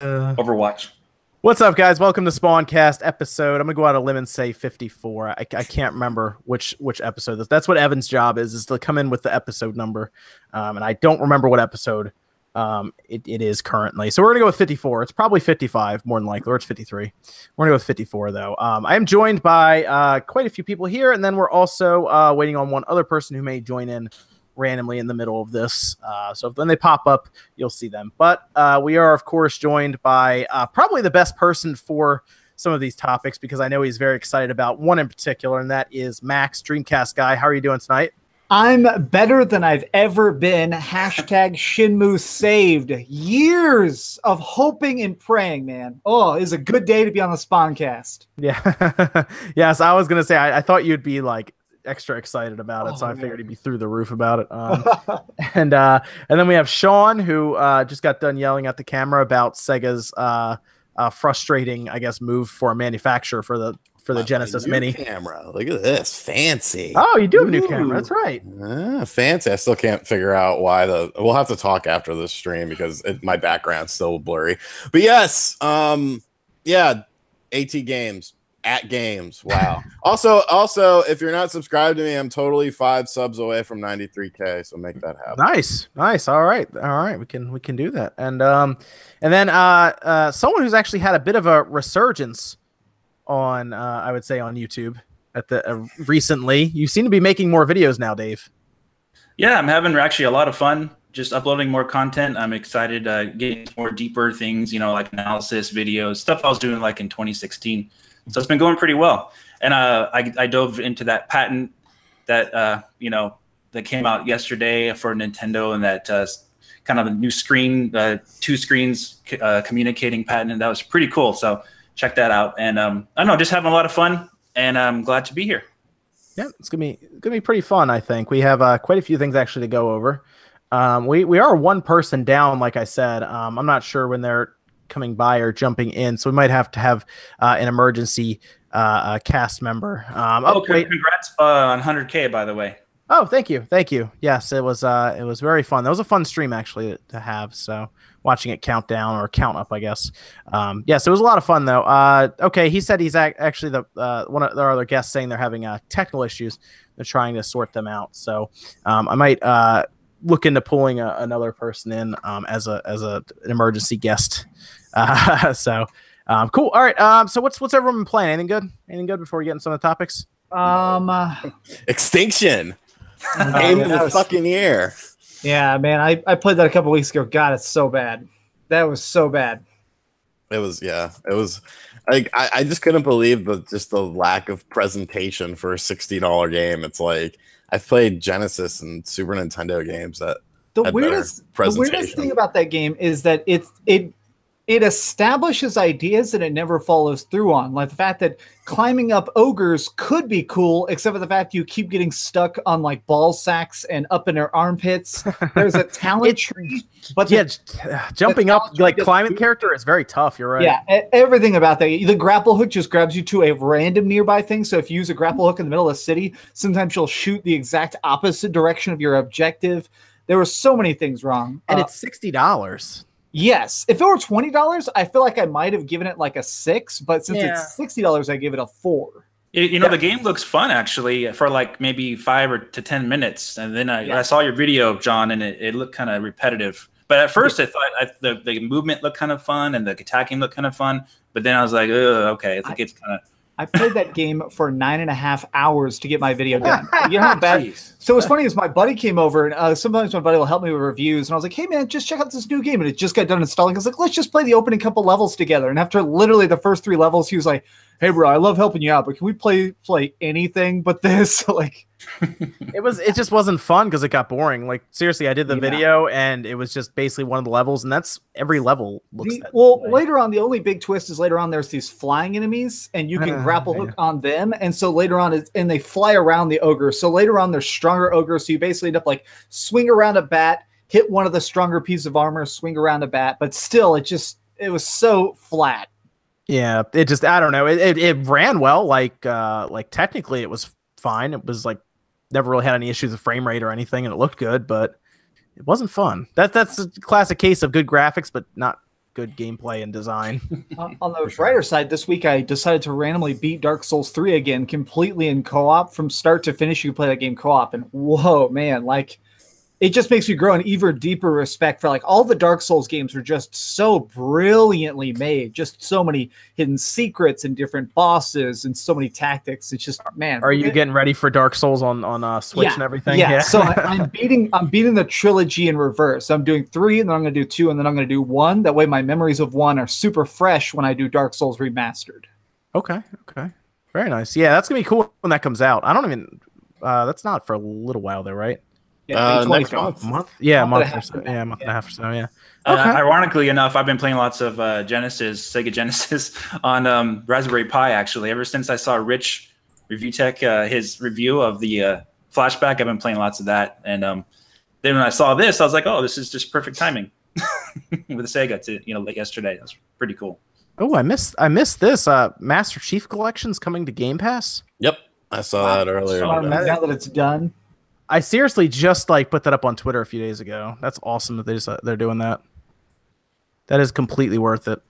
Uh, Overwatch. What's up, guys? Welcome to Spawncast episode. I'm gonna go out of limb and say 54. I, I can't remember which which episode this. That's what Evan's job is, is to come in with the episode number, um, and I don't remember what episode um, it, it is currently. So we're gonna go with 54. It's probably 55 more than likely, or it's 53. We're gonna go with 54 though. Um, I am joined by uh, quite a few people here, and then we're also uh, waiting on one other person who may join in randomly in the middle of this. Uh, so when they pop up, you'll see them. But uh, we are, of course, joined by uh, probably the best person for some of these topics because I know he's very excited about one in particular, and that is Max Dreamcast guy. How are you doing tonight? I'm better than I've ever been. Hashtag Shenmue saved. Years of hoping and praying, man. Oh, it's a good day to be on the Spawncast. Yeah. yes, I was gonna say I, I, thought you'd be like extra excited about it, oh, so I figured he'd be through the roof about it. Um, and uh, and then we have Sean, who uh, just got done yelling at the camera about Sega's uh, uh frustrating, I guess, move for a manufacturer for the for the Genesis Mini camera. Look at this, fancy. Oh, you do have a new camera. That's right. Ah, fancy. I still can't figure out why the. We'll have to talk after this stream because it, my background's still blurry. But yes, um, yeah, AT Games at games. Wow. also, also, if you're not subscribed to me, I'm totally five subs away from 93k. So make that happen. Nice, nice. All right, all right. We can we can do that. And um, and then uh, uh, someone who's actually had a bit of a resurgence on uh, I would say on YouTube at the uh, recently. You seem to be making more videos now, Dave. Yeah, I'm having actually a lot of fun just uploading more content. I'm excited uh, getting more deeper things, you know, like analysis videos, stuff I was doing like in 2016. So it's been going pretty well. And uh, I, I dove into that patent that uh, you know that came out yesterday for Nintendo and that uh, kind of a new screen, uh, two screens uh, communicating patent, and that was pretty cool. So check that out. And um, I don't know, just having a lot of fun, and I'm glad to be here. Yeah, it's gonna be gonna be pretty fun. I think we have uh, quite a few things actually to go over. Um, we we are one person down, like I said. Um, I'm not sure when they're coming by or jumping in. So we might have to have uh, an emergency uh, uh cast member. Um, oh, oh congrats uh, on 100k, by the way. Oh, thank you, thank you. Yes, it was uh, it was very fun. That was a fun stream actually to have. So watching it count down or count up, I guess. Um, yes, it was a lot of fun though. Uh, okay, he said he's ac- actually the uh, one of our other guests saying they're having uh, technical issues. They're trying to sort them out. So um, I might uh, look into pulling a, another person in um, as a as a an emergency guest uh, so um, cool. All right. Um, so what's what's everyone been playing? Anything good? Anything good before we get into some of the topics? Um, uh, Extinction. Uh, Game of the was, fucking year. Yeah, man. I, I played that a couple weeks ago. God, it's so bad. That was so bad. It was yeah. It was like I, I just couldn't believe the just the lack of presentation for a sixty dollar game. It's like I've played Genesis and Super Nintendo games that the weirdest the weirdest thing about that game is that it's it it establishes ideas that it never follows through on. Like the fact that climbing up ogres could be cool, except for the fact you keep getting stuck on like ball sacks and up in their armpits. There's a talent tree, but yeah, the, jumping up like climbing character is very tough. You're right. Yeah, everything about that. The grapple hook just grabs you to a random nearby thing. So if you use a grapple hook in the middle of the city, sometimes you'll shoot the exact opposite direction of your objective. There were so many things wrong, and uh, it's sixty dollars. Yes. If it were twenty dollars, I feel like I might have given it like a six, but since yeah. it's sixty dollars, I give it a four. You know, yeah. the game looks fun actually for like maybe five or to ten minutes, and then I, yeah. I saw your video, John, and it, it looked kind of repetitive. But at first, I thought I, the the movement looked kind of fun and the attacking looked kind of fun. But then I was like, okay, I think I, it's kind of I played that game for nine and a half hours to get my video done. You know how bad. so what's funny is my buddy came over, and uh, sometimes my buddy will help me with reviews, and I was like, "Hey man, just check out this new game," and it just got done installing. I was like, "Let's just play the opening couple levels together." And after literally the first three levels, he was like, "Hey bro, I love helping you out, but can we play play anything but this?" like, it was it just wasn't fun because it got boring. Like seriously, I did the yeah. video and it was just basically one of the levels, and that's every level looks. The, well, way. later on, the only big twist is later on there's these flying enemies, and you can uh, grapple hook on them, and so later on, it's, and they fly around the ogre. So later on, there's stronger ogres, so you basically end up like swing around a bat, hit one of the stronger pieces of armor, swing around a bat, but still, it just it was so flat. Yeah, it just I don't know. It, it, it ran well. Like uh like technically, it was fine. It was like never really had any issues with frame rate or anything, and it looked good, but it wasn't fun. That that's a classic case of good graphics, but not good gameplay and design. on on the brighter side, this week I decided to randomly beat Dark Souls 3 again completely in co-op from start to finish. You can play that game co-op, and whoa, man, like it just makes me grow an even deeper respect for like all the Dark Souls games are just so brilliantly made. Just so many hidden secrets and different bosses and so many tactics. It's just man. Are you it- getting ready for Dark Souls on on uh, Switch Yeah, and everything? Yeah, so I, I'm beating I'm beating the trilogy in reverse. I'm doing three, and then I'm going to do two, and then I'm going to do one. That way, my memories of one are super fresh when I do Dark Souls remastered. okay, okay, very nice. Yeah, that's gonna be cool when that comes out. I don't even. Uh, that's not for a little while though, right? Yeah, Uh, next month. A month? Yeah, a Month month or so. from now, Yeah, a month and a half or so. Yeah. Uh, Okay. ironically enough, I've been playing lots of uh, Genesis, Sega Genesis on um, Raspberry Pi. Actually, ever since I saw Rich Review Tech uh, his review of the uh, flashback, I've been playing lots of that. And um, then when I saw this, I was like, "Oh, this is just perfect timing with the Sega to you know like yesterday. That's pretty cool." Oh, I missed. I missed this. Uh, Master Chief Collection's coming to Game Pass. Yep, I saw that earlier. So now that it's done, I seriously just like put that up on Twitter a few days ago. That's awesome that they just, uh, they're doing that. That is completely worth it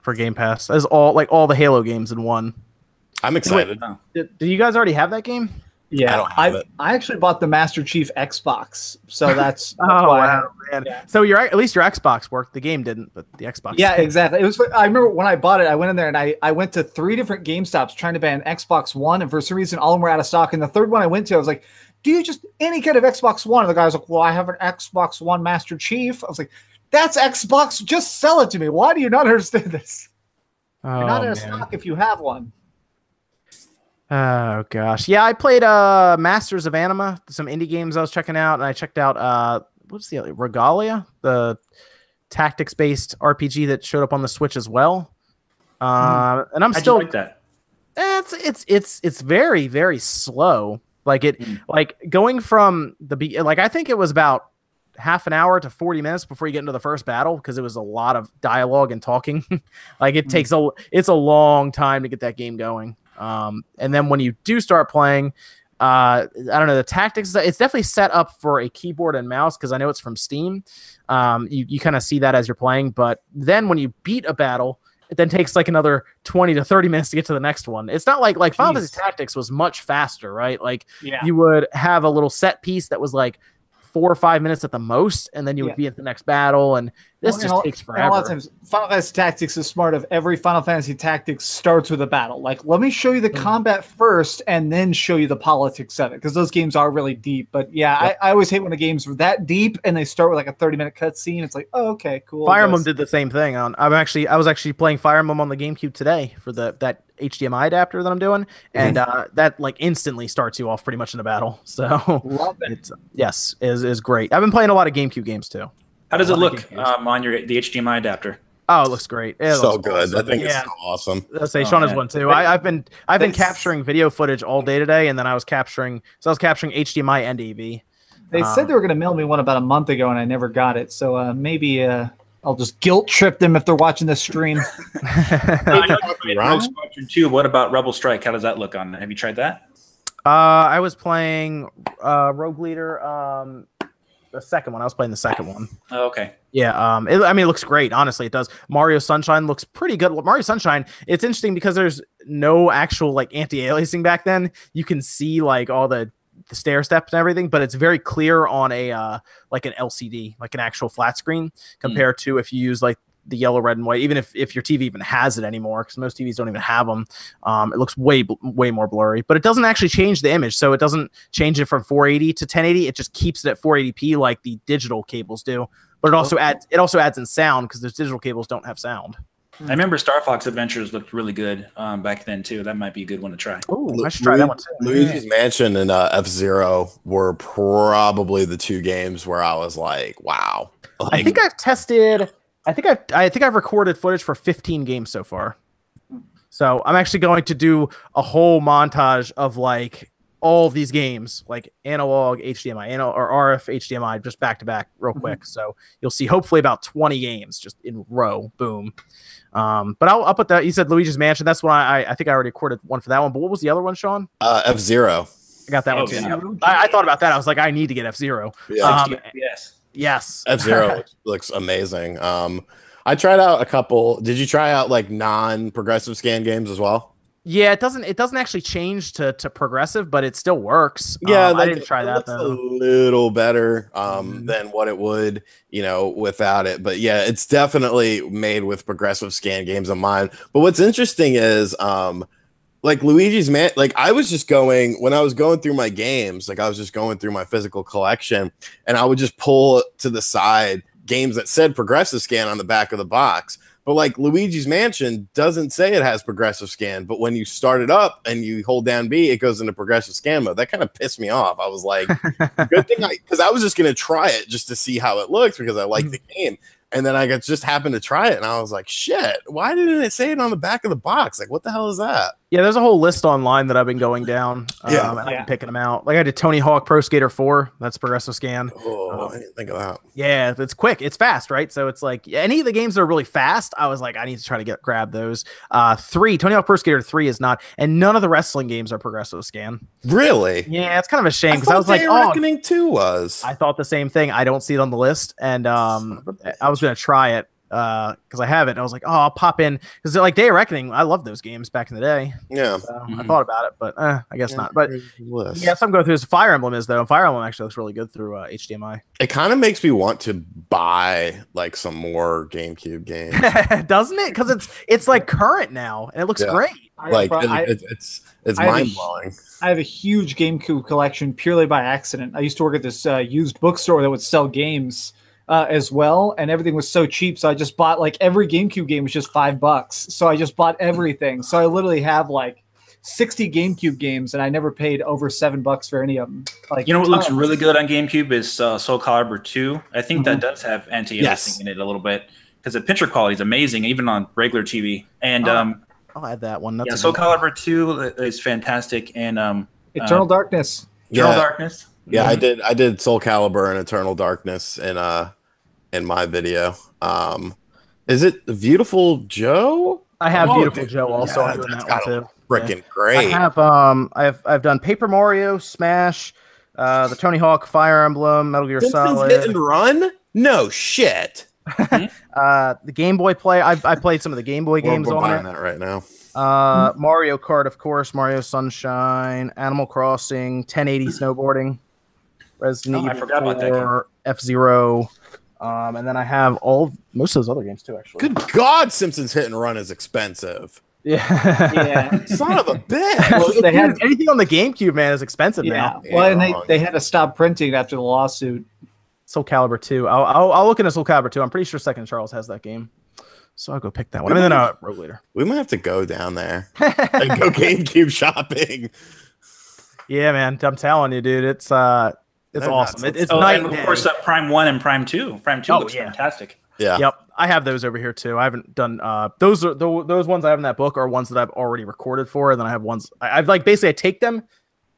for Game Pass. That is all like all the Halo games in one. I'm excited. Oh. Do, do you guys already have that game? yeah, I don't have I, it. I actually bought the Master Chief Xbox, so that's, that's Oh why wow, man! Yeah. So your at least your Xbox worked. The game didn't, but the Xbox. Yeah, did. exactly. It was. I remember when I bought it. I went in there and I, I went to three different Game Stops trying to buy an Xbox One, and for some reason, all of them were out of stock. And the third one I went to, I was like, "Do you just any kind of Xbox One?" And the guy was like, "Well, I have an Xbox One Master Chief." I was like, "That's Xbox. Just sell it to me. Why do you not understand this? Oh, You're not in of man. stock if you have one." Oh gosh, yeah. I played uh Masters of Anima, some indie games I was checking out, and I checked out uh what's the other Regalia, the tactics based RPG that showed up on the Switch as well. Uh, and I'm How'd still you like that? Eh, it's it's it's it's very very slow. Like it Mm. like going from the be like I think it was about half an hour to 40 minutes before you get into the first battle because it was a lot of dialogue and talking. like it Mm. takes a it's a long time to get that game going. Um and then when you do start playing uh I don't know the tactics it's definitely set up for a keyboard and mouse because I know it's from Steam. Um you, you kind of see that as you're playing, but then when you beat a battle it then takes like another 20 to 30 minutes to get to the next one. It's not like like Final Fantasy Tactics was much faster, right? Like Yeah. you would have a little set piece that was like four or five minutes at the most, and then you would Yeah. be at the next battle, and this Well, and just a- takes forever. A lot of times, Final Fantasy Tactics is smart. Of every Final Fantasy Tactics starts with a battle. Like, let me show you the Mm. combat first, and then show you the politics of it, because those games are really deep. But yeah, I, I always hate when the games are that deep and they start with like a thirty-minute cutscene. It's like, oh, okay, cool. Fire Emblem did the same thing. On I'm actually I was actually playing Fire Emblem on the GameCube today for the that HDMI adapter that I'm doing, and uh, that like instantly starts you off pretty much in a battle. So Love it. it's yes is is great. I've been playing a lot of GameCube games too. How does it look um, on your the HDMI adapter? Oh, it looks great. It so looks good. awesome. That thing yeah. is so awesome. Let's say Oh, Sean has man. one too. I, I've been I've been It's- capturing video footage all day today, and then I was capturing so I was capturing HDMI and AV. They Um, said they were going to mail me one about a month ago, and I never got it. So uh, maybe uh, I'll just guilt trip them if they're watching this stream. I know you? Rogue Squadron 2. What about Rebel Strike? How does that look on? Have you tried that? Uh, I was playing uh, Rogue Leader, um, the second one. I was playing the second one. Oh, okay. Yeah, um, it, I mean, it looks great. Honestly, it does. Mario Sunshine looks pretty good. Mario Sunshine. It's interesting because there's no actual like anti-aliasing back then. You can see like all the the stair steps and everything, but it's very clear on a uh, like an LCD, like an actual flat screen, compared to if you use like the yellow, red, and white. Even if if your TV even has it anymore, because most TVs don't even have them, um, it looks way way more blurry. But it doesn't actually change the image, so it doesn't change it from 480 to 1080. It just keeps it at 480p like the digital cables do. But it also adds it also adds in sound because those digital cables don't have sound. I remember Star Fox Adventures looked really good um, back then too. That might be a good one to try. Oh, I should try that one too. Luigi's Mansion and uh, F Zero were probably the two games where I was like, wow. I think I've tested. I think I've. I think I've recorded footage for 15 games so far. So I'm actually going to do a whole montage of like all these games, like analog HDMI, anal- or RF HDMI, just back to back, real quick. So you'll see hopefully about 20 games just in row. Boom. Um, but I'll, I'll put that. You said Luigi's Mansion. That's one I, I think I already recorded one for that one. But what was the other one, Sean? uh, F Zero. I got that Oh, one too. yeah. I, I thought about that. I was like, I need to get F Zero. Yeah. Um, yes. Yes. F Zero looks amazing. Um, I tried out a couple. Did you try out like non-progressive scan games as well? Yeah, it doesn't it doesn't actually change to to progressive, but it still works. Yeah, Um, I didn't try that looks a little better um, Mhm. than what it would, you know, without it. But yeah, it's definitely made with progressive scan games in mind. But what's interesting is, um, like Luigi's Man, like I was just going when I was going through my games, like I was just going through my physical collection, and I would just pull to the side games that said progressive scan on the back of the box. But like Luigi's Mansion doesn't say it has progressive scan, but when you start it up and you hold down B, it goes into progressive scan mode. That kind of pissed me off. I was like, good thing I because I was just gonna try it just to see how it looks because I like mm. the game. And then I got just happened to try it and I was like, shit, why didn't it say it on the back of the box? Like, what the hell is that? Yeah, there's a whole list online that I've been going down. Um, Yeah. and I've been picking them out. Like I did Tony Hawk Pro Skater 4. That's progressive scan. Oh, Oh. I didn't think of that. Yeah, it's quick, it's fast, right? So it's like any of the games that are really fast. I was like, I need to try to get grab those. Uh, three Tony Hawk Pro Skater three is not, and none of the wrestling games are progressive scan. Really? Yeah, it's kind of a shame because I, thought was like, Day of oh, Reckoning 2 was. I thought the same thing. I don't see it on the list, and um, Son of a bitch. I was gonna try it because I have it. And I was like, oh, I'll pop in because they're like Day of Reckoning. I love those games back in the day. yeah. So I Mhm. thought about it, but uh, I guess not. But Here's the list. yeah, some go through. This Fire Emblem is though. and Fire Emblem actually looks really good through uh, HDMI. It kind of makes me want to buy like some more GameCube games. Doesn't it? Because it's it's like current now, and it looks Yeah. great. I, like bro, it- it- it's it's I have a mind blowing. I have a huge GameCube collection purely by accident. I used to work at this uh, used bookstore that would sell games uh, as well, and everything was so cheap. So I just bought like every GameCube game was just five bucks. So I just bought everything. So I literally have like sixty GameCube games, and I never paid over seven bucks for any of them. Like You know what looks really good on GameCube is uh, Soul Calibur 2. I think that Mhm. does have anti-aliasing Yes. in it a little bit because the picture quality is amazing, even on regular TV. And Oh, um, I'll add that one. That's yeah, a Soul Calibur 2 is fantastic, and um, Eternal Darkness. Eternal Yeah. Darkness. Yeah, I did. I did Soul Calibur and Eternal Darkness in uh in my video. Um, is it Beautiful Joe? I have Oh, Beautiful dude. Joe also. Yeah, I'm doing that's that one too. Freaking I great! have um I've I've done Paper Mario, Smash, uh the Tony Hawk, Fire Emblem, Metal Gear Simpsons Solid, Hit and Run? No shit. uh the Game Boy play. I've I played some of the Game Boy We're, games we're on buying it. that right now. Uh Mario Kart, of course, Mario Sunshine, Animal Crossing, 1080 snowboarding, Resident Oh, I Evil forgot about that 4, F Zero. Um, and then I have all most of those other games too, actually. Good God, Simpsons Hit and Run is expensive. Yeah. Yeah. Son of a bitch. Well, they had anything on the GameCube, man, is expensive yeah. now. Well, and they, they had to stop printing after the lawsuit. Soul Calibur 2. I'll, I'll, I'll look into Soul Calibur 2. I'm pretty sure Second Charles has that game. So I'll go pick that one. I mean, then I'll Rogue Leader. we might have to go down there and go GameCube shopping. yeah, man. I'm telling you, dude. It's uh it's They're awesome. nuts. It, it's Oh, night and and of course, uh, Prime 1 and Prime 2. Prime 2 Oh, looks yeah. fantastic. Yeah. Yep, I have those over here too. I haven't done uh those are tho- those ones I have in that book are ones that I've already recorded for, and then I have ones I, I've like basically I take them,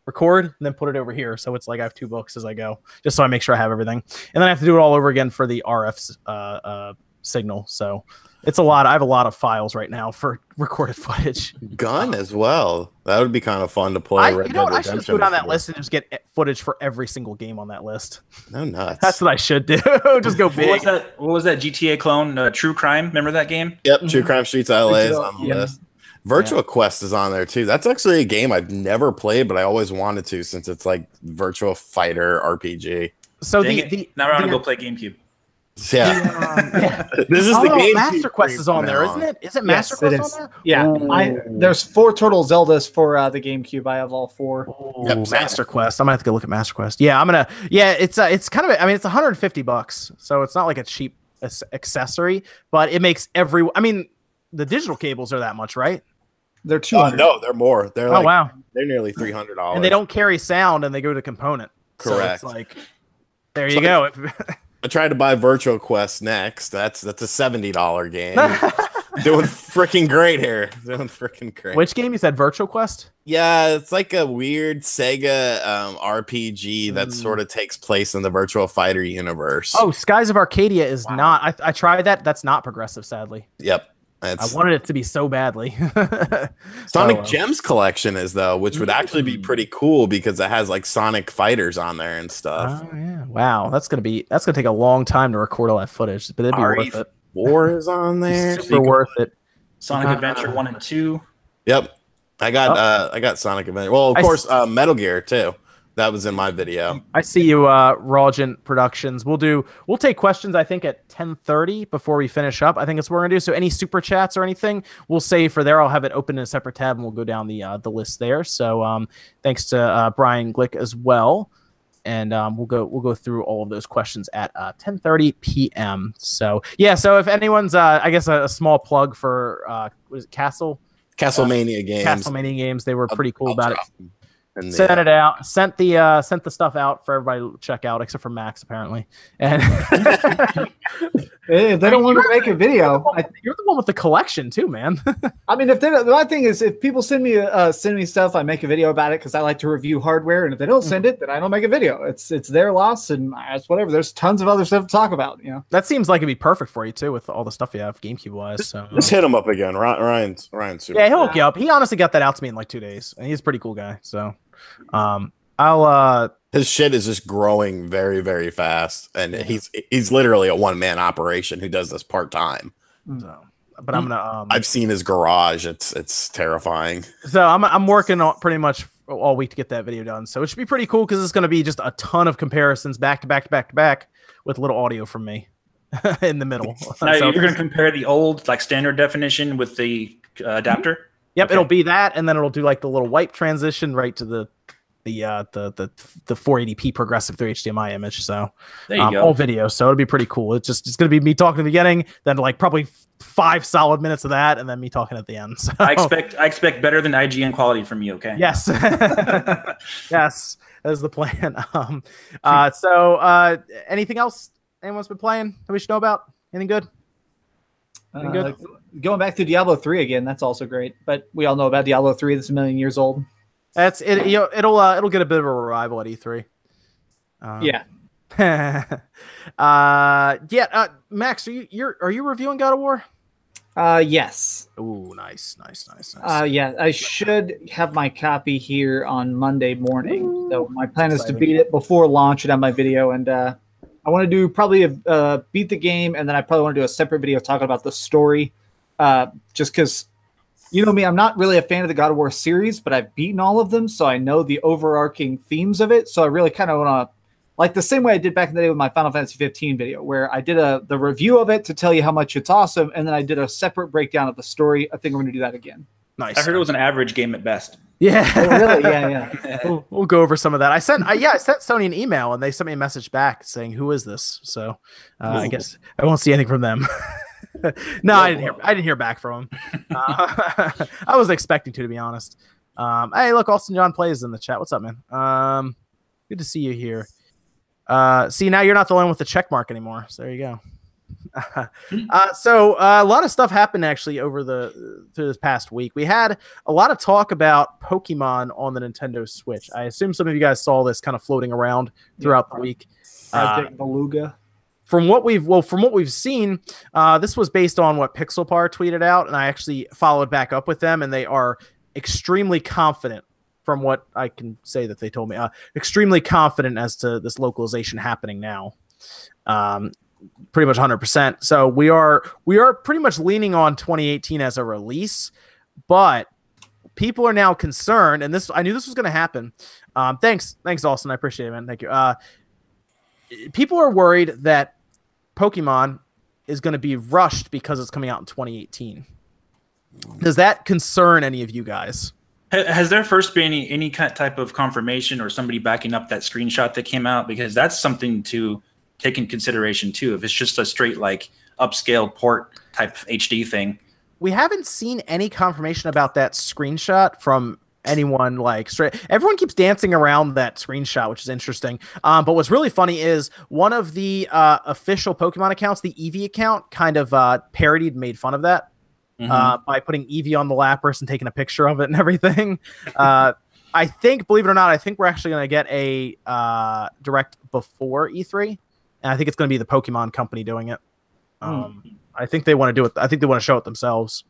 record, and then put it over here. So it's like I have two books as I go, just so I make sure I have everything, and then I have to do it all over again for the RF uh, uh signal. So it's a lot. I have a lot of files right now for recorded footage. Gun as well. That would be kind of fun to play. I, Red you know what? Dead I should just Redemption go that before. list and just get footage for every single game on that list. No nuts. That's what I should do. just go big. What was that? What was that GTA clone? Uh, True Crime. Remember that game? Yep, True Crime Streets LA is on the Yeah. list. Virtua Quest is on there too. That's actually a game I've never played, but I always wanted to since it's like Virtua Fighter RPG. So Dang the, the now I want to go play GameCube. Yeah, um, yeah. this is Oh, the no, game. Master Quest is on there, isn't it? Is it Master it Quest is. on there? Yeah, I there's four total Zeldas for uh, the GameCube. I have all four. Yep, Ooh, same. Master Quest. I'm gonna have to go look at Master Quest. Yeah, I'm gonna. Yeah, it's uh, it's kind of. I mean, it's 150 bucks, so it's not like a cheap accessory, but it makes every. I mean, the digital cables are that much, right? They're two Oh, hundred. no, they're more. They're oh like wow! they're nearly three hundred dollars. And they don't carry sound, and they go to component. So Correct. it's like, there So you go. I tried to buy Virtua Quest next. That's that's a seventy dollar game. Doing freaking great here. Doing freaking great. Which game you said? Virtua Quest. Yeah, it's like a weird Sega um, RPG that Mm. sort of takes place in the Virtua Fighter universe. Oh, Skies of Arcadia is Wow. not. I, I tried that. That's not progressive, sadly. yep. I wanted it to be so badly. Sonic Oh, well. Gems collection is though, which would actually be Mm. pretty cool because it has like Sonic fighters on there and stuff. Oh yeah! Wow, that's gonna be that's gonna take a long time to record all that footage, but it'd be Are worth it. War is on there. Super worth it. Sonic Uh, Adventure one and two. Yep. I got Oh. uh I got Sonic Adventure. Well, of I course, s- uh, Metal Gear too. That was in my video. I see you, uh, Rawgent Productions. We'll do. We'll take questions. I think at ten thirty before we finish up. I think that's what we're gonna do. So any super chats or anything, we'll save for there. I'll have it open in a separate tab, and we'll go down the uh, the list there. So um, thanks to uh, Brian Glick as well, and um, we'll go we'll go through all of those questions at uh, ten thirty p.m. So yeah. So if anyone's, uh, I guess a, a small plug for uh, what is it, Castle Castlevania games. Castlemania games. They were pretty cool I'll about it. them in the, sent uh, it out sent the uh sent the stuff out for everybody to check out except for max apparently and If they don't want to make a video, I, you're the one with the collection too man I mean, if they don't, my thing is, if people send me uh, send me stuff, I make a video about it because I like to review hardware. And if they don't send it, then I don't make a video. It's it's their loss, and it's whatever. There's tons of other stuff to talk about. You know, that seems like it'd be perfect for you too with all the stuff you have gamecube wise so Just hit him up again. Ryan, Ryan's Ryan's super. yeah he'll hook you up he honestly got that out to me in like two days and he's a pretty cool guy so um i'll uh His shit is just growing very, very fast, and he's he's literally a one man operation who does this part time. so, but i'm gonna um I've seen his garage. It's it's terrifying. so i'm, I'm working on pretty much all week to get that video done so it should be pretty cool because it's going to be just a ton of comparisons back to back to back to back with little audio from me in the middle Now So- you're going to compare the old like standard definition with the uh, adapter. Yep, Okay. it'll be that, and then it'll do like the little wipe transition right to the the uh the the the 480p progressive through HDMI image. So There you um, go. all video, so it'll be pretty cool. It's just it's gonna be me talking at the beginning, then like probably five solid minutes of that, and then me talking at the end. So I expect I expect better than IGN quality from you. Okay. yes, yes, that's the plan. Um, uh, so uh, anything else anyone's been playing that we should know about? Anything good? Pretty good. Going back to Diablo three again, that's also great. But we all know about Diablo three. That's a million years old. That's it. You know, it'll uh, it'll get a bit of a revival at E3. Um, yeah, uh, yeah. Uh, Max, are you you're are you reviewing God of War? uh, yes, Ooh, nice, nice, nice, nice. uh, yeah. I should have my copy here on Monday morning. So my plan is to beat it before launch and have my video. And uh, I want to do probably a, uh, beat the game, and then I probably want to do a separate video talking about the story. Uh, just because you know me, I'm not really a fan of the God of War series, but I've beaten all of them, so I know the overarching themes of it. So I really kind of want to, like the same way I did back in the day with my Final Fantasy 15 video, where I did a the review of it to tell you how much it's awesome, and then I did a separate breakdown of the story. I think I'm going to do that again. nice. I heard it was an average game at best. yeah. Oh, really? Yeah, yeah. we'll, we'll go over some of that. I sent, I, yeah, I sent Sony an email and they sent me a message back saying, "Who is this?" So uh, I guess I won't see anything from them. no, I didn't hear. I didn't hear back from him. Uh, I was expecting to, to be honest. Um, hey, look, Austin John plays in the chat. What's up, man? Um, good to see you here. Uh, see, now you're not the one with the check mark anymore. So there you go. uh, so uh, a lot of stuff happened actually over the through this past week. We had a lot of talk about Pokemon on the Nintendo Switch. I assume some of you guys saw this kind of floating around throughout the week. Uh, Project Beluga. From what we've well from what we've seen uh, this was based on what pixelpar tweeted out and i actually followed back up with them and they are extremely confident from what i can say that they told me uh, extremely confident as to this localization happening now. Um, pretty much 100% so we are we are pretty much leaning on 2018 as a release but people are now concerned and this i knew this was going to happen. Um, thanks thanks austin. I appreciate it man. Thank you. Uh, people are worried that Pokemon is going to be rushed because it's coming out in 2018. Does that concern any of you guys? Has there first been any any kind type of confirmation or somebody backing up that screenshot that came out? Because that's something to take in consideration too. If it's just a straight like upscale port type HD thing, We haven't seen any confirmation about that screenshot from anyone like straight everyone keeps dancing around that screenshot which is interesting um, but what's really funny is one of the uh, official pokemon accounts the eevee account kind of uh, parodied made fun of that Mhm. uh, by putting Eevee on the Lapras and taking a picture of it and everything. Uh, I think, believe it or not, I think we're actually going to get a uh, direct before E3, and I think it's going to be the Pokemon Company doing it. Um, I think they want to do it. I think they want to show it themselves,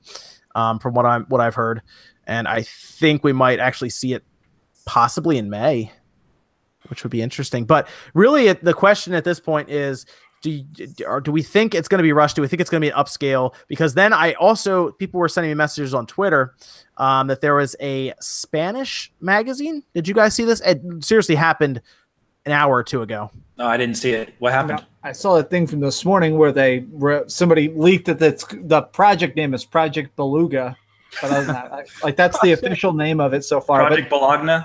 um, from what I'm what I've heard, and I think we might actually see it possibly in May, which would be interesting. But really, it, the question at this point is. do you, or do we think it's going to be rushed? Do we think it's going to be an upscale? Because then I also people were sending me messages on Twitter um, that there was a Spanish magazine. Did you guys see this? It seriously happened an hour or two ago. No, I didn't see it. What happened? I saw a thing from this morning where they where somebody leaked that the project name is Project Beluga, but other than that, I, like that's the official name of it so far. Project Bologna.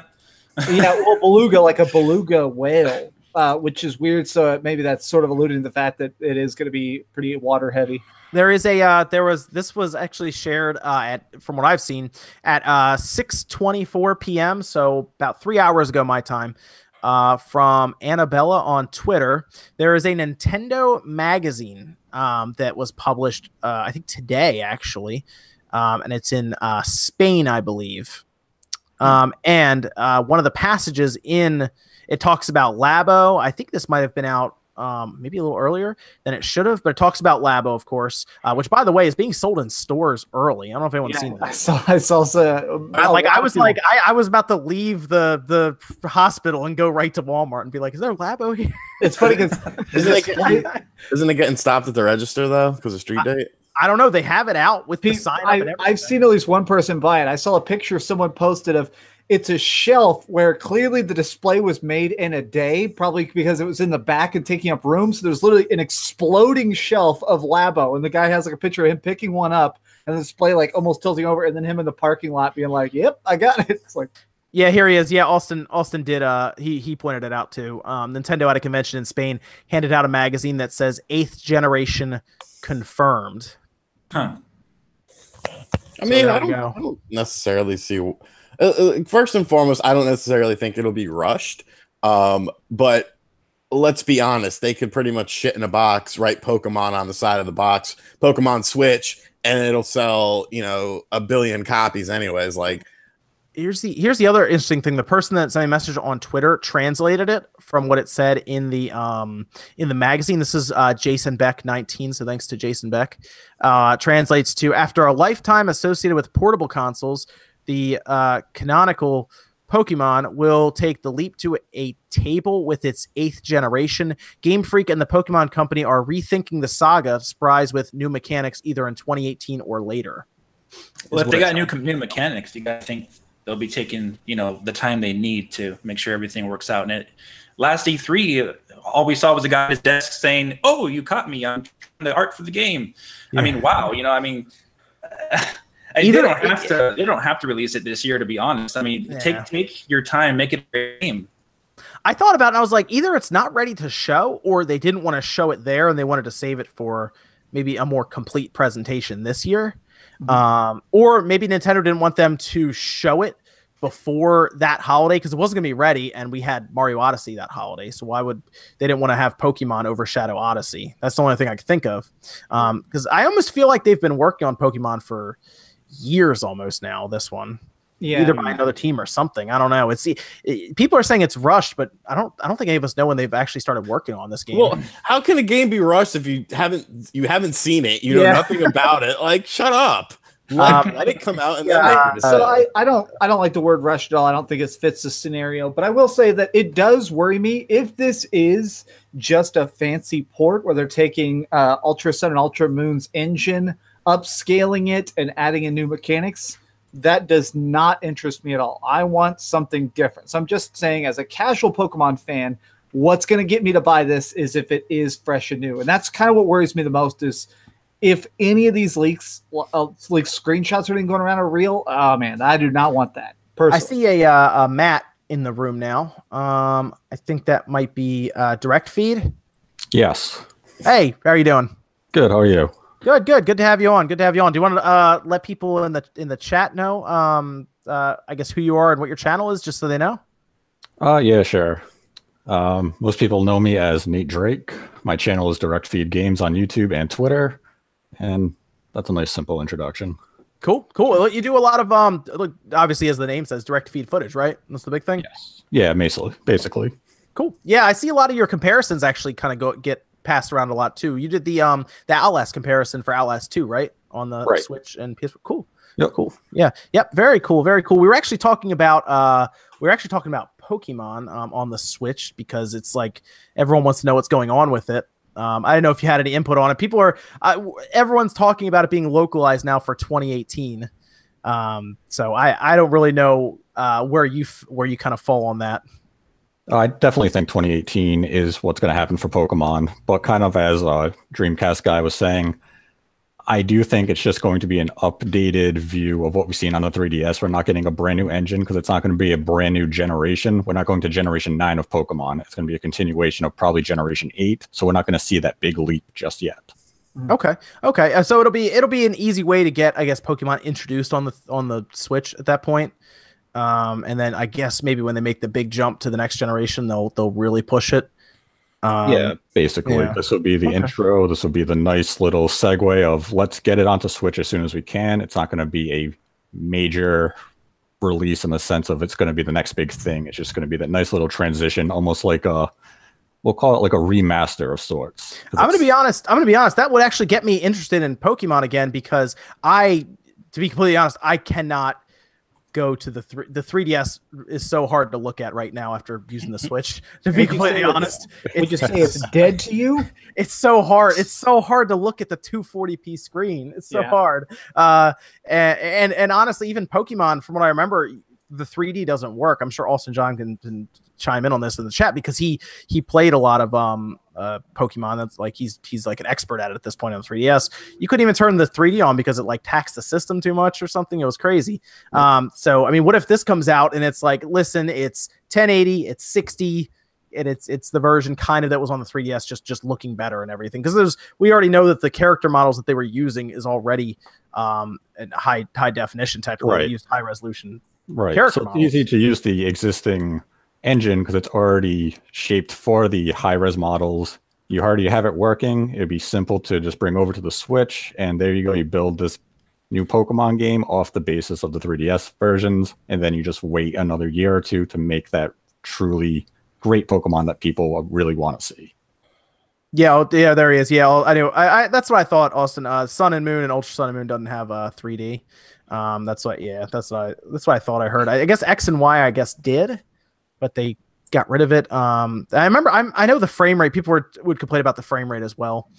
yeah, well, beluga like a beluga whale, uh, which is weird. So maybe that's sort of alluding to the fact that it is going to be pretty water heavy. There is a uh, there was this was actually shared uh, at from what I've seen at uh, 6:24 p.m. So about three hours ago my time. Uh, from Annabella on Twitter, there is a Nintendo magazine um, that was published, uh, I think today actually, um, and it's in uh, Spain, I believe. Um, and uh, one of the passages in it talks about Labo. I think this might have been out um, maybe a little earlier than it should have, but it talks about Labo, of course, uh, which by the way is being sold in stores early. I don't know if anyone's Yeah, seen I that. saw. I saw. Uh, like I was people- like I, I was about to leave the the hospital and go right to Walmart and be like, "Is there Labo here?" it's funny because Isn't it, getting, isn't it getting stopped at the register though because of street date? I don't know. They have it out with the sign I, I've seen at least one person buy it. I saw a picture someone posted of it's a shelf where clearly the display was made in a day, probably because it was in the back and taking up room. So there's literally an exploding shelf of Labo, and the guy has like a picture of him picking one up and the display like almost tilting over, and then him in the parking lot being like, "Yep, I got it." It's like, Yeah, here he is. Yeah, Austin. Austin did. Uh, he he pointed it out too. Um, Nintendo at a convention in Spain handed out a magazine that says eighth generation confirmed. Huh. I mean, there I don't. I don't necessarily see. Uh, uh, first and foremost, I don't necessarily think it'll be rushed. Um, but let's be honest, they could pretty much shit in a box, write Pokemon on the side of the box, Pokemon Switch, and it'll sell, you know, a billion copies anyways. Like, Here's the here's the other interesting thing. The person that sent me a message on Twitter translated it from what it said in the um in the magazine. This is uh, Jason Beck 19. So thanks to Jason Beck. Uh, translates to after a lifetime associated with portable consoles, the uh, canonical Pokemon will take the leap to a table with its eighth generation. Game Freak and the Pokemon Company are rethinking the saga of Spries with new mechanics either in 2018 or later. Well, if they got new new mechanics, you got to think they'll be taking you know the time they need to make sure everything works out. And it last E3, uh, all we saw was a guy at his desk saying, "Oh, you caught me! I'm the art for the game." I mean, wow, you know, I mean. they don't have to. They don't have to release it this year, to be honest. I mean, Yeah. take take your time, make it a game. I thought about it and I was like, either it's not ready to show or they didn't want to show it there and they wanted to save it for maybe a more complete presentation this year. Um, or maybe Nintendo didn't want them to show it before that holiday because it wasn't going to be ready and we had Mario Odyssey that holiday. So why would they didn't want to have Pokemon overshadow Odyssey? That's the only thing I could think of. Um, because I almost feel like they've been working on Pokemon for years almost now, this one yeah, either by another team or something. I don't know. It's it, people are saying it's rushed, but I don't. I don't think any of us know when they've actually started working on this game. well, how can a game be rushed if you haven't you haven't seen it? You know Yeah. nothing about it. Like, shut up. Let, Um, let it come out and Yeah, then make I- so I, I don't I don't like the word rushed at all. I don't think it fits the scenario, but I will say that it does worry me if this is just a fancy port where they're taking uh, Ultra Sun and Ultra Moon's engine, upscaling it, and adding in new mechanics. That does not interest me at all. I want something different. So I'm just saying, as a casual Pokemon fan, what's going to get me to buy this is if it is fresh and new, and that's kind of what worries me the most. Is if any of these leaks, uh, like screenshots or anything going around are real, oh man, I do not want that. Personally. I see a, uh, a Matt in the room now. Um, I think that might be uh, direct feed. Yes. Hey, how are you doing? Good. How are you? Good, good, good to have you on. Good to have you on. Do you want to uh, let people in the in the chat know? Um, uh, I guess who you are and what your channel is, just so they know. Uh, yeah, sure. Um, most people know me as Nate Drake. My channel is Direct Feed Games on YouTube and Twitter, and that's a nice, simple introduction. Cool, cool. You do a lot of um, look, obviously as the name says, direct feed footage, right? That's the big thing. Yes. Yeah, basically. Basically. Cool. Yeah, I see a lot of your comparisons actually kind of go get passed around a lot too. You did the um the Outlast comparison for Outlast 2, right? On the Right. Switch and PS4. Cool. Yep. Cool. Yeah. Yep. Very cool. Very cool. We were actually talking about uh we were actually talking about Pokemon um on the Switch because it's like everyone wants to know what's going on with it. Um, I don't know if you had any input on it. People are uh, everyone's talking about it being localized now for 2018. Um, so I I don't really know uh, where you f- where you kind of fall on that. I definitely think 2018 is what's going to happen for Pokemon, but kind of as a Dreamcast guy was saying, I do think it's just going to be an updated view of what we've seen on the 3DS. We're not getting a brand new engine because it's not going to be a brand new generation. We're not going to generation nine of Pokemon. It's going to be a continuation of probably generation eight. So we're not going to see that big leap just yet. Okay. Okay. Uh, so it'll be it'll be an easy way to get I guess Pokemon introduced on the on the Switch at that point. Um, and then I guess maybe when they make the big jump to the next generation, they'll they'll really push it. Um, yeah, basically, yeah. this will be the Okay. intro. This will be the nice little segue of let's get it onto Switch as soon as we can. It's not going to be a major release in the sense of it's going to be the next big thing. It's just going to be that nice little transition, almost like a we'll call it like a remaster of sorts. I'm gonna be honest. I'm gonna be honest. That would actually get me interested in Pokemon again because I, to be completely honest, I cannot go to the three. The 3DS is so hard to look at right now after using the Switch. To be completely honest, Would you it's, say it's dead to you? it's so hard. It's so hard to look at the 240p screen. It's so Yeah. hard. Uh, and, and and honestly, even Pokemon, from what I remember, the 3D doesn't work. I'm sure Austin John can, can chime in on this in the chat because he he played a lot of um uh Pokemon. That's like he's he's like an expert at it at this point on 3DS. You couldn't even turn the 3D on because it like taxed the system too much or something. It was crazy. Um, so I mean, what if this comes out and it's like, listen, it's 1080, it's 60 and it's it's the version kind of that was on the 3ds just just looking better and everything because there's we already know that the character models that they were using is already um in high high definition type Right. used high resolution right. character So it's models. easy to use the existing engine because it's already shaped for the high res models. You already have it working. It'd be simple to just bring over to the Switch, and there you go. You build this new Pokemon game off the basis of the 3DS versions, and then you just wait another year or two to make that truly great Pokemon that people really want to see. yeah oh, yeah there he is yeah i know I, I that's what i thought austin uh sun and moon and ultra sun and moon doesn't have uh 3d um that's what yeah that's what i that's what i thought i heard i, I guess x and y i guess did but they got rid of it um i remember i'm i know the frame rate people were would complain about the frame rate as well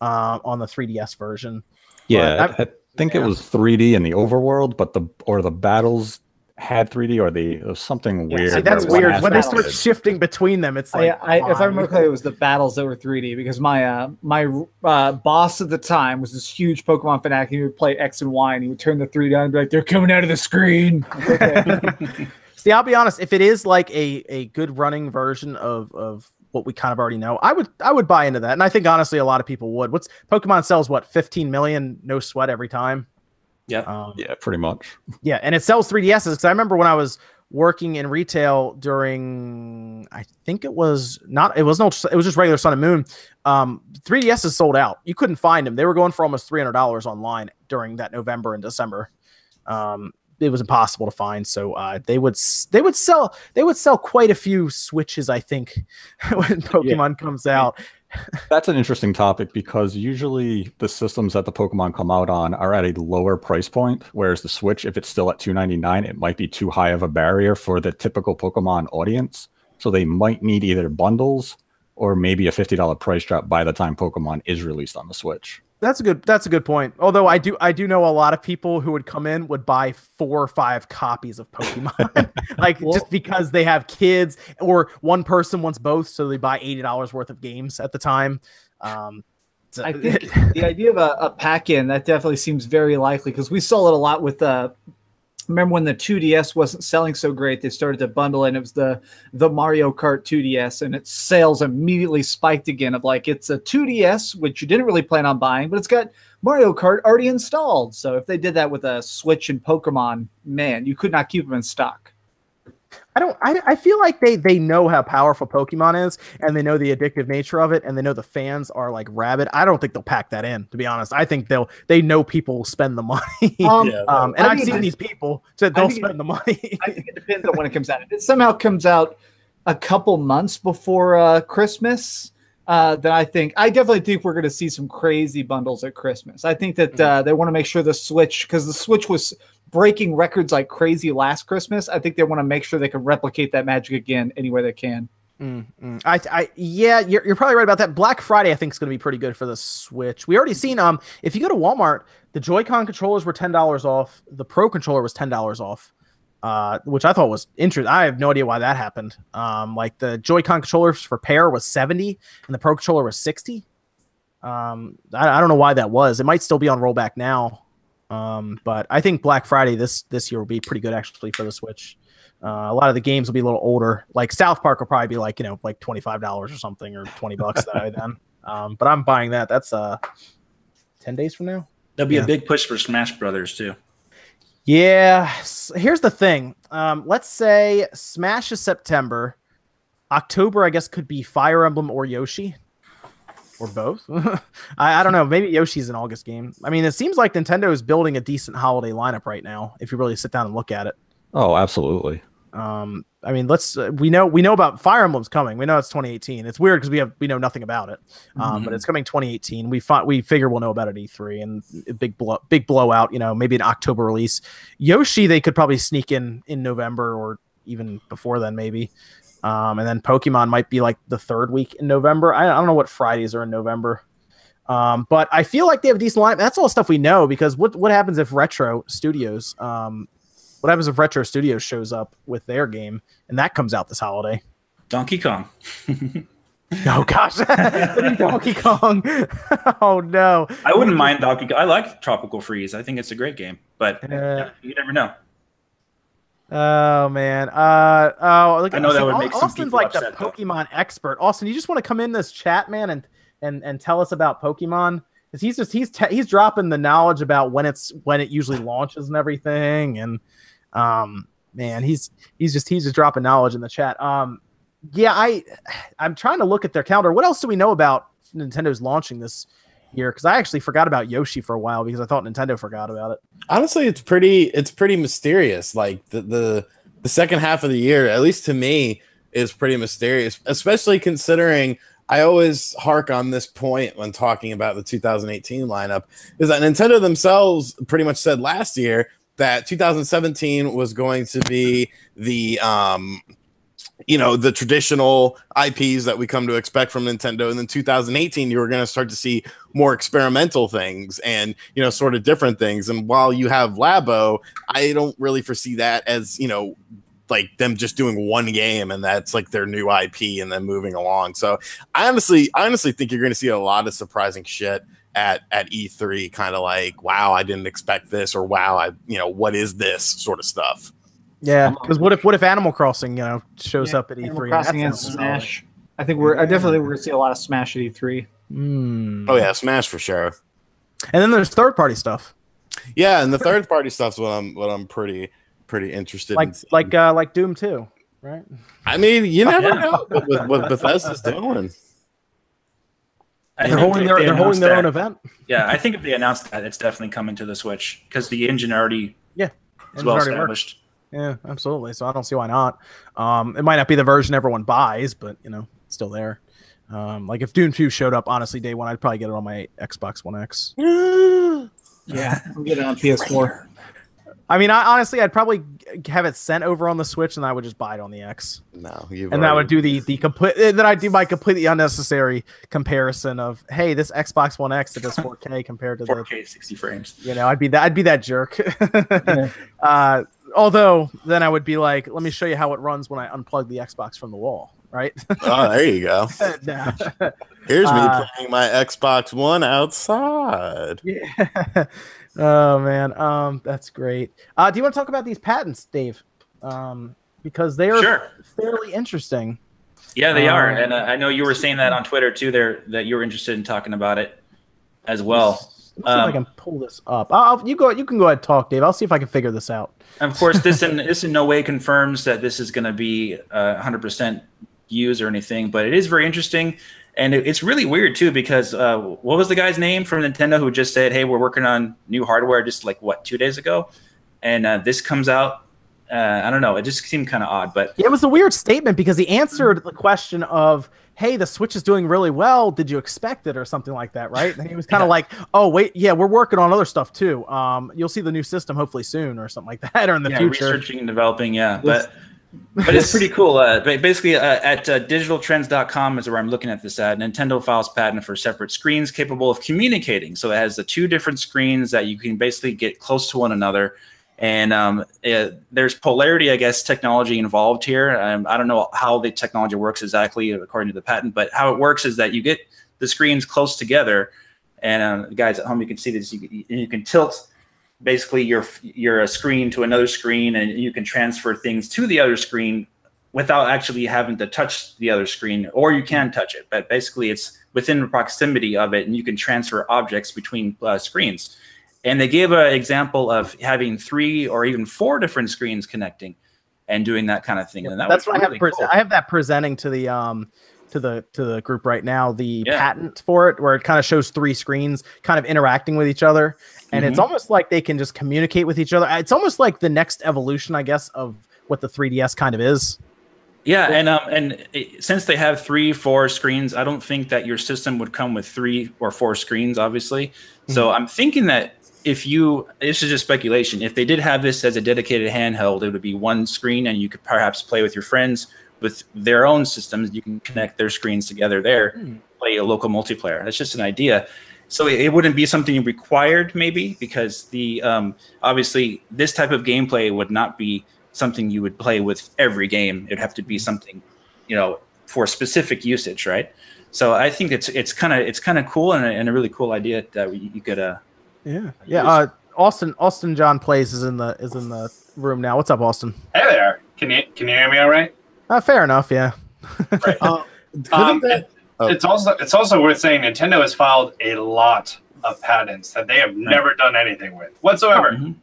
uh, on the 3ds version Yeah, I, I think yeah. it was 3D in the overworld, but the or the battles had 3D or the it something Yeah, weird. see, See, that's weird. When they start shifting between them, it's like I, I, if I remember correctly, it was the battles that were 3D because my uh, my uh, boss at the time was this huge Pokemon fanatic. He would play X and Y, and he would turn the 3D on and be like, "They're coming out of the screen." Okay. See, I'll be honest. If it is like a a good running version of of what we kind of already know, I would I would buy into that, and I think honestly a lot of people would. What's Pokemon sells what 15 million, no sweat every time. Yeah. Um, Yeah, pretty much. Yeah, and it sells 3DSs because I remember when I was working in retail during I think it was not it was no it was just regular Sun and Moon. Um, 3DSs sold out. You couldn't find them. They were going for almost three hundred dollars online during that November and December. Um, it was impossible to find. So uh, they would they would sell they would sell quite a few switches. I think when Pokemon comes out. That's an interesting topic because usually the systems that the Pokemon come out on are at a lower price point, whereas the Switch, if it's still at 299, it might be too high of a barrier for the typical Pokemon audience. So they might need either bundles or maybe a $50 price drop by the time Pokemon is released on the Switch. That's a good. That's a good point. Although I do, I do know a lot of people who would come in would buy four or five copies of Pokemon, like Well- just because they have kids, or one person wants both, so they buy eighty dollars worth of games at the time. Um, so- I think the idea of a, a pack in that definitely seems very likely because we saw it a lot with uh remember when the 2DS wasn't selling so great they started to bundle in it was the the Mario Kart 2DS and its sales immediately spiked again of like it's a 2DS which you didn't really plan on buying but it's got Mario Kart already installed. So if they did that with a Switch and Pokemon man you could not keep them in stock I don't. I, I feel like they they know how powerful Pokemon is, and they know the addictive nature of it, and they know the fans are like rabid. I don't think they'll pack that in. To be honest, I think they'll they know people will spend the money. um, Yeah. um, and I I've think seen it- these people that they'll think it- spend the money. I think it depends on when it comes out. If it somehow comes out a couple months before uh, Christmas, uh, then I think I definitely think we're going to see some crazy bundles at Christmas. I think that uh, they want to make sure the Switch, because the Switch was breaking records like crazy last Christmas. I think they want to make sure they can replicate that magic again anywhere they can. Mm, mm. I, I, yeah, you're, you're probably right about that. Black Friday, I think, is going to be pretty good for the Switch. We already seen, um, if you go to Walmart, the Joy-Con controllers were ten dollars off. The Pro controller was ten dollars off, uh, which I thought was interesting. I have no idea why that happened. Um, like the Joy-Con controllers for pair was seventy, and the Pro controller was sixty. Um, I, I don't know why that was. It might still be on rollback now. Um, but I think Black Friday this this year will be pretty good actually for the Switch. Uh, a lot of the games will be a little older. Like South Park will probably be like you know like twenty five dollars or something or twenty bucks that I then. Um, but I'm buying that. That's uh ten days from now. There'll be Yeah. a big push for Smash Brothers too. Yeah. Here's the thing. Um, let's say Smash is September. October, I guess, could be Fire Emblem or Yoshi. Or both. I, I don't know. Maybe Yoshi's an August game. I mean, it seems like Nintendo is building a decent holiday lineup right now, if you really sit down and look at it. Oh, absolutely. Um, I mean, let's uh, we know we know about Fire Emblem's coming. We know it's 2018. It's weird because we have we know nothing about it. Um, but Mhm. it's coming 2018. We fi- we figure we'll know about it at E3 and a big blow big blowout. You know, maybe an October release. Yoshi they could probably sneak in in November or even before then maybe. Um, and then Pokemon might be like the third week in November. I, I don't know what Fridays are in November. Um, but I feel like they have a decent line. That's all stuff we know because what what happens if Retro Studios um, what happens if Retro Studios shows up with their game and that comes out this holiday? Donkey Kong. Oh gosh, Donkey Kong. oh no. I wouldn't mind Donkey Kong. I like Tropical Freeze. I think it's a great game, but Uh, you never know. Oh man. Uh oh. Look, I know that would make some Austin's like upset, the though. Pokemon expert. Austin, you just want to come in this chat, man, and and and tell us about Pokemon? Because he's just he's te- he's dropping the knowledge about when it's when it usually launches and everything, and um man, he's he's just he's just dropping knowledge in the chat. Um, yeah, I I'm trying to look at their calendar. What else do we know about Nintendo's launching this year? Because I actually forgot about Yoshi for a while because I thought Nintendo forgot about it. honestly it's pretty it's pretty mysterious like the, the the second half of the year at least to me is pretty mysterious especially considering i always hark on this point when talking about the 2018 lineup is that nintendo themselves pretty much said last year that 2017 was going to be the um you know the traditional ips that we come to expect from nintendo. And then 2018 you were going to start to see more experimental things and you know sort of different things. And while you have labo i don't really foresee that as you know like them just doing one game and that's like their new ip and then moving along. So i honestly I honestly think you're going to see a lot of surprising shit at at e3 kind of like wow i didn't expect this or wow i you know what is this? sort of stuff Yeah, because what if what if Animal Crossing you know shows Yeah, up at E3? Animal Crossing and that's Smash. I think we're I definitely we're gonna see a lot of Smash at E3. Mm. oh yeah smash for sure And then there's third party stuff yeah and the third party stuff's what i'm what i'm pretty pretty interested like in seeing. like uh like Doom 2, right? i mean you never Yeah. know what, what, what bethesda's doing I They're holding their they they're holding announce their own event. Yeah, I think if they announce that, it's definitely coming to the Switch because the engine already Yeah, is well already worked. established. Yeah, absolutely. So I don't see why not. Um, it might not be the version everyone buys, but you know, it's still there. Um, like if Doom 2 showed up honestly day one, I'd probably get it on my Xbox One X. Yeah, I'm getting it on PS4. I mean, I honestly, I'd probably g- have it sent over on the Switch, and I would just buy it on the X, no you've and that would do the the complete. Then I'd do my completely unnecessary comparison of, hey, this Xbox One X that does 4K compared to the 4K 60 frames. you know, I'd be that I'd be that jerk. Yeah. uh, although then I would be like, let me show you how it runs when I unplug the Xbox from the wall, right? oh there you go no. Here's me Uh, playing my Xbox One outside. yeah. oh man, um, that's great. Uh, do you want to talk about these patents, Dave? Um, because they are Sure. fairly interesting. Yeah, they are, Um, and uh, I know you were saying that on Twitter too. There, that you were interested in talking about it as well. Let's see if I Um, can pull this up. I'll, you go. You can go ahead and talk, Dave. I'll see if I can figure this out. Of course, this in this in no way confirms that this is going to be uh, 100% used or anything, but it is very interesting, and it, it's really weird too because uh, what was the guy's name from Nintendo who just said, "Hey, we're working on new hardware," just like what two days ago, and uh, this comes out. Uh, I don't know. It just seemed kind of odd, but Yeah, it was a weird statement because he answered the question of, "Hey, the Switch is doing really well. Did you expect it or something like that?" Right? And he was kind of Yeah. like, "Oh, wait, yeah, we're working on other stuff too. Um, you'll see the new system hopefully soon or something like that, or in the yeah, future." researching and developing. Yeah, This- but but it's pretty cool. Uh, basically, uh, at uh, digitaltrends.com is where I'm looking at this ad. Nintendo files patent for separate screens capable of communicating. So it has the two different screens that you can basically get close to one another. And um, it, there's polarity, I guess, technology involved here. Um, I don't know how the technology works exactly according to the patent, but how it works is that you get the screens close together. And uh, guys at home, you can see this. You, you can tilt basically your your screen to another screen and you can transfer things to the other screen without actually having to touch the other screen or you can touch it but basically it's within proximity of it and you can transfer objects between uh, screens and they gave an example of having three or even four different screens connecting and doing that kind of thing and that that's what really I have cool. i have that presenting to the um to the to the group right now the Yeah. patent for it where it kind of shows three screens kind of interacting with each other and it's Mhm. almost like they can just communicate with each other it's almost like the next evolution i guess of what the 3ds kind of is Yeah, and um, and it, since they have three, four screens, I don't think that your system would come with three or four screens, obviously. So I'm thinking that if you, this is just speculation, if they did have this as a dedicated handheld, it would be one screen, and you could perhaps play with your friends with their own systems. You can connect their screens together there, play a local multiplayer. That's just an idea. So it, it wouldn't be something required, maybe, because the um, obviously this type of gameplay would not be something you would play with every game. It'd have to be something, you know, for specific usage, right? So I think it's it's kind of it's kind of cool and a, and a really cool idea that you, you could uh yeah yeah uh austin austin john plays is in the is in the room now what's up austin Hey there. Can you can you hear me all right? uh, fair enough yeah Uh, couldn't Um, that- Oh. It's also it's also worth saying Nintendo has filed a lot of patents that they have never done anything with whatsoever. mhm.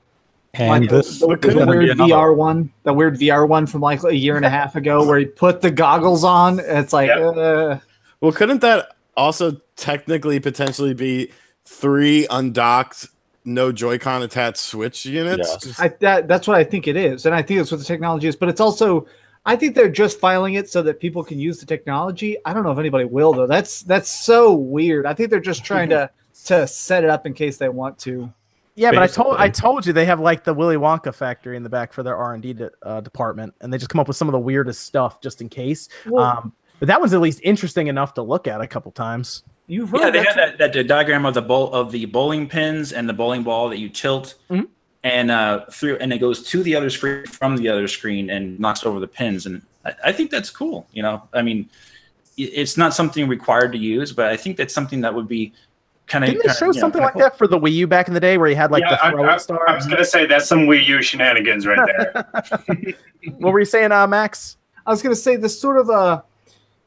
And Like this the, is the gonna be weird VR one, the weird VR one from like a year and a half ago, where he put the goggles on. It's like, Yep. uh, well, couldn't that also technically potentially be three undocked, no Joy-Con attached Switch units? Yes. I, that, that's what I think it is, and I think that's what the technology is. But it's also, I think they're just filing it so that people can use the technology. I don't know if anybody will though. That's that's so weird. I think they're just trying to to set it up in case they want to. Yeah, but I told I told you they have like the Willy Wonka factory in the back for their R and D de- uh, department, and they just come up with some of the weirdest stuff just in case. Well, um, but that one's at least interesting enough to look at a couple times. You've heard Yeah, they that's- had that, that diagram of the bowl of the bowling pins and the bowling ball that you tilt Mhm. and uh through and it goes to the other screen from the other screen and knocks over the pins and I, I think that's cool. You know, I mean, it's not something required to use, but I think that's something that would be kind of Didn't they show something like that for the Wii U back in the day, where you had like yeah, the I, throw I- it star? I was gonna say that's some Wii U shenanigans right there. what were you saying, uh, Max? I was going to say this sort of uh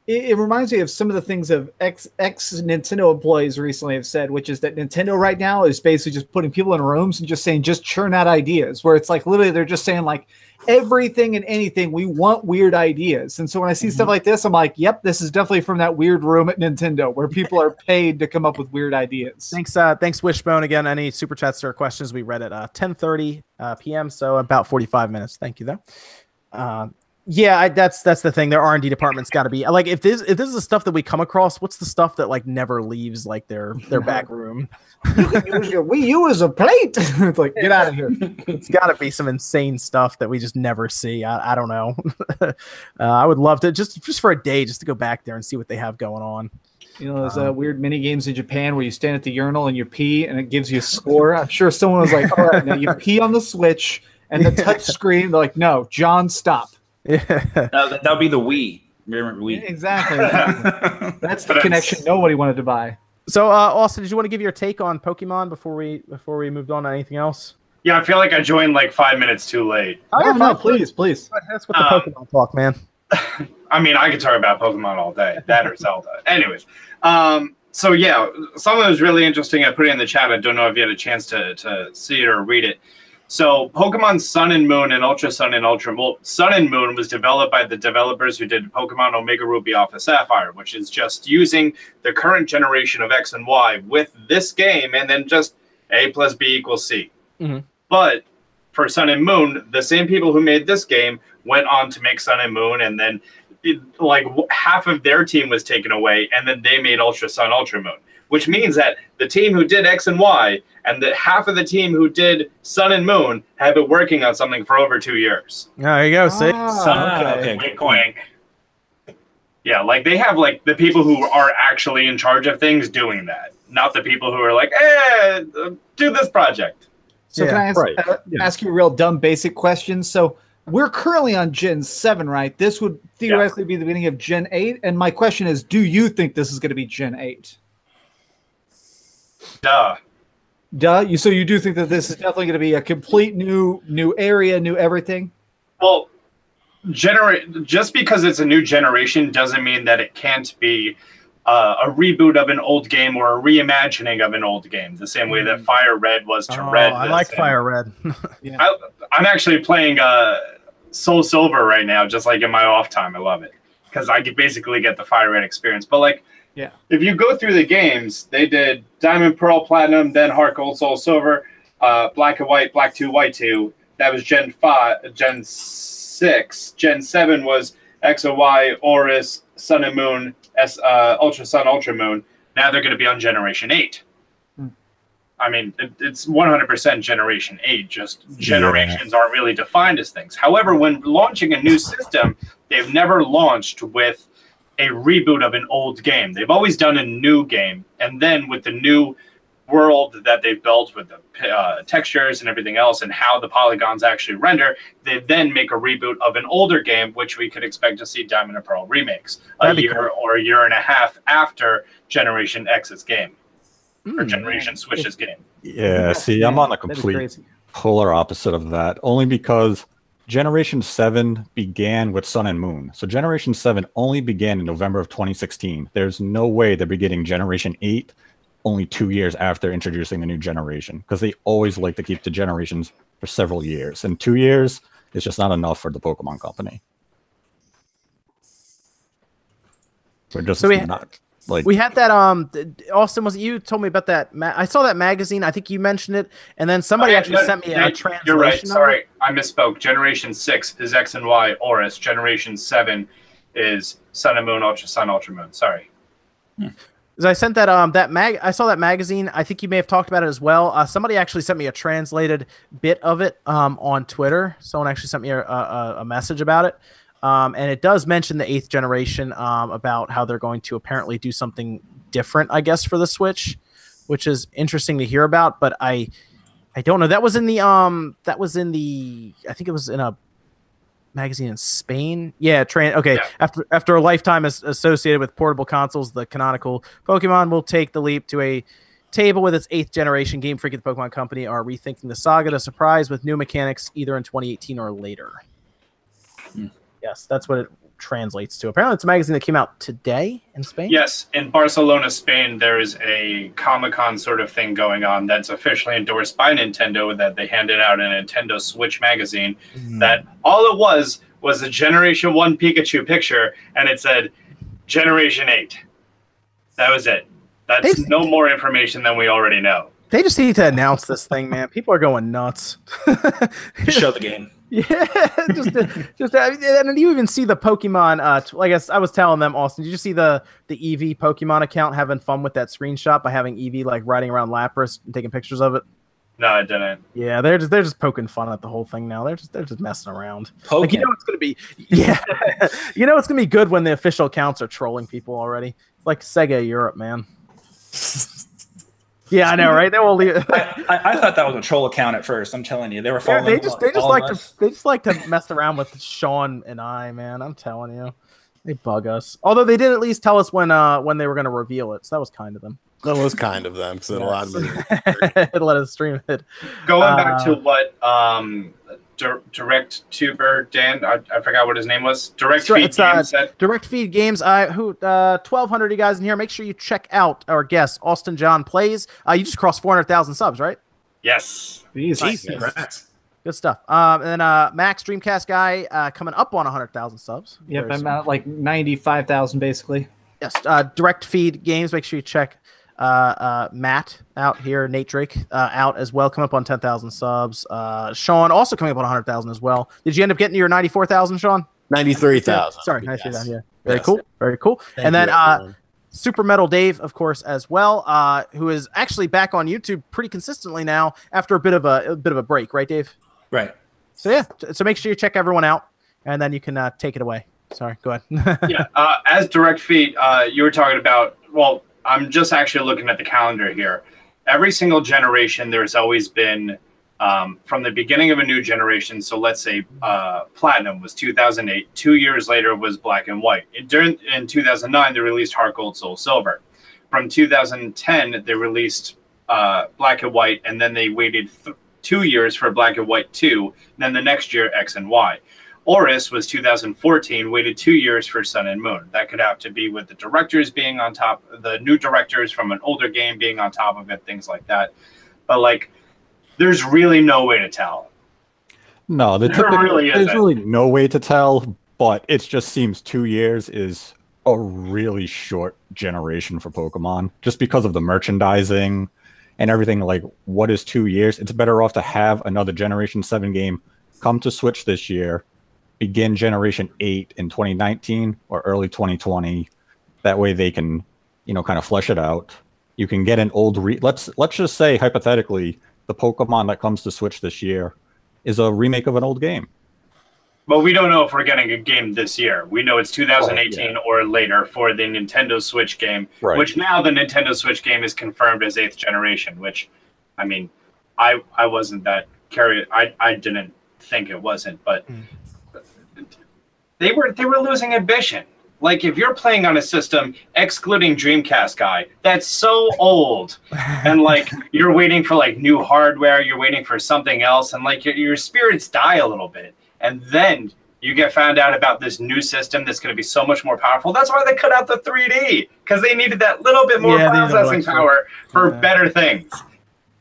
it, it reminds me of some of the things of ex ex Nintendo employees recently have said, which is that Nintendo right now is basically just putting people in rooms and just saying just churn out ideas. Where it's like literally they're just saying like everything and anything we want weird ideas. And so when I see stuff like this, I'm like, yep, this is definitely from that weird room at Nintendo where people are paid to come up with weird ideas. Thanks, uh, thanks, Wishbone. Again, any super chats or questions we read at uh, 10:30 uh, p.m. So about 45 minutes. Thank you, though. Uh, yeah, I, that's that's the thing. Their R and D department's got to be like if this if this is the stuff that we come across, what's the stuff that like never leaves like their their back room? you can use your Wii U as a plate. it's like get out of here. It's got to be some insane stuff that we just never see. I, I don't know. uh, I would love to just just for a day just to go back there and see what they have going on. You know, those uh, weird mini games in Japan where you stand at the urinal and you pee and it gives you a score. I'm sure someone was like, all right, now you pee on the Switch and the touch screen. They're like, no, John, stop. Yeah. No, that would be the Wii. Remember Wii? Exactly. That's the connection nobody wanted to buy. So, uh, Austin, did you want to give your take on Pokemon before we before we moved on to anything else? yeah, I feel like I joined like five minutes too late. Oh, you're no, please, please. That's what the Uh, Pokemon talk, man. I mean, I could talk about Pokemon all day. That or Zelda. Anyways, um, so yeah, something that was really interesting. I put it in the chat. I don't know if you had a chance to to see it or read it. So, Pokemon Sun and Moon and Ultra Sun and Ultra well, Sun and Moon was developed by the developers who did Pokemon Omega Ruby Alpha Sapphire, which is just using the current generation of X and Y with this game, and then just A plus B equals C. Mhm. But for Sun and Moon, the same people who made this game went on to make Sun and Moon, and then it, like w- half of their team was taken away, and then they made Ultra Sun, Ultra Moon, which means that the team who did X and Y and the half of the team who did Sun and Moon have been working on something for over two years. There you go. See, Ah, okay, okay. okay. Wink, wink. Yeah, like they have like the people who are actually in charge of things doing that, not the people who are like, eh, do this project. So can I ask, right. uh, Yeah. ask you a real dumb basic question? So we're currently on Gen 7, right? This would theoretically be the beginning of Gen 8. And my question is, do you think this is going to be Gen 8? Duh. Duh. You so you do think that this is definitely going to be a complete new new area, new everything? Well, generate just because it's a new generation doesn't mean that it can't be uh, a reboot of an old game or a reimagining of an old game. The same way that Fire Red was to Oh, Red. I like and- Fire Red. I, I'm actually playing uh, Soul Silver right now, just like in my off time. I love it because I could basically get the Fire Red experience. But like, Yeah. if you go through the games, they did Diamond, Pearl, Platinum, then Heart Gold, Soul Silver, uh, Black and White, Black Two, White Two. That was Gen Five, Gen Six. Gen Seven was X and Y, ORAS, Sun and Moon, S, uh, Ultra Sun, Ultra Moon. Now they're going to be on Generation Eight. I mean, it, it's 100% Generation 8, just generations aren't really defined as things. However, when launching a new system, they've never launched with a reboot of an old game. They've always done a new game. And then with the new world that they've built with the uh, textures and everything else and how the polygons actually render, they then make a reboot of an older game, which we could expect to see Diamond and Pearl remakes a That'd be year or a year and a half after Generation X's game or Hmm. Generation Switch's game. Yeah, see, I'm on the complete polar opposite of that, only because Generation 7 began with Sun and Moon. So Generation 7 only began in November of 2016. There's no way they're beginning Generation 8 only two years after introducing the new generation, because they always like to keep the generations for several years. And two years is just not enough for the Pokemon Company. We're just So we- not like We had that. Um, Austin, was it you told me about that? Ma- I saw that magazine. I think you mentioned it, and then somebody Oh, yeah, actually no, sent me no, a translation. You're right. of it. Sorry, I misspoke. Generation six is X and Y ORAS. Generation seven is Sun and Moon, Ultra Sun, Ultra Moon. Sorry. 'Cause I sent that um that mag I saw that magazine. I think you may have talked about it as well. Uh, somebody actually sent me a translated bit of it um on Twitter. Someone actually sent me a, a, a message about it. Um, and it does mention the eighth generation um, about how they're going to apparently do something different, I guess, for the Switch, which is interesting to hear about. But I, I don't know. That was in the um, that was in the I think it was in a magazine in Spain. Yeah, train. Okay, Yeah. after after a lifetime as associated with portable consoles, the canonical Pokemon will take the leap to a table with its eighth generation. Game Freak at the Pokemon Company are rethinking the saga to surprise with new mechanics either in 2018 or later. Yes, that's what it translates to. Apparently, it's a magazine that came out today in Spain. Yes, in Barcelona, Spain, there is a Comic Con sort of thing going on that's officially endorsed by Nintendo. That they handed out a Nintendo Switch magazine. Mm. That all it was was a Generation One Pikachu picture, and it said Generation Eight. That was it. That's They- no more information than we already know. They just need to announce this thing, man. People are going nuts. Show the game. Yeah, just just and you even see the Pokemon. Uh, I guess I was telling them, Austin. Did you see the the Eevee Pokemon account having fun with that screenshot by having Eevee like riding around Lapras and taking pictures of it? No, I didn't. Yeah, they're just they're just poking fun at the whole thing now. They're just they're just messing around. Poke Like you know it's gonna be yeah, you know it's gonna be good when the official accounts are trolling people already. It's like Sega Europe, man. Yeah, I know, right? They will leave. I, I, I thought that was a troll account at first. I'm telling you, they were Yeah, following. they just they just like of to they just like to mess around with Sean and I, man. I'm telling you, they bug us. Although they did at least tell us when uh when they were going to reveal it, so that was kind of them. That was kind of them because it allowed me. it let us stream it. Going back to Uh, what um, Dir- Direct Tuber Dan, I, I forgot what his name was. Direct Sure, Feed it's, uh, Games said. Direct feed games. I who uh 1200 you guys in here. Make sure you check out our guest Austin John plays. Uh, you just crossed 400,000 subs, right? Yes. Jesus. Congrats. Good stuff. Um, and then uh, Max Dreamcast guy uh, coming up on 100,000 subs. Yep, Very I'm soon. at like 95,000 basically. Yes, uh, direct feed games. Make sure you check uh, uh, Matt out here, Nate Drake uh, out as well. Come up on ten thousand subs. Uh, Sean also coming up on hundred thousand as well. Did you end up getting to your ninety four thousand, Sean? 93,000. Sorry, Yes. ninety three thousand. Yeah, very Yes. cool, very cool. Thank and then you, uh. Super Metal Dave, of course, as well, uh, who is actually back on YouTube pretty consistently now after a bit of a, a bit of a break, right, Dave? Right. So yeah, so make sure you check everyone out, and then you can uh, take it away. Sorry, go ahead. yeah, uh, as direct feed, uh, you were talking about. Well, I'm just actually looking at the calendar here. Every single generation, there's always been um, from the beginning of a new generation. So let's say uh, Platinum was 2008. Two years later was Black and White. In, during, in 2009, they released Heart Gold, Soul Silver. From 2010, they released uh, Black and White, and then they waited th- two years for Black and White 2. then the next year, X and Y. ORAS was 2014, waited two years for Sun and Moon. That could have to be with the directors being on top, the new directors from an older game being on top of it, things like that. But like, there's really no way to tell. No, the There really there's really no way to tell, but it just seems two years is a really short generation for Pokemon, just because of the merchandising and everything. Like, what is two years? It's better off to have another Generation Seven game come to Switch this year, begin Generation Eight in 2019 or early 2020. That way, they can, you know, kind of flesh it out. You can get an old re. Let's let's just say hypothetically, the Pokemon that comes to Switch this year is a remake of an old game. But we don't know if we're getting a game this year. We know it's 2018 or later for the Nintendo Switch game, Right. which now the Nintendo Switch game is confirmed as eighth generation. Which, I mean, I I wasn't that carried. I I didn't think it wasn't, but hmm. They were they were losing ambition. Like if you're playing on a system excluding Dreamcast guy, that's so old, and like you're waiting for like new hardware, you're waiting for something else, and like your, your spirits die a little bit, and then you get found out about this new system that's going to be so much more powerful. That's why they cut out the 3D because they needed that little bit more Yeah, processing power for Yeah. better things.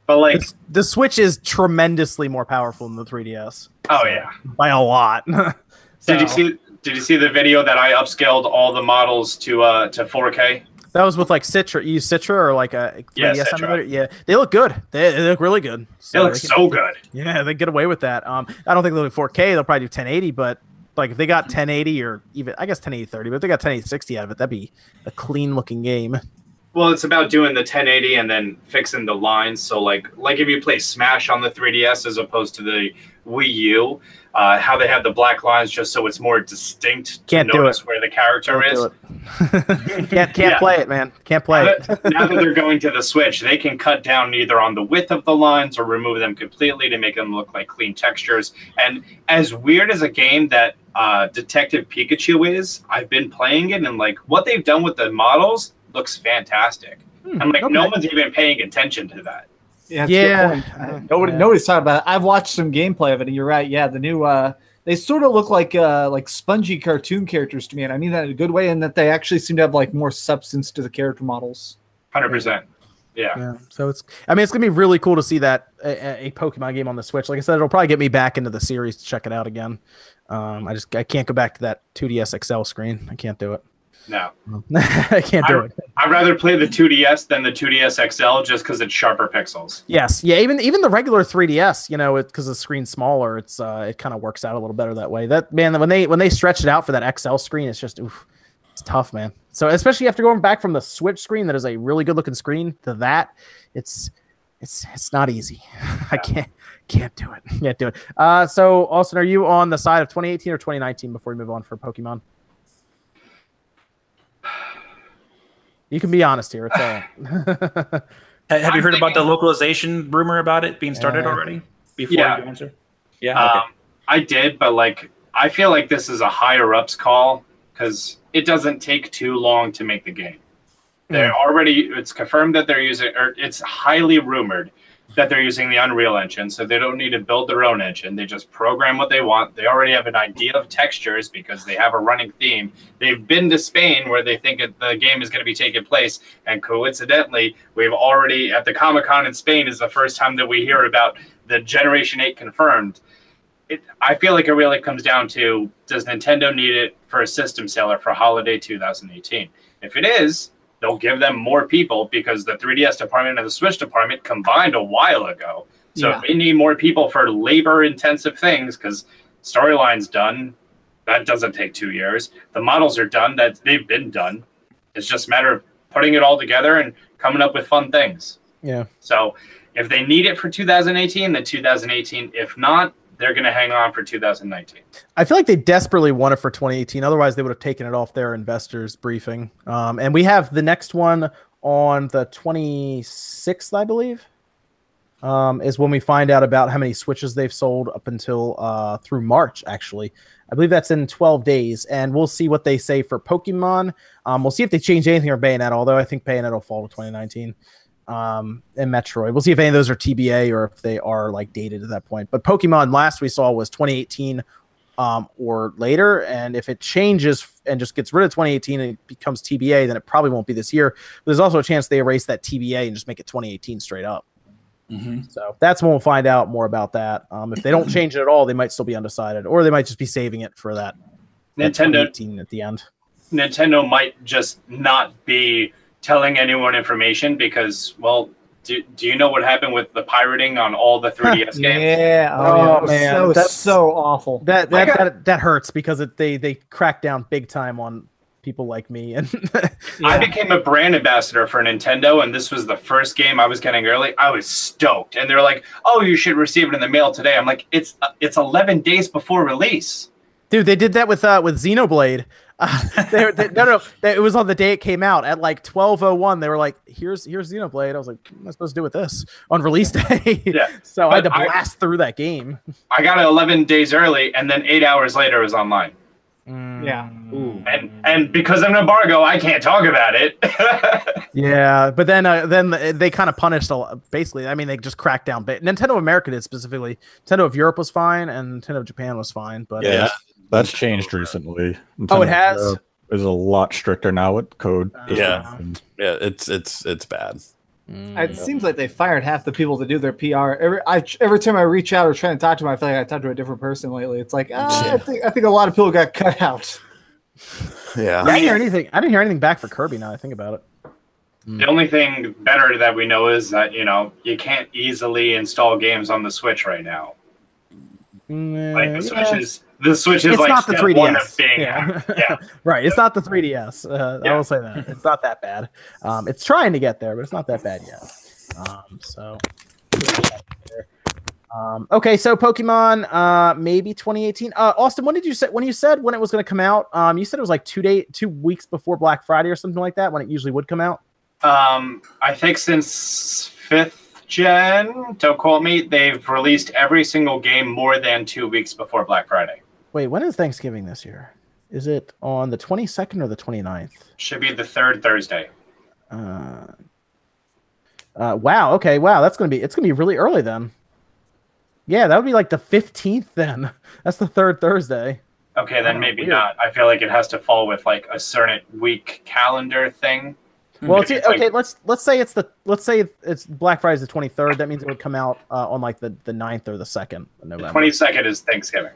But like, the, the Switch is tremendously more powerful than the 3DS oh yeah, by a lot. did you see? Did you see the video that I upscaled all the models to uh to 4K? That was with like Citra. You use Citra or like a 3DS Yeah, Citra. Yeah, they look good. They, they look really good. So looks they can- so good. Yeah, they get away with that. Um, I don't think they'll do 4K. They'll probably do 1080, but like if they got 1080 or even I guess 1080 30, but if they got 1080 60 out of it, that'd be a clean looking game. Well, it's about doing the 1080 and then fixing the lines. So like like if you play Smash on the 3DS as opposed to the Wii U, uh, how they have the black lines just so it's more distinct Can't to do notice where the character Can't is. do it. can't can't Yeah. play it, man. Can't play Now it. that, now that they're going to the Switch, they can cut down either on the width of the lines or remove them completely to make them look like clean textures. And as weird as a game that uh, Detective Pikachu is, I've been playing it and like what they've done with the models looks fantastic. Hmm, And like no one's even paying attention to that. Yeah, that's a good Yeah. point. Uh, Nobody, Yeah. nobody's talking about it. I've watched some gameplay of it, and you're right. Yeah, the new, uh, they sort of look like uh, like spongy cartoon characters to me, and I mean that in a good way, in that they actually seem to have like more substance to the character models. Hundred percent. Yeah. Yeah. So it's I mean it's gonna be really cool to see that a, a Pokemon game on the Switch. Like I said, it'll probably get me back into the series to check it out again. Um, I just I can't go back to that 2DS XL screen. I can't do it. No. I can't do I- it. I'd rather play the 2DS than the 2DS XL just because it's sharper pixels. Yes, yeah. Even even the regular 3DS, you know, because the screen's smaller, it's uh, it kind of works out a little better that way. That man, when they when they stretch it out for that XL screen, it's just oof, it's tough, man. So especially after going back from the Switch screen, that is a really good looking screen, to that, it's it's it's not easy. I can't can't do it. Can't do it. Uh, so Austin, are you on the side of 2018 or 2019 before we move on for Pokemon? You can be honest here. It's all right. Ha- Have you I'm heard about the localization rumor about it being started Yeah. already? Before Yeah. you answer? Yeah. Okay. Um, I did, but like I feel like this is a higher ups call because it doesn't take too long to make the game. They're already it's confirmed that they're using or it's highly rumored that they're using the Unreal Engine, so they don't need to build their own engine. They just program what they want. They already have an idea of textures because they have a running theme. They've been to Spain where they think the game is going to be taking place, and coincidentally, we've already at the Comic Con in Spain is the first time that we hear about the Generation Eight confirmed. It, I feel like it really comes down to does Nintendo need it for a system seller for holiday 2018? If it is, they'll give them more people because the 3DS department and the Switch department combined a while ago. So Yeah. if they need more people for labor intensive things, because storyline's done, that doesn't take two years. The models are done, that they've been done. It's just a matter of putting it all together and coming up with fun things. Yeah. So if they need it for 2018, then 2018. If not, they're going to hang on for 2019. I feel like they desperately want it for 2018. Otherwise, they would have taken it off their investors briefing. Um, and we have the next one on the 26th, I believe, um, is when we find out about how many switches they've sold up until uh, through March, actually. I believe that's in 12 days. And we'll see what they say for Pokemon. Um, we'll see if they change anything or Bayonetta, although I think Bayonetta will fall to 2019 um, and Metroid. We'll see if any of those are TBA or if they are like dated at that point. But Pokemon last we saw was 2018 um, or later, and if it changes and just gets rid of 2018 and it becomes TBA, then it probably won't be this year. But there's also a chance they erase that TBA and just make it 2018 straight up. Mm-hmm. So that's when we'll find out more about that. Um, if they don't change it at all, they might still be undecided, or they might just be saving it for that, that Nintendo 2018 at the end. Nintendo might just not be telling anyone information because, well, do, do you know what happened with the pirating on all the 3DS games? Yeah. Oh, Oh, yeah. Was man, So, that's- so awful. That that got- that, that hurts because it, they they crack down big time on people like me and I became a brand ambassador for Nintendo, and this was the first game I was getting early. I was stoked, and they're like, "Oh, you should receive it in the mail today." I'm like, "It's uh, it's 11 days before release." Dude, they did that with uh with Xenoblade. Uh, they, they, no, no, they, it was on the day it came out at like twelve oh one. They were like, "Here's here's Xenoblade." I was like, "What am I supposed to do with this on release day?" Yeah, so I had to but I- blast through that game. I got it 11 days early, and then eight hours later, it was online. Yeah. Ooh. And and because of an embargo, I can't talk about it. Yeah, but then uh, then they kind of punished a lot. Basically, I mean, they just cracked down. But Nintendo America did specifically. Nintendo of Europe was fine, and Nintendo of Japan was fine. But Yeah, that's changed recently. Oh, it has? Europe Is a lot stricter now with code. Yeah. Yeah, it's it's it's bad. Mm. It seems like they fired half the people to do their PR. Every I, every time I reach out or try to talk to them, I feel like I talk to a different person lately. It's like ah, I think I think a lot of people got cut out. Yeah. I didn't hear anything. I didn't hear anything back for Kirby. Now I think about it. the only thing better that we know is that you know you can't easily install games on the Switch right now. Like the Switch Yeah. is the Switch is It's like not the step one of 3DS. being Yeah. yeah. right. It's not the 3DS. Uh, I will say that it's not that bad. Um, it's trying to get there, but it's not that bad yet. Um, so. Um, okay, so Pokemon, uh, maybe 2018. Uh, Austin, when did you say when you said when it was going to come out? Um, you said it was like two day, two weeks before Black Friday or something like that. When it usually would come out. Um, I think since fifth gen, don't quote me, they've released every single game more than two weeks before Black Friday. Wait, when is Thanksgiving this year? Is it on the 22nd or the 29th? Should be the third Thursday. Uh, uh, wow. Okay. Wow. That's gonna be. It's gonna be really early then. Yeah, that would be like the fifteenth. Then that's the third Thursday. Okay, then Oh, maybe weird. not. I feel like it has to fall with like a certain week calendar thing. Well, it's, It's like- okay. let's let's say it's the let's say it's Black Friday's the twenty third. That means it would come out uh, on like the the 9th or the second of The twenty second is Thanksgiving.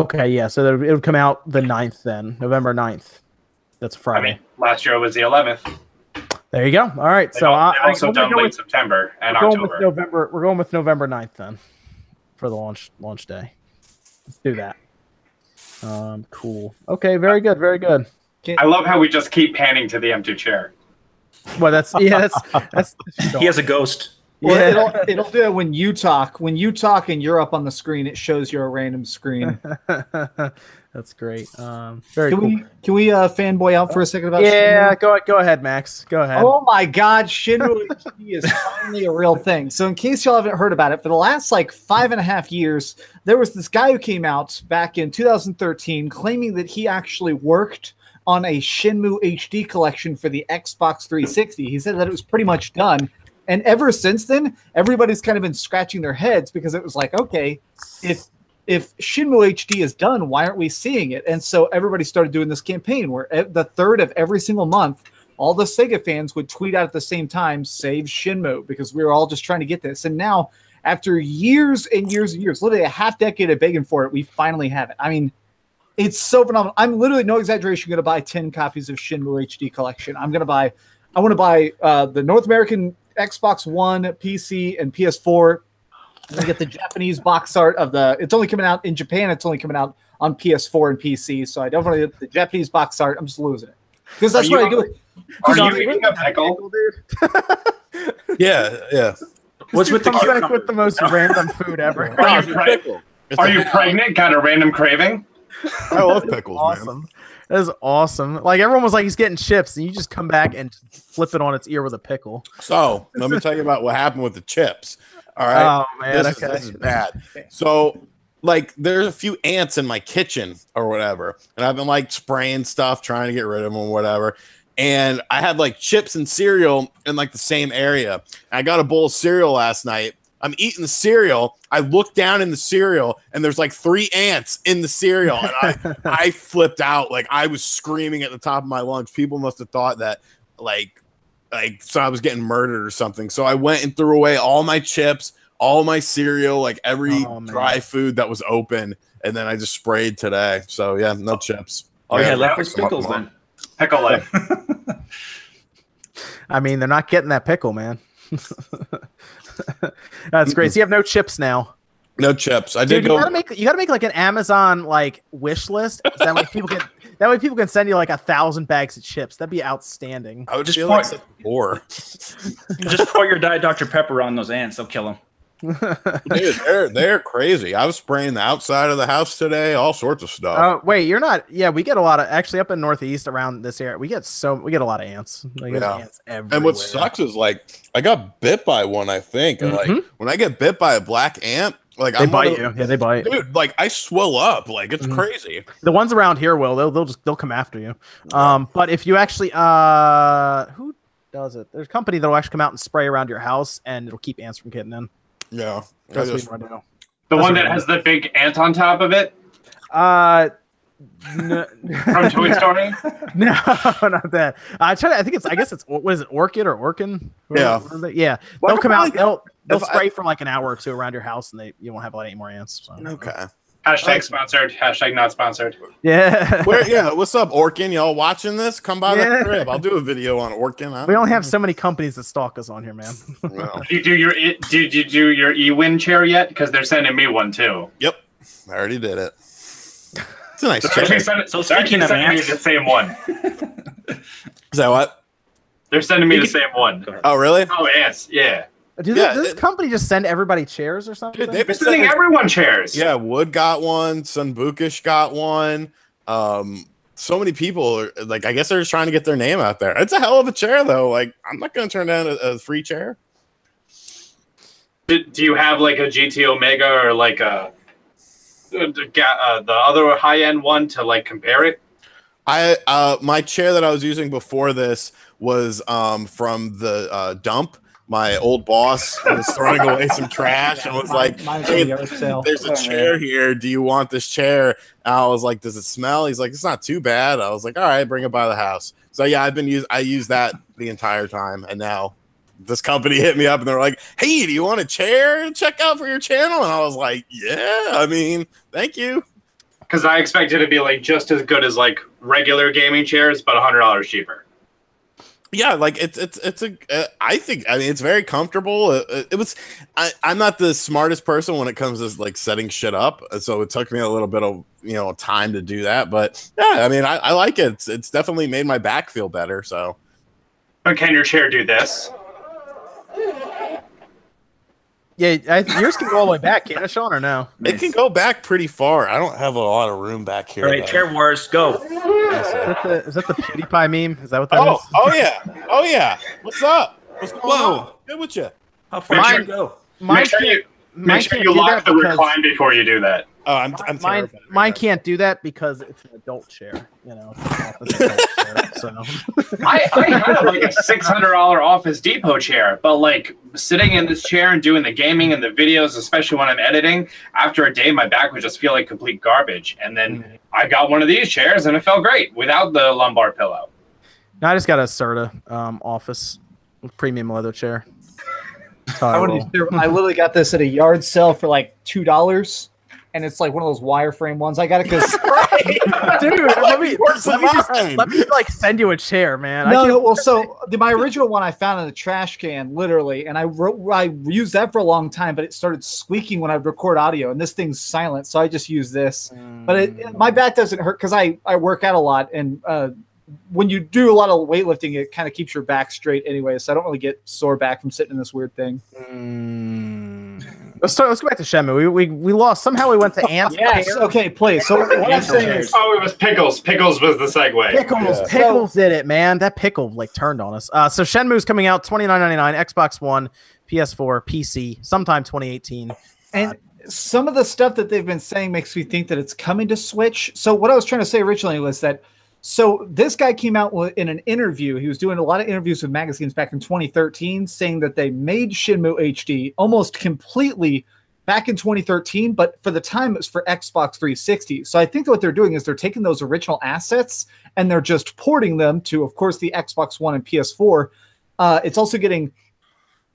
Okay. Yeah. So it would come out the 9th then, November 9th. That's a I Friday. mean, last year it was the eleventh. there you go. All right. They've So I, they've I, also we're done going late with- September and we're going with October. November. We're going with November 9th then for the launch launch day. Let's do that. Um, cool. Okay, very good, very good. I love how we just keep panning to the empty chair. Well, that's yeah, that's that's. He has a ghost. Well, Yeah. it'll it'll do it when you talk. When you talk and you're up on the screen, it shows you a random screen. that's great. Um, very Can cool. we can we uh, fanboy out for a second about? Yeah, Shenmue? go go ahead, Max. Go ahead. Oh my God, Shenmue HD is finally a real thing. So, in case y'all haven't heard about it, for the last like five and a half years, there was this guy who came out back in 2013 claiming that he actually worked on a Shenmue HD collection for the Xbox 360. He said that it was pretty much done. And ever since then, everybody's kind of been scratching their heads because it was like, okay, if if Shenmue HD is done, why aren't we seeing it? And so everybody started doing this campaign where the third of every single month, all the Sega fans would tweet out at the same time, save Shenmue, because we were all just trying to get this. And now, after years and years and years, literally a half decade of begging for it, we finally have it. I mean, it's so phenomenal. I'm literally, no exaggeration, going to buy 10 copies of Shenmue HD collection. I'm going to buy, I want to buy uh, the North American Xbox One, PC, and PS4. I'm get the Japanese box art of the. It's only coming out in Japan. It's only coming out on PS4 and PC. So I definitely get the Japanese box art. I'm just losing it because that's Are you what I do. Are you like, eating a pickle? dude? Yeah, yeah. What's with the comes back cucumber? with the most random food ever? Are you, pre- pickle. Are you pregnant? Got a random craving? I love pickles, man. That is awesome. Like everyone was like, he's getting chips, and you just come back and flip it on its ear with a pickle. So let me tell you about what happened with the chips. All right. Oh man, this, okay. is, this is bad. So, like, there's a few ants in my kitchen or whatever, and I've been like spraying stuff, trying to get rid of them, or whatever. And I had like chips and cereal in like the same area. I got a bowl of cereal last night. I'm eating the cereal. I look down in the cereal, and there's like three ants in the cereal, and I, I flipped out. Like I was screaming at the top of my lungs. People must have thought that, like, like so I was getting murdered or something. So I went and threw away all my chips, all my cereal, like every Oh, dry food that was open, and then I just sprayed today. So yeah, no chips. All you Yeah, had left was pickles then. Pickle life. I mean, they're not getting that pickle, man. That's great. So you have no chips now. No chips. I Dude, did you go. gotta make you gotta make like an Amazon like wish list. 'cause That way people can that way people can send you like a thousand bags of chips. That'd be outstanding. I would Just feel like point- such a bore. Just pour your Diet Dr. Pepper on those ants. They'll kill them. Dude, they're they're crazy. I was spraying the outside of the house today, all sorts of stuff. Oh wait, you're not. Yeah, we get a lot of actually up in Northeast around this area. We get so we get a lot of ants. Like, Yeah. ants everywhere. And what sucks is like I got bit by one, I think. And like when I get bit by a black ant, like They I'm bite you. Yeah, they bite. Dude, like I swell up. Like it's Mhm. crazy. The ones around here will. They'll they'll just they'll come after you. Um, but if you actually uh, who does it? There's a company that'll actually come out and spray around your house, and it'll keep ants from getting in. Yeah. That's what just- you want to do. The That's one that has the big ant on top of it Uh, n- from Toy Story. no, not that. I try to. I think it's. I guess it's. What is it? Orchid or Orkin? Yeah. What they? Yeah. Well, I they'll come out. probably- They'll they'll if I- spray for like an hour or two around your house, and they you won't have any more ants. So. Okay. Hashtag sponsored. Hashtag not sponsored. Yeah. Where yeah, what's up, Orkin? Y'all watching this? Come by Yeah. the crib. I'll do a video on Orkin. I we only have so many companies that stalk us on here, man. don't. Did you do your e- did you do your e-win chair yet? Because they're sending me one too. Yep. I already did it. It's a nice They're chair. actually sending, So they're speaking of sending me the same one. Is that what? They're sending me the same one. Go ahead. Oh, really? Oh, yes. Yeah. Does Yeah, this it- company just send everybody chairs or something? Dude, they've They're been sending sending, everyone chairs. yeah, Wood got one. Sunbukish got one. Um, so many people are like, I guess they're just trying to get their name out there. It's a hell of a chair, though. Like, I'm not going to turn down a, a free chair. Do, do you have like a GT Omega or like a the ga- uh, the other high end one to like compare it? I uh my chair that I was using before this was um from the uh dump. My old boss was throwing away some trash and was like, Mine's "Hey, a yard sale. there's a chair here. Do you want this chair?" And I was like, "Does it smell?" He's like, "It's not too bad." I was like, "All right, bring it by the house." So yeah, I've been use I used that the entire time, and now this company hit me up and they're like, "Hey, do you want a chair to check out for your channel?" And I was like, "Yeah, I mean, thank you." Because I expected it to be like just as good as like regular gaming chairs, but a hundred dollars cheaper. Yeah like it's it's it's a uh, i think i mean it's very comfortable. It, it- it was I, i'm not the smartest person when it comes to like setting shit up uh, so it took me a little bit of you know time to do that but yeah i mean i, I like it. It's, it's definitely made my back feel better so. But can your chair do this? Yeah, I, yours can go all the way back, can it, Sean, or no? it can go back pretty far i don't have a lot of room back here All right, though. chair wars, go. Is that the, is that the PewDiePie meme? Is that what that oh, is? oh oh yeah oh yeah what's up what's going Whoa. on good with you How far Mine- you go? Mine make sure you mine make sure you lock the because- recline before you do that. Oh i'm, I'm mine, terrified right mine can't do that because it's an adult chair. You know, it's an adult chair, so I, I had like a six hundred dollar Office Depot chair, but like sitting in this chair and doing the gaming and the videos, especially when I'm editing, after a day my back would just feel like complete garbage. And then I got one of these chairs and it felt great without the lumbar pillow. no, I just got a Serta um, office premium leather chair. I I, wanna roll. be- I literally got this at a yard sale for like two dollars, and it's like one of those wireframe ones. I got it because Dude, let me, let, me just, let me like send you a chair, man. I no, can't- no. Well, so the, my original one I found in a trash can, literally, and I wrote, I used that for a long time, but it started squeaking when I would record audio, and this thing's silent, so I just use this. But it, Mm. my back doesn't hurt because I I work out a lot, and uh, when you do a lot of weightlifting, it kind of keeps your back straight anyway. So I don't really get sore back from sitting in this weird thing. Mm. Let's start, let's go back to Shenmue. We, we we lost. Somehow we went to ants. Yes. Okay. Please. So what I'm saying is, Oh, it was Pickles. Pickles was the segue. Pickles, Yeah. Pickles did it, man. That pickle like turned on us. Uh, so Shenmue's coming out twenty nine ninety nine, Xbox One, PS4, PC, sometime twenty eighteen. and some of the stuff that they've been saying makes me think that it's coming to Switch. So what I was trying to say originally was that so this guy came out in an interview. He was doing a lot of interviews with magazines back in 2013, saying that they made Shenmue HD almost completely back in 2013, but for the time it was for Xbox 360. So I think what they're doing is they're taking those original assets and they're just porting them to, of course, the Xbox One and PS4. Uh, it's also getting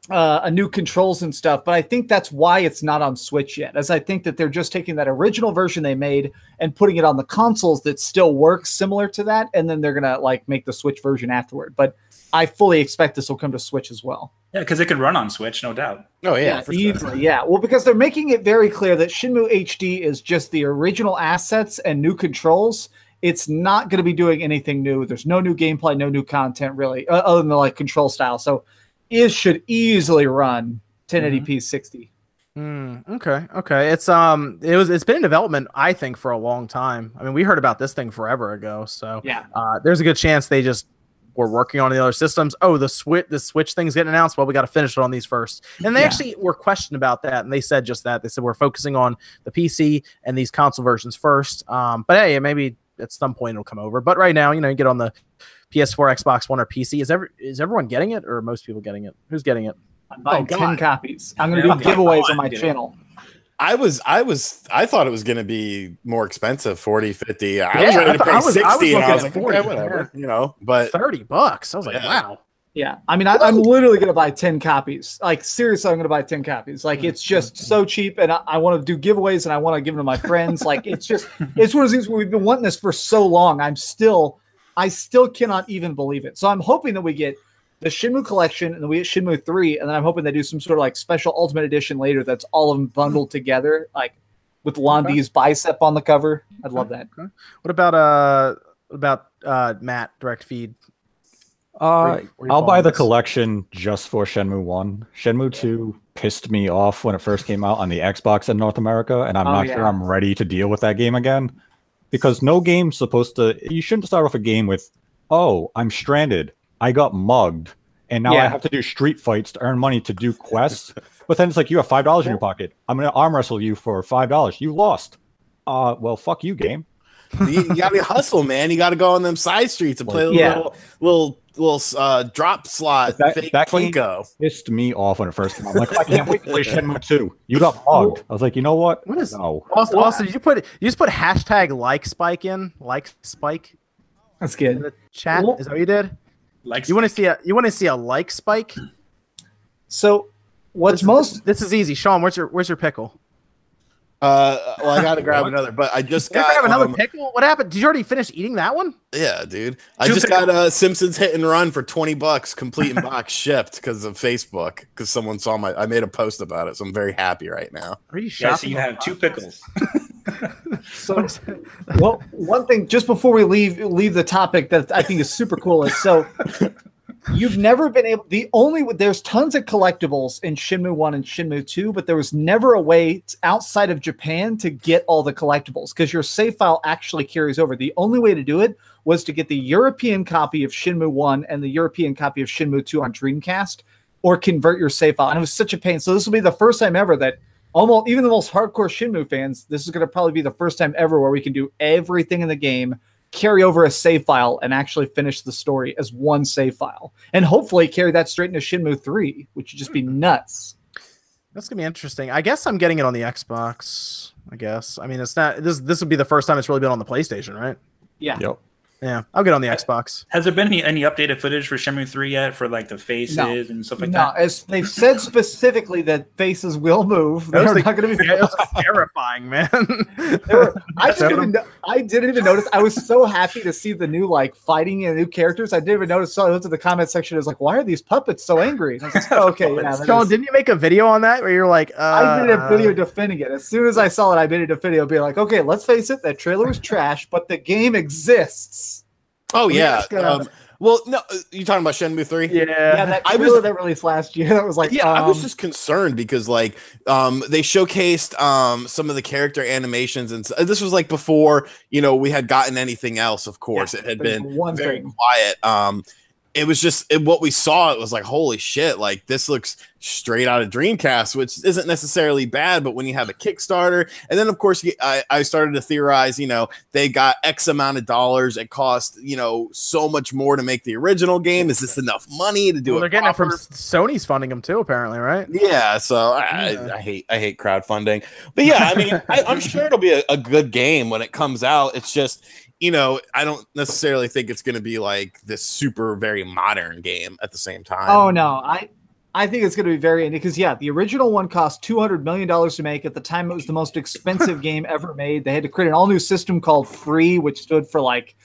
uh, a new controls and stuff, but I think that's why it's not on Switch yet. As I think that they're just taking that original version they made and putting it on the consoles that still works similar to that, and then they're gonna like make the Switch version afterward. But I fully expect this will come to Switch as well. Yeah, because it could run on Switch, no doubt. Oh yeah, for sure. easily. Yeah, well, because they're making it very clear that Shenmue HD is just the original assets and new controls. It's not going to be doing anything new. There's no new gameplay, no new content really, uh, other than the like control style. So it should easily run 1080p 60. Mm, okay, okay. It's um, it was it's been in development, I think, for a long time. I mean, we heard about this thing forever ago. So Yeah. uh, there's a good chance they just were working on the other systems. Oh, the switch, the switch thing's getting announced. Well, we got to finish it on these first. And they Yeah. actually were questioned about that, and they said just that. They said we're focusing on the PC and these console versions first. Um, but hey, maybe at some point it'll come over. But right now, you know, you get on the PS4, Xbox One, or PC. Is every is everyone getting it, or are most people getting it? Who's getting it? I'm buying Oh, 10 copies. I'm going to Yeah, do okay. giveaways on my on, channel. I was, I was, I thought it was going to be more expensive, 40, 50. I was ready to pay I was- I was 60, and I was like, 40, okay, whatever, you know, but Thirty bucks. I was like, Yeah. wow. Yeah, I mean, I, I'm literally gonna buy ten copies. Like seriously, I'm gonna buy ten copies. Like mm-hmm. it's just so cheap, and I, I want to do giveaways, and I want to give them to my friends. Like it's just, it's one of those things where we've been wanting this for so long. I'm still, I still cannot even believe it. So I'm hoping that we get the Shenmue collection, and then we get Shenmue three, and then I'm hoping they do some sort of like special Ultimate Edition later. That's all of them bundled together, like with Lan Di's bicep on the cover. I'd love that. What about uh what about uh Matt direct feed? Uh, Where you- where I'll buy on the collection just for Shenmue 1. Shenmue 2 pissed me off when it first came out on the Xbox in North America, and I'm Oh, not sure. I'm ready to deal with that game again. Because no game's supposed to. You shouldn't start off a game with, oh, I'm stranded. I got mugged. And now I have to do street fights to earn money to do quests. but then it's like, you have $5 in your pocket. I'm going to arm wrestle you for $5. You lost. Uh, well, fuck you, game. you, you got to hustle, man. You got to go on them side streets and play a Yeah. little, little, little uh, drop slot, That- fake that game- Plinko. Pissed me off when it first came out. I'm like, I can't wait to play Shenmue 2. You got mugged. I was like, you know what? What is- no? Also, also, did you put you just put hashtag like spike in like spike That's in good. the chat? Well- Is that what you did? Like You want to see a you want to see a like spike? So what's This- most This is easy. Sean, where's your where's your pickle? Uh, well, I got to grab another, but I just Did got have another um, pickle? What happened? Did you already finish eating that one? Yeah, dude. I Two just pickles. got a Simpsons hit and run for 20 bucks, complete in box shipped because of Facebook. Because someone saw my, I made a post about it. So I'm very happy right now. Are you yeah, shopping? so you have two pickles. So, well, one thing just before we leave leave the topic that I think is super cool is so you've never been able. The only there's tons of collectibles in Shenmue One and Shenmue Two, but there was never a way outside of Japan to get all the collectibles because your save file actually carries over. The only way to do it was to get the European copy of Shenmue One and the European copy of Shenmue Two on Dreamcast, or convert your save file, and it was such a pain. So this will be the first time ever that almost even the most hardcore Shenmue fans, this is going to probably be the first time ever where we can do everything in the game, carry over a save file, and actually finish the story as one save file, and hopefully carry that straight into Shenmue Three, which would just be hmm. nuts. That's gonna be interesting. I guess I'm getting it on the Xbox. I guess. I mean, it's not this. This would be the first time it's really been on the PlayStation, right? Yeah. Yep. Yeah, I'll get on the Xbox. Has there been any, any updated footage for Shenmue 3 yet for like the faces and stuff like no, that? as they've said specifically that faces will move. That was They're the- not going to be. It was terrifying, man. Were- I That's didn't even. I didn't even notice. I was so happy to see the new like fighting and new characters. I didn't even notice. So I went to the comment section. I was like, "Why are these puppets so angry?" And I was like, oh, "Okay, yeah." that Sean, is- didn't you make a video on that where you're like, uh, I made a video defending it. As soon as I saw it, I made a video being like, "Okay, let's face it, that trailer was trash, but the game exists." Oh me yeah. ask, uh, Um, well, no, uh, you talking about Shenmue three? Yeah, Yeah. that I was- that released last year that was like, yeah, I was um, just concerned because like um they showcased um some of the character animations and s- this was like before you know we had gotten anything else. Of course, it had been one very thing. quiet. Um, it was just it, what we saw. It was like holy shit! Like this looks straight out of Dreamcast, which isn't necessarily bad. But when you have a Kickstarter, and then of course I, I started to theorize. You know, they got X amount of dollars. It cost you know so much more to make the original game. Is this enough money to do Well, it? they're getting it from? Sony's funding them too, apparently, right? Yeah, so I, Yeah. I, I hate I hate crowdfunding, but yeah, I mean, I, I'm sure it'll be a, a good game when it comes out. It's just you know I don't necessarily think it's going to be like this super very modern game at the same time. Oh no, I I think it's going to be very because yeah, the original one cost two hundred million dollars to make. At the time, it was the most expensive game ever made. They had to create an all new system called Free, which stood for like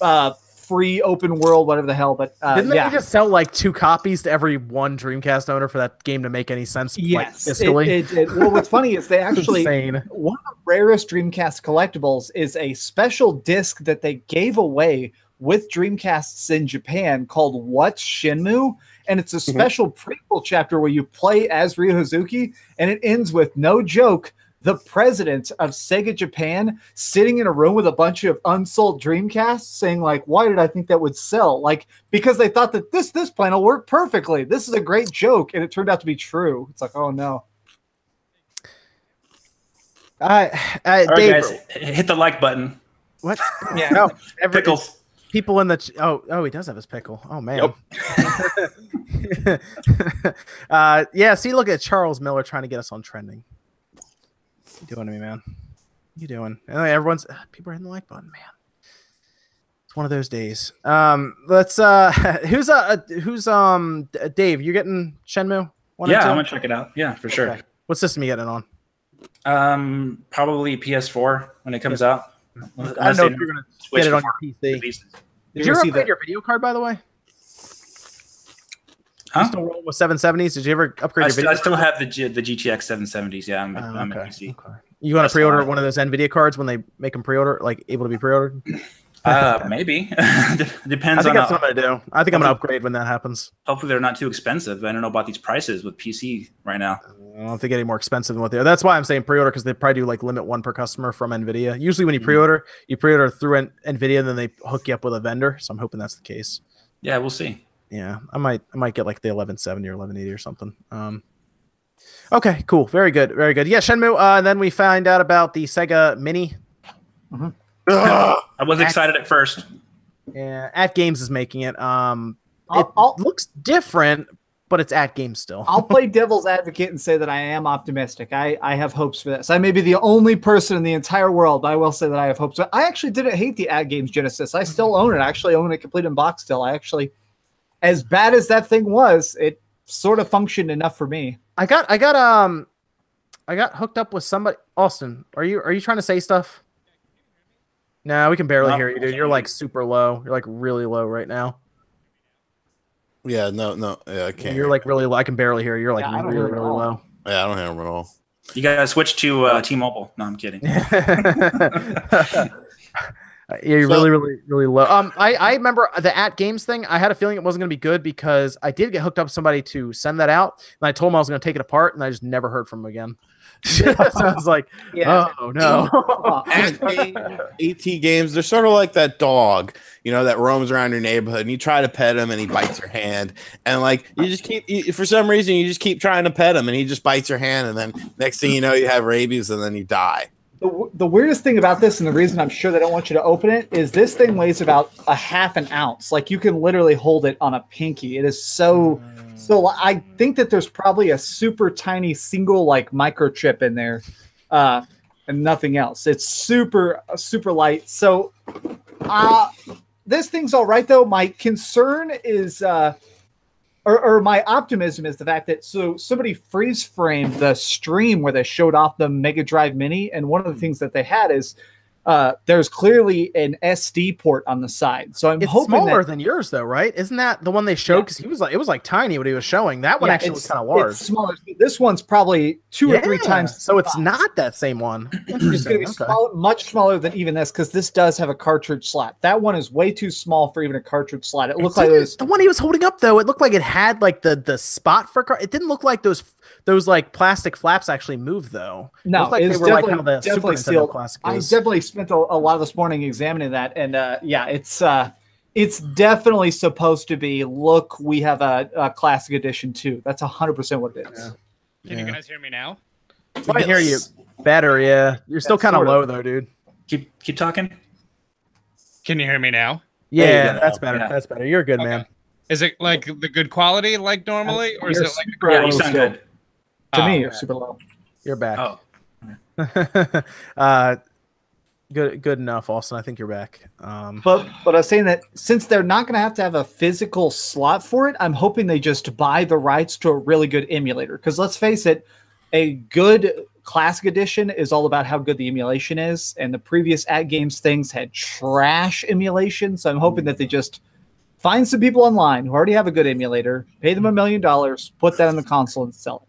uh free open world, whatever the hell. But uh, Didn't yeah, they just sell like two copies to every one Dreamcast owner for that game to make any sense? yes, like, it, fiscally? it, it, well, what's funny is they actually insane. one of the rarest Dreamcast collectibles is a special disc that they gave away with Dreamcasts in Japan called What's Shenmue? And it's a special prequel chapter where you play as Ryu Hazuki, and it ends with no joke. The president of Sega Japan sitting in a room with a bunch of unsold Dreamcasts saying, like, why did I think that would sell? Like, because they thought that this this plan will work perfectly. This is a great joke, and it turned out to be true. It's like, oh no. Uh, uh, All right, Dave, guys, hit the like button. what? Yeah. No, every, Pickles. people in the ch- oh oh he does have his pickle. Oh man. uh, yeah. See, look at Charles Miller trying to get us on trending. You doing to me, man? You doing? Uh, Everyone's uh, people are hitting the like button, man. It's one of those days. Um, let's. Uh, who's uh, who's um, Dave? You getting Shenmue? One Yeah. I'm gonna check it out. Yeah, for sure. Okay. What system you getting it on? Um, probably PS4 when it comes out. I don't know if you're gonna Switch get it on your PC. Did You're you gonna upgrade that- your video card, by the way? Huh? You still rolling with 770s? Did you ever upgrade I, your video? I still have the G- the GTX 770s. Yeah, I'm, Oh, I'm okay. a PC. okay. You want to pre-order one of those Nvidia cards when they make them pre-order, like able to be pre-ordered? Uh, maybe I depends think on. that's How, what I'm gonna do. I think I'm gonna upgrade when that happens. hopefully, they're not too expensive. I don't know about these prices with PC right now. I don't know if they get any more expensive than what they are. That's why I'm saying pre-order because they probably do like limit one per customer from Nvidia. Usually, when you Mhm. pre-order, you pre-order through Nvidia, and then they hook you up with a vendor. So I'm hoping that's the case. Yeah, we'll see. Yeah, I might I might get like the 1170 or 1180 or something. Um, okay, cool, very good, very good. Yeah, Shenmue. Uh, and then we find out about the Sega Mini. Ugh. I was excited at first. Yeah, At Games is making it. Um, it I'll, I'll, looks different, but it's AtGames still. I'll play devil's advocate and say that I am optimistic. I, I have hopes for this. I may be the only person in the entire world, but I will say that I have hopes. But I actually didn't hate the AtGames Genesis. I still own it. I actually own it complete in box still. I actually, as bad as that thing was, it sort of functioned enough for me. I got I got um I got hooked up with somebody. Austin, are you are you trying to say stuff? No, we can barely No, hear you, dude. You're like super low. You're like really low right now. Yeah, no, no, yeah, I can't. You're like really low. I can barely hear you. You're like Yeah, I really really low. yeah, I don't hear him at all. You guys switch to uh, T-Mobile. No, I'm kidding. Yeah, you're So- really, really, really low. Um, I, I remember the AtGames thing. I had a feeling it wasn't going to be good because I did get hooked up with somebody to send that out, and I told him I was going to take it apart, and I just never heard from him again. so I was like, oh no. AT games, they're sort of like that dog, you know, that roams around your neighborhood and you try to pet him and he bites your hand. And like, you just keep, you, for some reason, you just keep trying to pet him and he just bites your hand. And then next thing you know, you have rabies and then you die. The, the weirdest thing about this, and the reason I'm sure they don't want you to open it, is this thing weighs about a half an ounce. Like you can literally hold it on a pinky. It is so. So I think that there's probably a super tiny single like microchip in there, uh, and nothing else. It's super super light. So, uh, this thing's all right though. My concern is. Uh, or, or my optimism is the fact that so somebody freeze framed the stream where they showed off the Mega Drive Mini, and one of the hmm. things that they had is uh, there's clearly an SD port on the side. So I'm It's hoping smaller that, than yours, though, right? Isn't that the one they showed? Yeah. Because he was like, it was like tiny what he was showing. That one Yeah, actually was kind of large. It's smaller. This one's probably two or three times. So it's size. not that same one. It's going to be Okay. small, much smaller than even this because this does have a cartridge slot. That one is way too small for even a cartridge slot. It looks like it was the one he was holding up though. It looked like it had like the the spot for car. It didn't look like those those like plastic flaps actually move though. No, looked like it's they were like definitely, kind the Super definitely Nintendo sealed. classic. I definitely spent a, a lot of this morning examining that, and uh, yeah, it's uh, it's definitely supposed to be. Look, we have a, a classic edition too. That's hundred percent what it is. Yeah. Can Yeah. you guys hear me now? I can hear you better. Yeah, you're still kind of low though, dude. Keep keep talking. Can you hear me now? Yeah, There you go. that's better. Yeah. That's better. You're good, Okay. man. Is it like the good quality like normally, or is You're it like super Yeah, you sound still. good. To Oh, me, you're super low. You're back. Oh, uh, good, good enough, Austin. I think you're back. Um, But but I was saying that since they're not going to have to have a physical slot for it, I'm hoping they just buy the rights to a really good emulator. Because let's face it, a good classic edition is all about how good the emulation is, and the previous AtGames things had trash emulation. So I'm hoping that they just find some people online who already have a good emulator, pay them a million dollars, put that on the console, and sell it.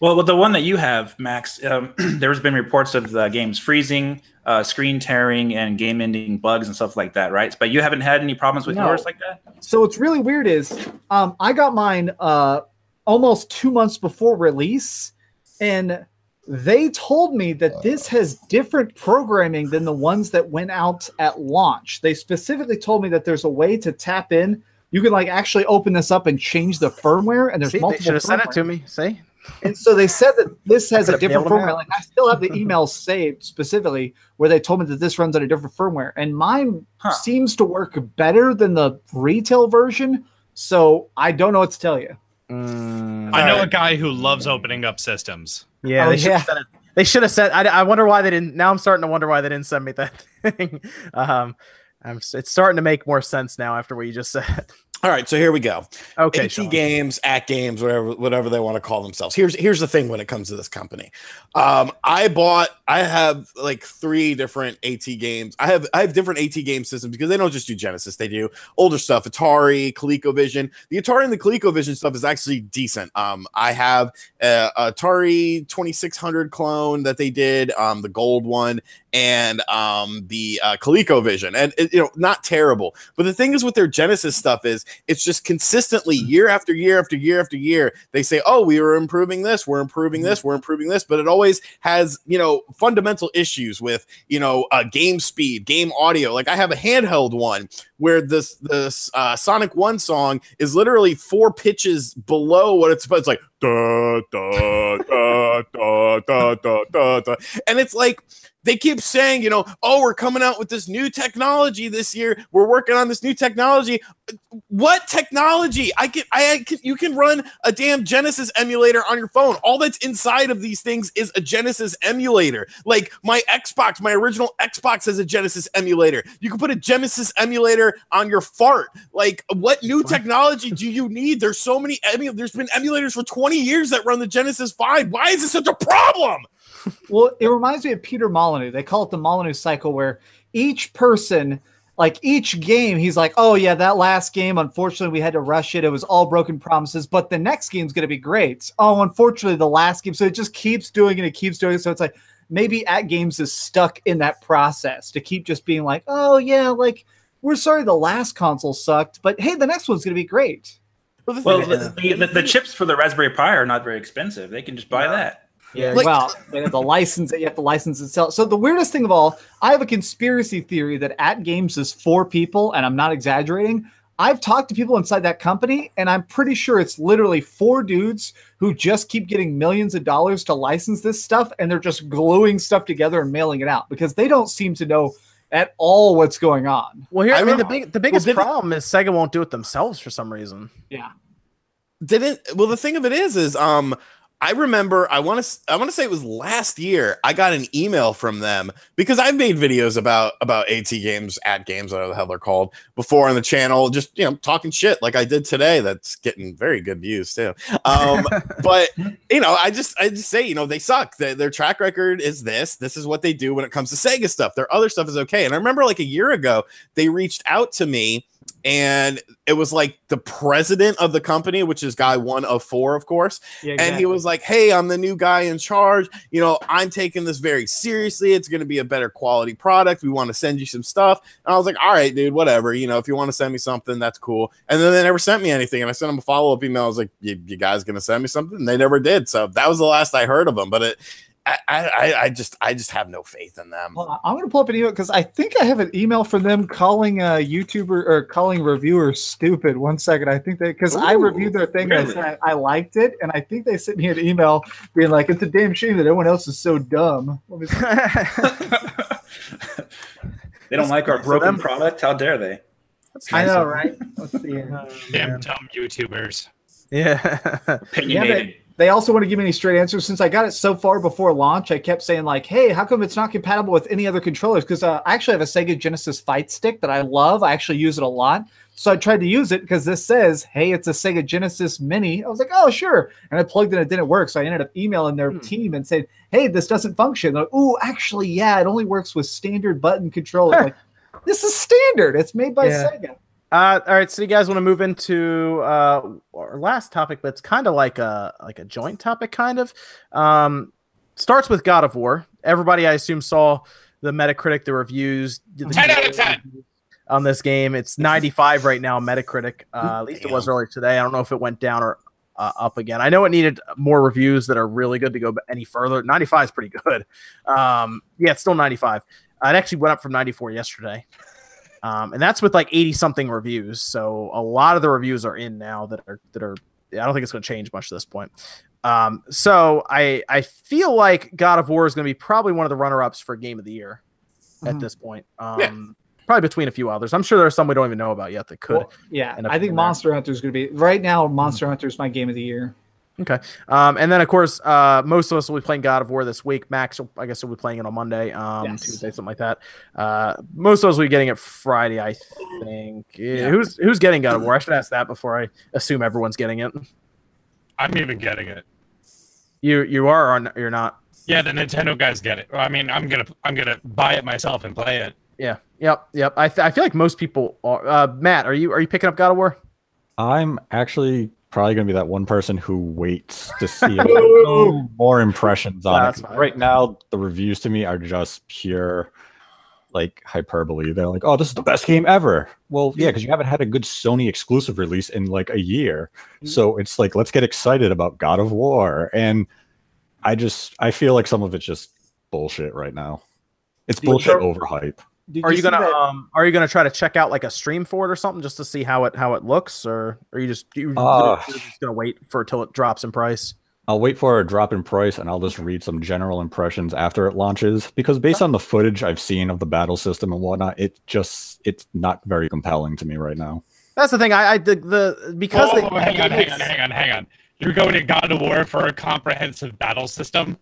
Well, with the one that you have, Max, um, there's been reports of the games freezing, uh, screen tearing, and game-ending bugs and stuff like that, right? But you haven't had any problems with No. yours like that. So what's really weird is um, I got mine uh, almost two months before release, and they told me that this has different programming than the ones that went out at launch. They specifically told me that there's a way to tap in. You can like actually open this up and change the firmware, and there's see, they multiple. should have sent it to me. See, And so they said that this has a different bailed firmware. Like I still have the email saved specifically where they told me that this runs on a different firmware, and mine Huh. seems to work better than the retail version. So I don't know what to tell you. Mm, I know Alright. a guy who loves opening up systems. yeah, Oh, they should yeah. have sent it. They should have sent. I, I wonder why they didn't. Now I'm starting to wonder why they didn't send me that thing. Um, I'm. It's starting to make more sense now after what you just said. All right, so here we go. Okay, AT Sean. games, AtGames, whatever, whatever they want to call themselves. Here's here's the thing when it comes to this company. Um, I bought, I have like three different AT games. I have I have different AT game systems because they don't just do Genesis, they do older stuff, Atari, ColecoVision. The Atari and the ColecoVision stuff is actually decent. Um, I have a Atari 2600 clone that they did, um, the gold one, and um, the uh, ColecoVision, and it, you know, not terrible. But the thing is with their Genesis stuff is it's just consistently year after year after year after year they say oh we are improving this we're improving this we're improving this but it always has you know fundamental issues with you know uh, game speed game audio. Like i have a handheld one where this this uh, sonic one song is literally four pitches below what it's supposed it's like da, da, da, da, da, da, da, da. and it's like they keep saying, you know, oh, we're coming out with this new technology this year. We're working on this new technology. What technology? I can, I, I can, you can run a damn Genesis emulator on your phone. All that's inside of these things is a Genesis emulator. Like my Xbox, my original Xbox has a Genesis emulator. You can put a Genesis emulator on your fart. Like, what new technology do you need? There's so many. Emu- there's been emulators for 20 years that run the Genesis 5. Why is this such a problem? Well, it reminds me of Peter Molyneux. They call it the Molyneux cycle, where each person, like each game, he's like, "Oh yeah, that last game, unfortunately, we had to rush it. It was all broken promises, but the next game's going to be great." Oh, unfortunately, the last game. So it just keeps doing it. It keeps doing it. So it's like maybe AtGames is stuck in that process to keep just being like, "Oh yeah, like we're sorry the last console sucked, but hey, the next one's going to be great." Well, the Well, thing is- the, the, the chips for the Raspberry Pi are not very expensive. They can just buy Yeah. that. Yeah, Like- well, they have to license it. You have to license it. Sell. So the weirdest thing of all, I have a conspiracy theory that AtGames is four people, and I'm not exaggerating. I've talked to people inside that company, and I'm pretty sure it's literally four dudes who just keep getting millions of dollars to license this stuff, and they're just gluing stuff together and mailing it out because they don't seem to know at all what's going on. Well, here I I, mean the big the biggest did it- problem is Sega won't do it themselves for some reason. Yeah. didn't well the thing of it is is um I remember I want to I want to say it was last year I got an email from them because I've made videos about about AtGames at games whatever the hell they're called before on the channel just you know talking shit like I did today that's getting very good views too. Um but you know I just I just say you know they suck their, their track record is this this is what they do when it comes to Sega stuff their other stuff is okay and I remember like a year ago they reached out to me and it was like the president of the company, which is guy one of four, of course. Yeah, And he was like, Hey, I'm the new guy in charge. You know, I'm taking this very seriously. It's going to be a better quality product. We want to send you some stuff. And I was like, All right, dude, whatever. You know, if you want to send me something, that's cool. And then they never sent me anything. And I sent them a follow up email. I was like, You, you guys going to send me something? And they never did. So that was the last I heard of them. But it, I, I, I just, I just have no faith in them. Well, I'm gonna pull up an email because I think I have an email from them calling a YouTuber or calling reviewers stupid. One second, I think they because I reviewed their thing and I said I liked it, and I think they sent me an email being like, "It's a damn shame that everyone else is so dumb." Let me see. They don't like our broken them- product. How dare they? I know, right? Let's see. Damn man. dumb YouTubers. Yeah. Opinionated. They also want to give me any straight answers. Since I got it so far before launch, I kept saying like, "Hey, how come it's not compatible with any other controllers?" Because uh, I actually have a Sega Genesis Fight Stick that I love. I actually use it a lot. So I tried to use it because this says, "Hey, it's a Sega Genesis Mini." I was like, "Oh, sure," and I plugged in. It didn't work, so I ended up emailing their Hmm. team and saying, "Hey, this doesn't function." They're like, "Ooh, actually, yeah, it only works with standard button control." I'm like, this is standard. It's made by Yeah. Sega. Uh, all right, so you guys want to move into uh, our last topic, but it's kind of like a like a joint topic, kind of. Um, starts with God of War. Everybody, I assume, saw the Metacritic, the reviews, the 10 out of 10. on this game. It's 95 right now, Metacritic. Uh, at least it was earlier today. I don't know if it went down or uh, up again. I know it needed more reviews that are really good to go any further. 95 is pretty good. Um, yeah, it's still 95. Uh, it actually went up from 94 yesterday. Um, and that's with like 80 something reviews. So a lot of the reviews are in now that are that are I don't think it's going to change much at this point. Um, so I I feel like God of War is going to be probably one of the runner ups for Game of the Year at Mhm. this point. Um, Yeah. Probably between a few others. I'm sure there are some we don't even know about yet that could. Well, yeah, I think. Monster Hunter is going to be right now. Monster Hunter is my game of the year. Um, and then of course, uh, most of us will be playing God of War this week. Max, I guess, will be playing it on Monday, um, Yes. Tuesday, something like that. Uh, most of us will be getting it Friday, I think. Yeah, Who's who's getting God of War? I should ask that before I assume everyone's getting it. I'm even getting it. You you are or you're not? Yeah, the Nintendo guys get it. I mean, I'm gonna I'm gonna buy it myself and play it. Yeah. Yep. Yep. I, th- I feel like most people are. Uh, Matt, are you are you picking up God of War? I'm actually probably going to be that one person who waits to see more impressions on That's it. fine. Right now, the reviews to me are just pure like hyperbole. They're like, "Oh, this is the best game ever." Well, yeah, because you haven't had a good Sony exclusive release in like a year. Mm-hmm. So it's like, let's get excited about God of War, and I just I feel like some of it's just bullshit right now. It's bullshit overhype. Did Are you see gonna that- um Are you gonna try to check out like a stream for it or something just to see how it how it looks, or are you just you, Uh, just gonna wait for till it drops in price? I'll wait for a drop in price and I'll just read some general impressions after it launches because based on the footage I've seen of the battle system and whatnot, it just it's not very compelling to me right now. That's the thing. I, I the, the because oh, they hang on, hang on, hang on, hang on. You're going to God of War for a comprehensive battle system?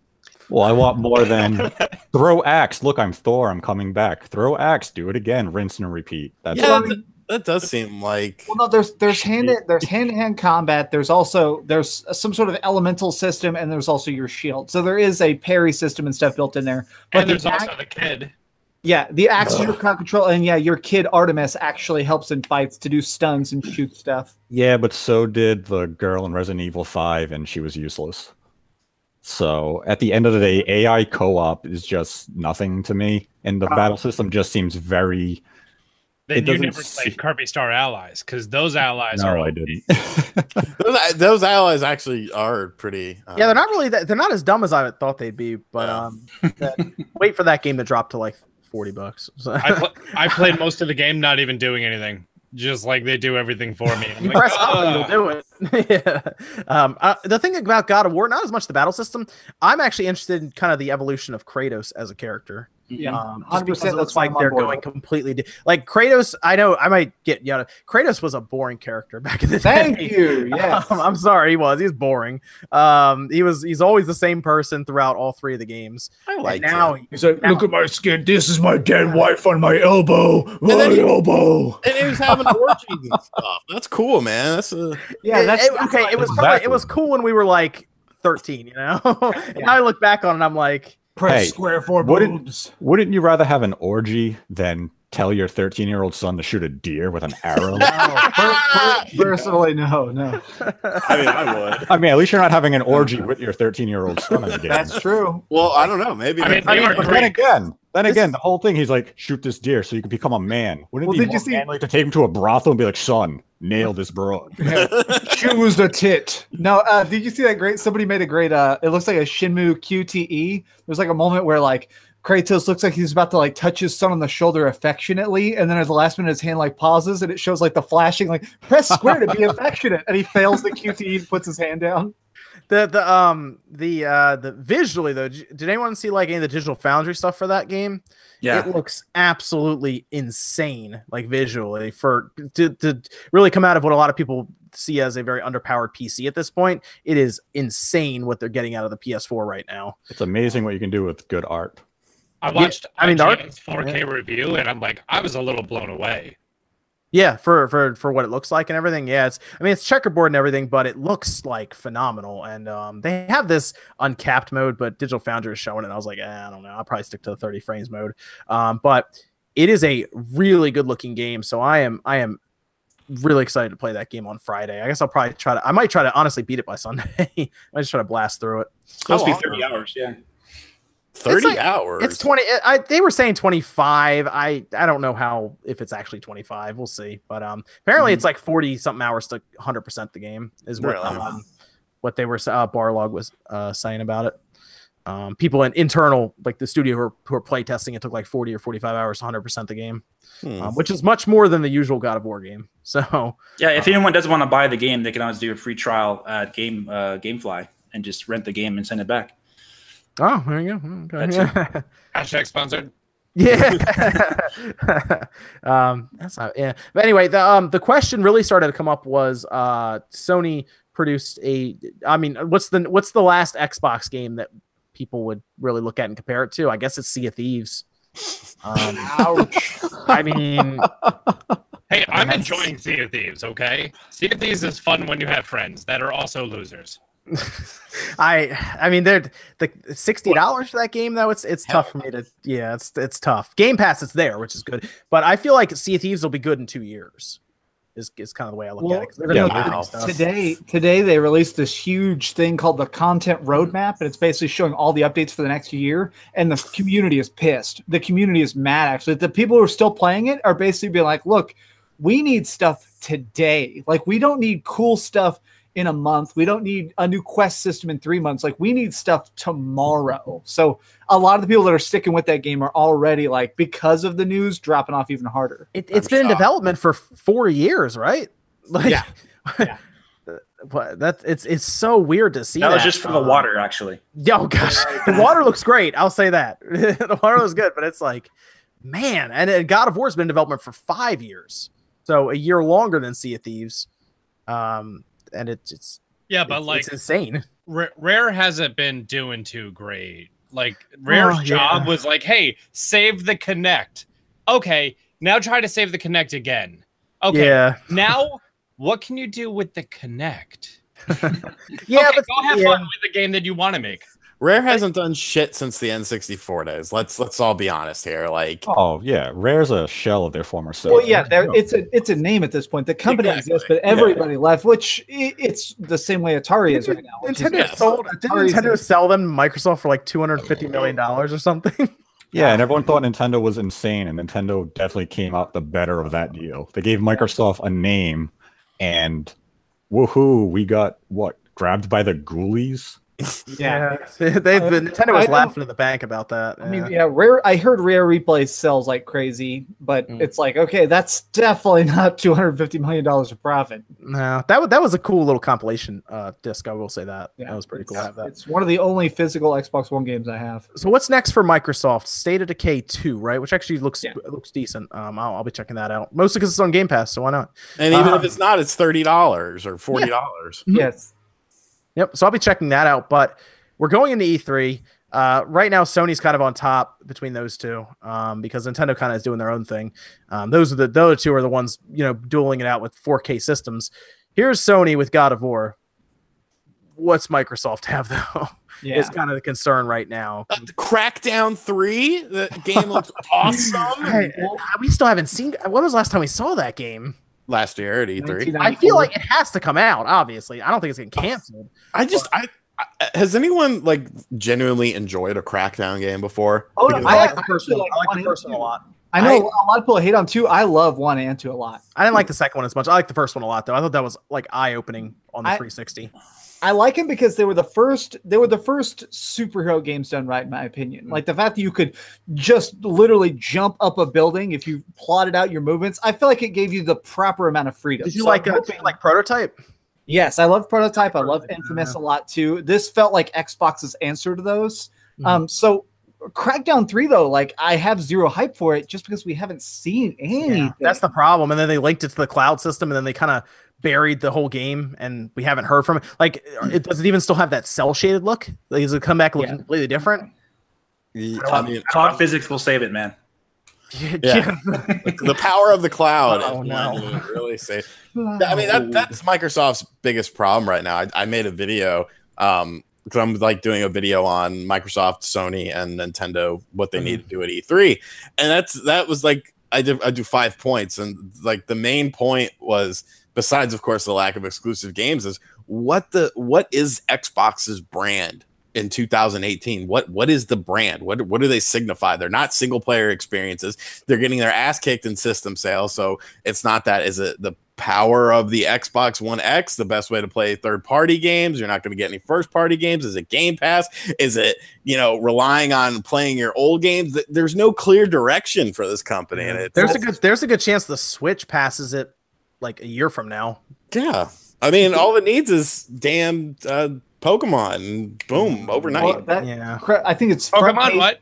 Well, I want more than throw axe. Look, I'm Thor. I'm coming back. Throw axe. Do it again. Rinse and repeat. That's Yeah, that, that does seem like Well, no, there's there's hand there's hand to hand combat. There's also there's some sort of elemental system, and there's also your shield. So there is a parry system and stuff built in there. But and the there's also act- the kid. yeah, the axe is your crowd control, and yeah, your kid Artemis actually helps in fights to do stuns and shoot stuff. yeah, but so did the girl in Resident Evil 5, and she was useless. So at the end of the day, AI co-op is just nothing to me, and the Ah. battle system just seems very. Then It you doesn't never see- played Kirby Star Allies because those allies No, are. I didn't. those, those allies actually are pretty. Uh, yeah, they're not really that, they're not as dumb as I thought they'd be. But um, that- wait for that game to drop to like forty bucks. So- I, pl- I played most of the game not even doing anything, just like they do everything for me. You like, press up and you'll do it. yeah. Um, uh, the thing about God of War, not as much the battle system. I'm actually interested in kind of the evolution of Kratos as a character. Yeah, Um, just 100%, because it looks like they're going completely di- like Kratos. I know I might get yeah. Kratos was a boring character back in the Thank day. Thank you. Yes. Um, I'm sorry, he was. He's boring. Um, he was. He's always the same person throughout all three of the games. I And like now, it. He's like, look at my skin. This is my dead wife on my elbow. My then he- elbow. And he was having orgies and stuff. That's cool, man. That's a Yeah, that's it- that's okay. It was probably, it was cool when we were like 13, you know. and I look back on it, and I'm like, press Hey, square for wouldn't- boobs. Wouldn't you rather have an orgy than tell your 13 year old son to shoot a deer with an arrow? No, per- per- personally, no, no. I mean, I would. I mean, at least you're not having an orgy with your 13 year old son in the game. That's true. Well, I don't know. Maybe I mean, But then again, then This again, the whole thing, he's like, shoot this deer so you can become a man. Wouldn't Well, it be more see- manly to take him to a brothel and be like, son, nail this broad? Choose the tit. No, uh, did you see that great? Somebody made a great. Uh, it looks like a Shenmue QTE. There's like a moment where like Kratos looks like he's about to like touch his son on the shoulder affectionately, and then at the last minute his hand like pauses and it shows like the flashing like press square to be affectionate, and he fails the QTE and puts his hand down. the the um the uh the visually though. Did did anyone see like any of the Digital Foundry stuff for that game? Yeah. it looks absolutely insane, like visually, for to, to really come out of what a lot of people see as a very underpowered PC at this point. It is insane what they're getting out of the PS4 right now. It's amazing what you can do with good art. I watched I mean, the art- 4K review, and I'm like, I was a little blown away. Yeah, for for for what it looks like and everything. Yeah, it's I mean it's checkerboard and everything, but it looks like phenomenal. And um, they have this uncapped mode, but Digital Foundry is showing it. And I was like, eh, I don't know. I'll probably stick to the 30 frames mode. Um, but it is a really good looking game. So I am I am really excited to play that game on Friday. I guess I'll probably try to. I might try to honestly beat it by Sunday. I might just try to blast through it. supposed to be 30 long? hours. Yeah. 30 like- hours. It's 20. I they were saying 25. I I don't know how if it's actually 25. We'll see. But um apparently it's like 40 something hours to 100% the game is what Really? um, what they were uh, Barlog was uh, saying about it. Um, people in internal like the studio who are, who are play testing it took like 40 or 45 hours 100% the game, Hmm. um, which is much more than the usual God of War game. So Yeah. If anyone doesn't want to buy the game, they can always do a free trial at Game uh, GameFly and just rent the game and send it back. Oh there you go. Okay. That's Hashtag sponsored. Yeah. um, that's not, yeah. But anyway, the um the question really started to come up was uh Sony produced a I mean, what's the what's the last Xbox game that people would really look at and compare it to? I guess it's Sea of Thieves. Um, Ouch. I mean, Hey, I'm enjoying Sea of Thieves, okay? Sea of Thieves is fun when you have friends that are also losers. I I mean they're the sixty dollars for that game though it's it's tough for me to yeah it's it's tough. Game Pass it's there which is good, but I feel like Sea of Thieves will be good in two years. Is, is kind of the way I look at it they're gonna Yeah, wow. Today, today they released this huge thing called the content roadmap, and it's basically showing all the updates for the next year. And the community is pissed. The community is mad. Actually, the people who are still playing it are basically being like, "Look, we need stuff today. Like, we don't need cool stuff in a month. We don't need a new quest system in three months. Like, we need stuff tomorrow." So, a lot of the people that are sticking with that game are already like, because of the news, dropping off even harder. It, it's I'm been in development for four years, right? Like, Yeah. Yeah. But that it's it's so weird to see. That That, was just for the Um, water, actually. yeah, Oh gosh, the water looks great. I'll say that the water looks good, but it's like, man, and, and God of War's been in development for five years, so a year longer than Sea of Thieves. Um, and it's it's Yeah, but it's, like it's insane. Ra- Rare hasn't been doing too great. Like Rare's Oh, job yeah. was like, "Hey, save the Kinect." Okay, now try to save the Kinect again. Okay, Yeah, now what can you do with the Kinect? yeah, okay, but go have yeah. fun with the game that you want to make. Rare hasn't done shit since the N64 days. Let's let's all be honest here. Like Oh yeah, Rare's a shell of their former self. Well, yeah, there, it's a it's a name at this point. The company Exactly. exists, but everybody left, which i- it's the same way Atari is right now. which is- Nintendo yeah, sold. Didn't Nintendo in- sell them Microsoft for like two hundred fifty million dollars or something? Yeah, and everyone thought Nintendo was insane, and Nintendo definitely came out the better of that deal. They gave Microsoft a name, and woohoo, we got what grabbed by the ghoulies. Yeah. they've been Nintendo was I don't- laughing in the bank about that. I mean, yeah, rare. I heard Rare Replay sells like crazy, but Mm. it's like, okay, that's definitely not two hundred fifty million dollars of profit. no, that was that was a cool little compilation uh, disc. I will say that. Yeah, that was pretty cool to have that. It's one of the only physical Xbox One games I have. So what's next for Microsoft? State of Decay 2, right? Which actually looks Yeah. looks decent. Um, I'll, I'll be checking that out. Mostly because it's on Game Pass, so why not? And even Uh, if it's not, it's thirty dollars or forty dollars. Yes. Yep. So I'll be checking that out. But we're going into E3. Uh, right now, Sony's kind of on top between those two um, because Nintendo kind of is doing their own thing. Um, those are the the other two are the ones you know dueling it out with 4K systems. Here's Sony with God of War. What's Microsoft have though? Yeah. Is kind of the concern right now. Uh, Crackdown Three, the game looks awesome. Hey, we still haven't seen. When was the last time we saw that game? Last year at E E3. I feel like it has to come out. Obviously, I don't think it's getting canceled. I just I, I has anyone like genuinely enjoyed a Crackdown game before? Oh, no, I I like like the actually first one. like I like one the first one a lot. I know I- a lot of people hate on two. I love one and two a lot. I didn't like the second one as much. I like the first one a lot, though. I thought that was like eye opening on the I- 360. I like him because they were the first. They were the first superhero games done right, in my opinion. Like the fact that you could just literally jump up a building if you plotted out your movements. I feel like it gave you the proper amount of freedom. Did you So like uh, hoping- like prototype? Yes, I love Prototype. I love Infamous yeah. a lot too. This felt like Xbox's answer to those. Mhm. Um, so Crackdown Three though, like I have zero hype for it just because we haven't seen anything. Yeah, that's the problem. And then they linked it to the cloud system, and then they kind of buried the whole game, and we haven't heard from it. Like, it does it even still have that cell shaded look? Like, does it come back looking Yeah. completely different? I mean, Cloud physics will save it, man. Yeah. the power of the cloud Oh, no. really say. I mean, that, that's Microsoft's biggest problem right now. I, I made a video um because I'm like doing a video on Microsoft, Sony, and Nintendo what they need to do at E3, and that's that was like I did I do five points, and like the main point was besides of course the lack of exclusive games is what the what is Xbox's brand in 2018 what what is the brand? What what do they signify? They're not single player experiences. They're getting their ass kicked in system sales so it's not that is it the power of the Xbox One X the best way to play third party games? You're not going to get any first party games. Is it Game Pass? Is it you know relying on playing your old games? There's no clear direction for this company and it's There's a good there's a good chance the Switch passes it like a year from now. yeah I mean all it needs is damn uh, Pokemon boom overnight Well, that- Yeah. I think it's front Pokemon, page- what?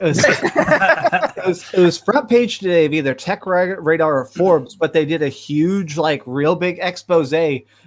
It was, it, was, it was front page today of either TechRadar or Forbes, but they did a huge, like, real big expose.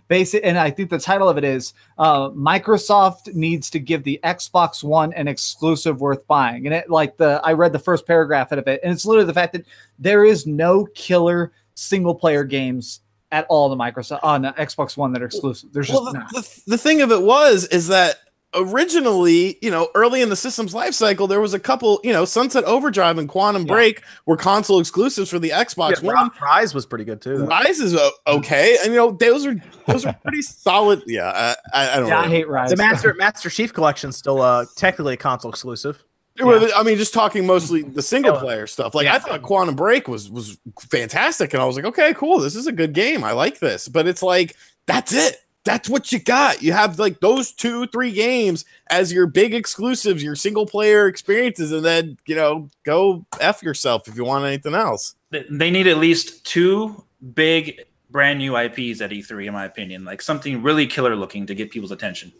Basic, and I think the title of it is uh, Microsoft needs to give the Xbox One an exclusive worth buying. And it, like, the I read the first paragraph of it, and it's literally the fact that there is no killer single player games at all the Microsoft on the Xbox One that are exclusive. There's just well, the, not. the, the thing of it was is that originally you know early in the system's life cycle there was a couple you know sunset overdrive and quantum Yeah. break were console exclusives for the xbox Yeah, one Ri- Rise was pretty good too. though. rise is okay and you know those are those are pretty solid yeah i, I, I don't Yeah, I hate Rise. The Master Master Chief Collection still uh technically a console exclusive. I mean just talking mostly the single oh, player stuff like Yeah. i thought quantum break was was fantastic and i was like okay cool this is a good game i like this but it's like that's it that's what you got. You have like those two, three games as your big exclusives, your single player experiences, and then you know, go f yourself if you want anything else. They- They need at least two big brand new IPs at E3, in my opinion. Like something really killer looking to get people's attention.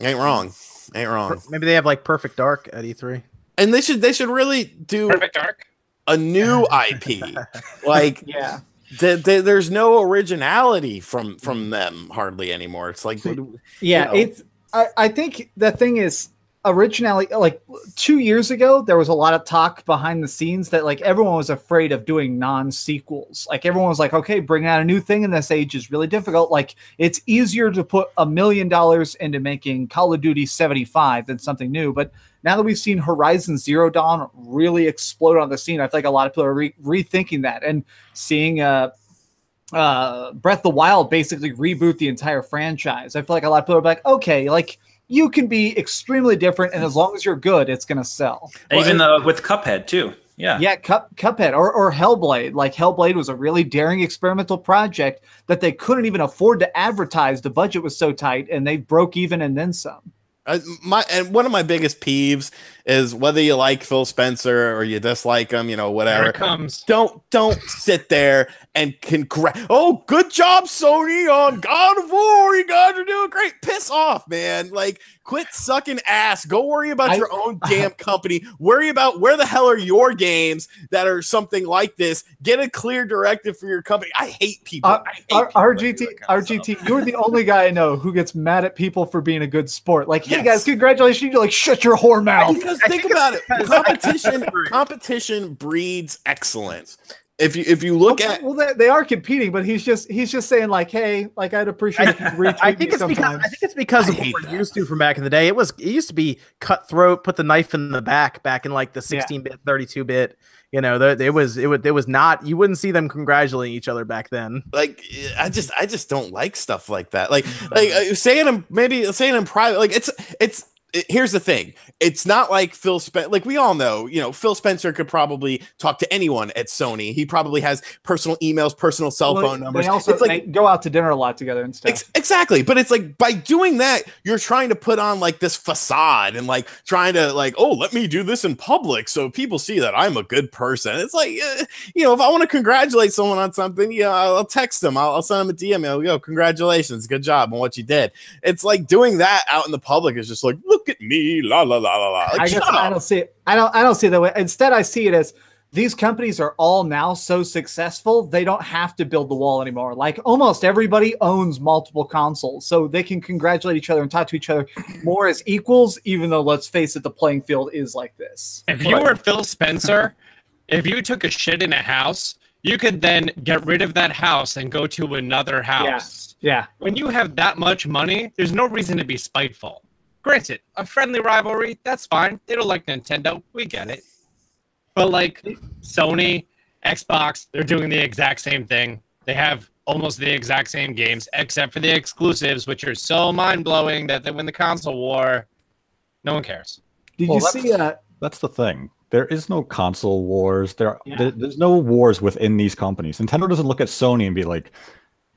Ain't wrong, ain't wrong. Maybe they have like Perfect Dark at E E3. And they should they should really do Perfect Dark. a new IP. like yeah. th- th- there's no originality from from them hardly anymore. It's like Yeah, you know. it's. I, I think the thing is originally like two years ago there was a lot of talk behind the scenes that like everyone was afraid of doing non-sequels like everyone was like okay bringing out a new thing in this age is really difficult like it's easier to put a million dollars into making call of duty 75 than something new but now that we've seen horizon zero dawn really explode on the scene i feel like a lot of people are re- rethinking that and seeing uh uh Breath of the Wild basically reboot the entire franchise. I feel like a lot of people are like, okay, like you can be extremely different, and as long as you're good, it's gonna sell. And Even uh, with Cuphead too. Yeah. Yeah, Cup, Cuphead or, or Hellblade. Like Hellblade was a really daring experimental project that they couldn't even afford to advertise. The budget was so tight, and they broke even and then some. Uh, my and one of my biggest peeves is whether you like Phil Spencer or you dislike him, you know, There whatever. it comes. Don't don't sit there and congrat. Oh, good job, Sony on God of War. You guys are doing great. Piss off, man. Like, quit sucking ass. Go worry about I- your own damn company. Worry about where the hell are your games that are something like this. Get a clear directive for your company. I hate people. Uh, I hate R- people RGT, that kind of stuff. RGT, you're the only guy I know who gets mad at people for being a good sport. Like, hey Yes. guys, congratulations! You're like, shut your whore mouth. Because I think think about it, because- competition competition breeds excellence. If you if you look well, at well, they, they are competing, but he's just he's just saying like, hey, like I'd appreciate if you retweet I me think it's because. I think it's because I of what we're that. used to from back in the day. It was it used to be cutthroat, put the knife in the back back in like the 16 bit, 32 bit. You know, there it was it would it was not you wouldn't see them congratulating each other back then. like I just I just don't like stuff like that. Like like uh, saying them maybe saying in private. Like it's it's. It- here's the thing. It's not like Phil Spencer. Like we all know, you know, Phil Spencer could probably talk to anyone at Sony. He probably has personal emails, personal cell Well, phone numbers. They also it's like go out to dinner a lot together and stuff. Ex- exactly but it's like by doing that you're trying to put on like this facade and like trying to like oh let me do this in public so people see that i'm a good person it's like uh, you know if i want to congratulate someone on something yeah i'll, I'll text them I'll, I'll send them a dm I'll, yo congratulations good job on what you did it's like doing that out in the public is just like look at me la la la la la like, I guess I don't see it. I don't. I don't see it that way. Instead, I see it as these companies are all now so successful they don't have to build the wall anymore. Like almost everybody owns multiple consoles, so they can congratulate each other and talk to each other more as equals. Even though, let's face it, the playing field is like this. If you were Phil Spencer, if you took a shit in a house, you could then get rid of that house and go to another house. Yeah. Yeah. When you have that much money, there's no reason to be spiteful. Granted, a friendly rivalry, that's fine. They don't like Nintendo. We get it. But like Sony, Xbox, they're doing the exact same thing. They have almost the exact same games, except for the exclusives, which are so mind blowing that they win the console war. No one cares. Did Well, you see? that's- Uh, That's the thing. There is no console wars. There, Yeah. there- there's no wars within these companies. Nintendo doesn't look at Sony and be like,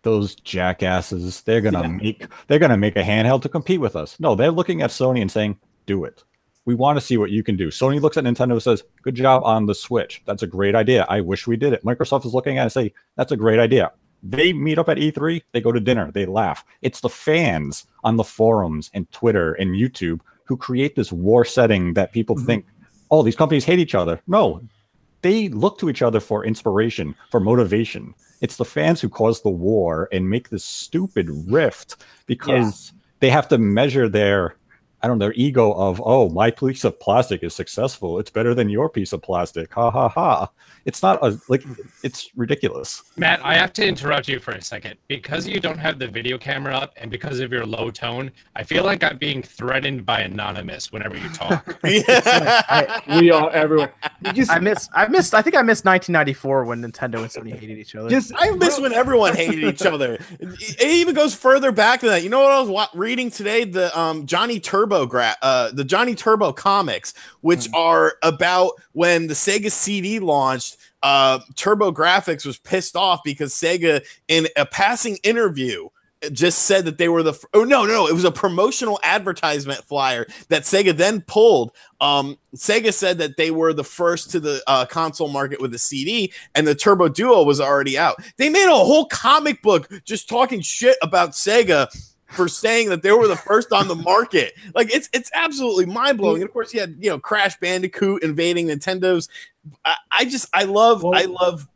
"Those jackasses, they're gonna Yeah. make they're gonna make a handheld to compete with us." No, they're looking at Sony and saying, "Do it. We want to see what you can do." Sony looks at Nintendo and says, "Good job on the Switch. That's a great idea. I wish we did it." Microsoft is looking at it and say, "That's a great idea." They meet up at E3, they go to dinner, they laugh. It's the fans on the forums and Twitter and YouTube who create this war setting that people Mhm. think, oh, these companies hate each other. No, they look to each other for inspiration, for motivation. It's the fans who cause the war and make this stupid rift because they have to measure their, I don't know, their ego of, oh, my piece of plastic is successful. It's better than your piece of plastic. Ha ha ha. It's not a, like, it's ridiculous. Matt, I have to interrupt you for a second. Because you don't have the video camera up and because of your low tone, I feel like I'm being threatened by Anonymous whenever you talk. yeah. we are everywhere. Did you see, I miss I missed I think I missed 1994 when Nintendo and Sony hated each other. just I miss when everyone hated each other. It it even goes further back than that. You know what I was wa- reading today? The um, Johnny Turbo gra- uh, the Johnny Turbo comics, which are about when the Sega CD launched. Uh, TurboGrafx was pissed off because Sega, in a passing interview, just said that they were the. Oh no, no, no! It was a promotional advertisement flyer that Sega then pulled. Um, Sega said that they were the first to the uh, console market with a CD, and the Turbo Duo was already out. They made a whole comic book just talking shit about Sega for saying that they were the first on the market. Like it's it's absolutely mind blowing. And of course, you had you know Crash Bandicoot invading Nintendo's. I, I just I love Well, I love.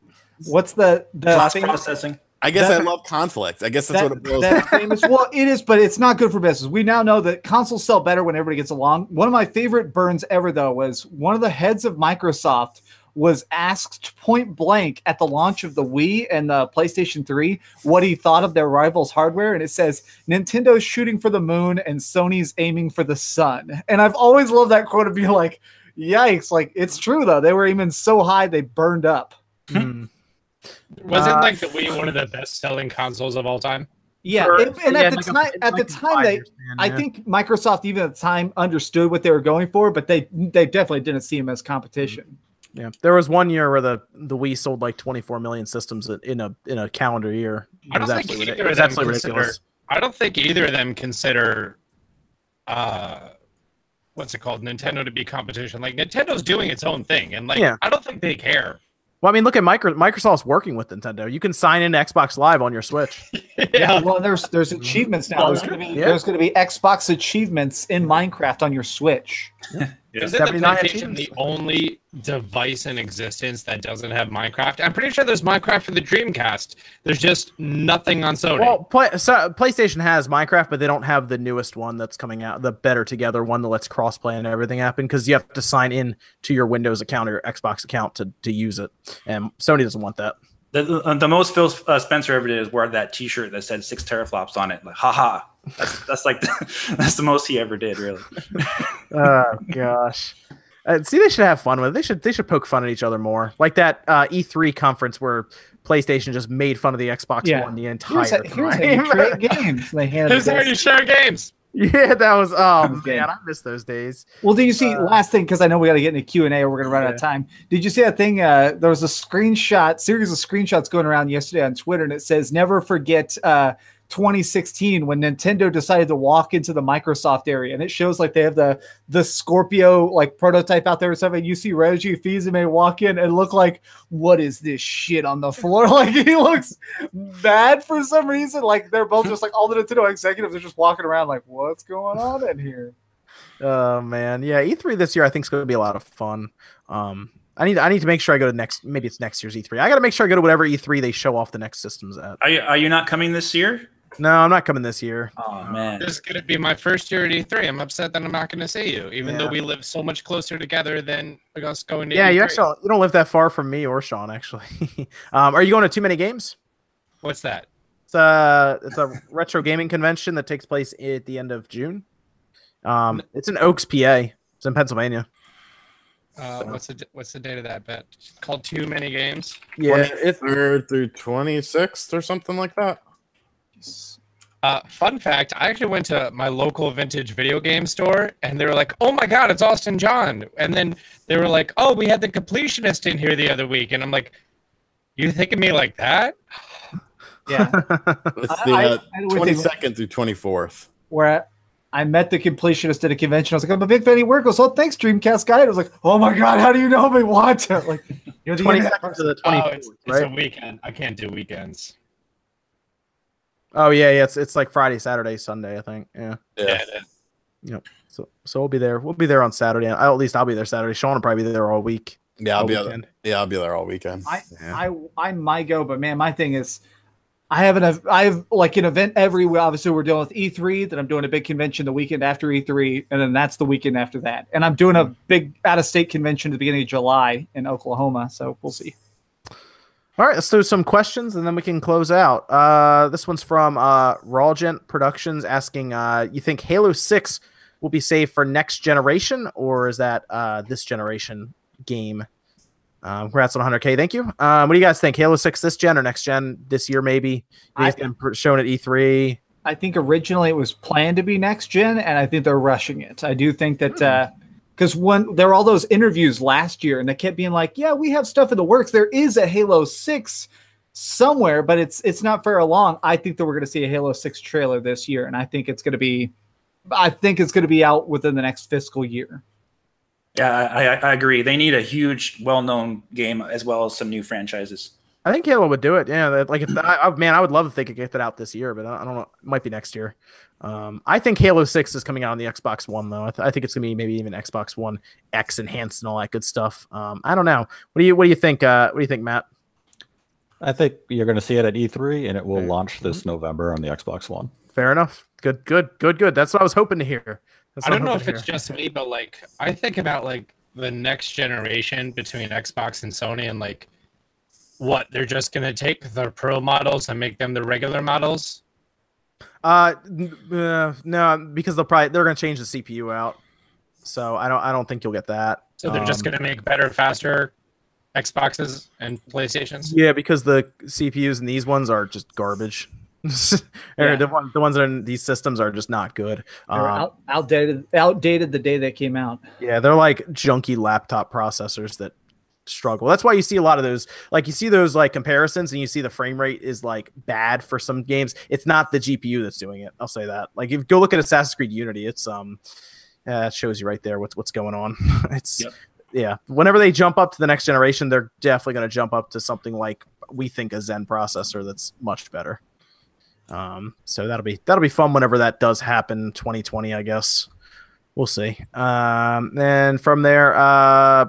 what's the the Cross thing- processing. I guess that- I love conflict. I guess that's that, what it boils that famous. Well, it is, but it's not good for business. We now know that consoles sell better when everybody gets along. One of my favorite burns ever, though, was one of the heads of Microsoft was asked point blank at the launch of the Wii and the PlayStation 3 what he thought of their rivals' hardware. And it says Nintendo's shooting for the moon and Sony's aiming for the sun. And I've always loved that quote of being like, yikes. Like, it's true, though. They were aiming so high, they burned up. Hmm. Wasn't Uh, like the Wii one of the best selling consoles of all time? Yeah. For- and, and yeah, at the like a- time, it's at the like time, they, five-year I yeah. think Microsoft even at the time understood what they were going for, but they they definitely didn't see him as competition. Yeah, there was one year where the the Wii sold like 24 million systems in a in a calendar year. I It was don't think either ridiculous. Of them absolutely consider- ridiculous. I don't think either of them consider uh what's it called nintendo to be competition like nintendo's doing its own thing and like Yeah. i don't think they care Well, I mean, look at Micro- Microsoft's working with Nintendo. You can sign into Xbox Live on your Switch. Yeah, well, there's there's achievements now. There's gonna be Yeah. there's gonna be Xbox achievements in Minecraft on your Switch. Isn't the PlayStation the only device in existence that doesn't have Minecraft? I'm pretty sure there's Minecraft for the Dreamcast. There's just nothing on Sony. Well, play, so, PlayStation has Minecraft, but they don't have the newest one that's coming out, the Better Together one that lets crossplay and everything happen because you have to sign in to your Windows account or your Xbox account to, to use it. And Sony doesn't want that. The, the, the most Phil uh, Spencer ever did is wear that T-shirt that said six teraflops on it. Like, haha. That's that's like that's the most he ever did, really. oh gosh. Uh, see, they should have fun with it. They should they should poke fun at each other more, like that uh, E3 conference where PlayStation just made fun of the Xbox Yeah. One the Here's, entire a, here's how you time. trade games. They handed Who's there to share games? yeah, that was oh was man, I miss those days. Well, do you see Uh, last thing because I know we got to get into Q and A or we're gonna run out of time. Did you see that thing? Uh, there was a screenshot, series of screenshots going around yesterday on Twitter, and it says never forget uh, 2016 when Nintendo decided to walk into the Microsoft area, and it shows like they have the the Scorpio like prototype out there or something. You see Reggie Fils-Aimé walk in and look like, what is this shit on the floor? Like he looks bad for some reason. Like they're both just like all the Nintendo executives are just walking around like, what's going on in here? Oh man, yeah, E3 this year I think is going to be a lot of fun. Um, I need I need to make sure I go to next. Maybe it's next year's E3. I got to make sure I go to whatever E3 they show off the next systems at. Are you are you not coming this year? No, I'm not coming this year. Oh man. This is gonna be my first year at E3. I'm upset that I'm not gonna see you, even though we live so much closer together than us going to. Yeah, you E3. actually you don't live that far from me or Sean actually. um, are you going to too many games? What's that? It's a it's a retro gaming convention that takes place at the end of June. Um, it's in Oaks, PA. It's in Pennsylvania. Uh, what's the what's the date of that bet? It's called Too Many Games. Yeah, it's Third through twenty sixth or something like that. Uh, fun fact: I actually went to my local vintage video game store, and they were like, "Oh my god, it's Austin John!" And then they were like, "Oh, we had the completionist in here the other week," and I'm like, "You think of me like that?" Yeah. It's the I- uh, I would twenty think- second through twenty fourth. where I met the completionist at a convention. I was like, I'm a big fan of your work. I was like, oh, thanks, Dreamcast guy. And I was like, oh my God, how do you know me? What? Like, you're the twenty seconds to the Oh, twenty it's, it's a weekend. I can't do weekends. Oh yeah, yeah. It's it's like Friday, Saturday, Sunday. I think. Yeah. Yeah. it is. So so we'll be there. We'll be there on Saturday. I'll, at least I'll be there Saturday. Sean will probably be there all week. Yeah, I'll be weekend. yeah, I'll be there all weekend. I, Yeah. I, I might go, but man, my thing is, I have an, I have like an event every. Obviously, we're dealing with E3. Then I'm doing a big convention the weekend after E3, and then that's the weekend after that. And I'm doing a hmm. big out of state convention at the beginning of July in Oklahoma. So we'll see. All right, let's do some questions and then we can close out. Uh, this one's from uh, Rawgent Productions asking, uh, you think Halo 6 will be saved for next generation or is that uh, this generation game? Um, congrats on 100K. Thank you. Um, what do you guys think? Halo 6 this gen or next gen this year, maybe? It's been shown at E E3. I think originally it was planned to be next gen, and I think they're rushing it. I do think that because when there were all those interviews last year, and they kept being like, "Yeah, we have stuff in the works. There is a Halo Six somewhere, but it's it's not far along I think that we're going to see a Halo Six trailer this year, and I think it's going to be, I think it's going to be out within the next fiscal year. Yeah, I, I agree. They need a huge, well-known game as well as some new franchises. I think Halo would do it. Yeah, like if I, I, man, I would love if they could get that out this year, but I, I don't know. It might be next year. Um, I think Halo Six is coming out on the Xbox One though. I, th- I think it's gonna be maybe even Xbox One X enhanced and all that good stuff. Um, I don't know. What do you What do you think? Uh, what do you think, Matt? I think you're going to see it at E3, and it will Okay. launch this November on the Xbox One. Fair enough. Good, good, good, good. That's what I was hoping to hear. That's I don't know if it's just me, but like I think about like the next generation between Xbox and Sony, and like what they're just gonna take the pro models and make them the regular models. Uh, uh, no, because they'll probably they're gonna change the CPU out. So I don't I don't think you'll get that. So they're just Um, gonna make better, faster Xboxes and PlayStations. Yeah, because the CPUs in these ones are just garbage. Or Yeah. the, one, the ones that are in these systems are just not good. They were Um, out, outdated, outdated the day they came out. yeah, they're like junky laptop processors that struggle. That's why you see a lot of those, like you see those like comparisons, and you see the frame rate is like bad for some games. It's not the GPU that's doing it. I'll say that. Like if you go look at Assassin's Creed Unity, it's um, uh, it shows you right there what's what's going on. it's Yep. yeah. Whenever they jump up to the next generation, they're definitely going to jump up to something like we think a Zen processor that's much better. Um, so that'll be that'll be fun whenever that does happen, 2020, I guess. We'll see. Um, and from there, uh,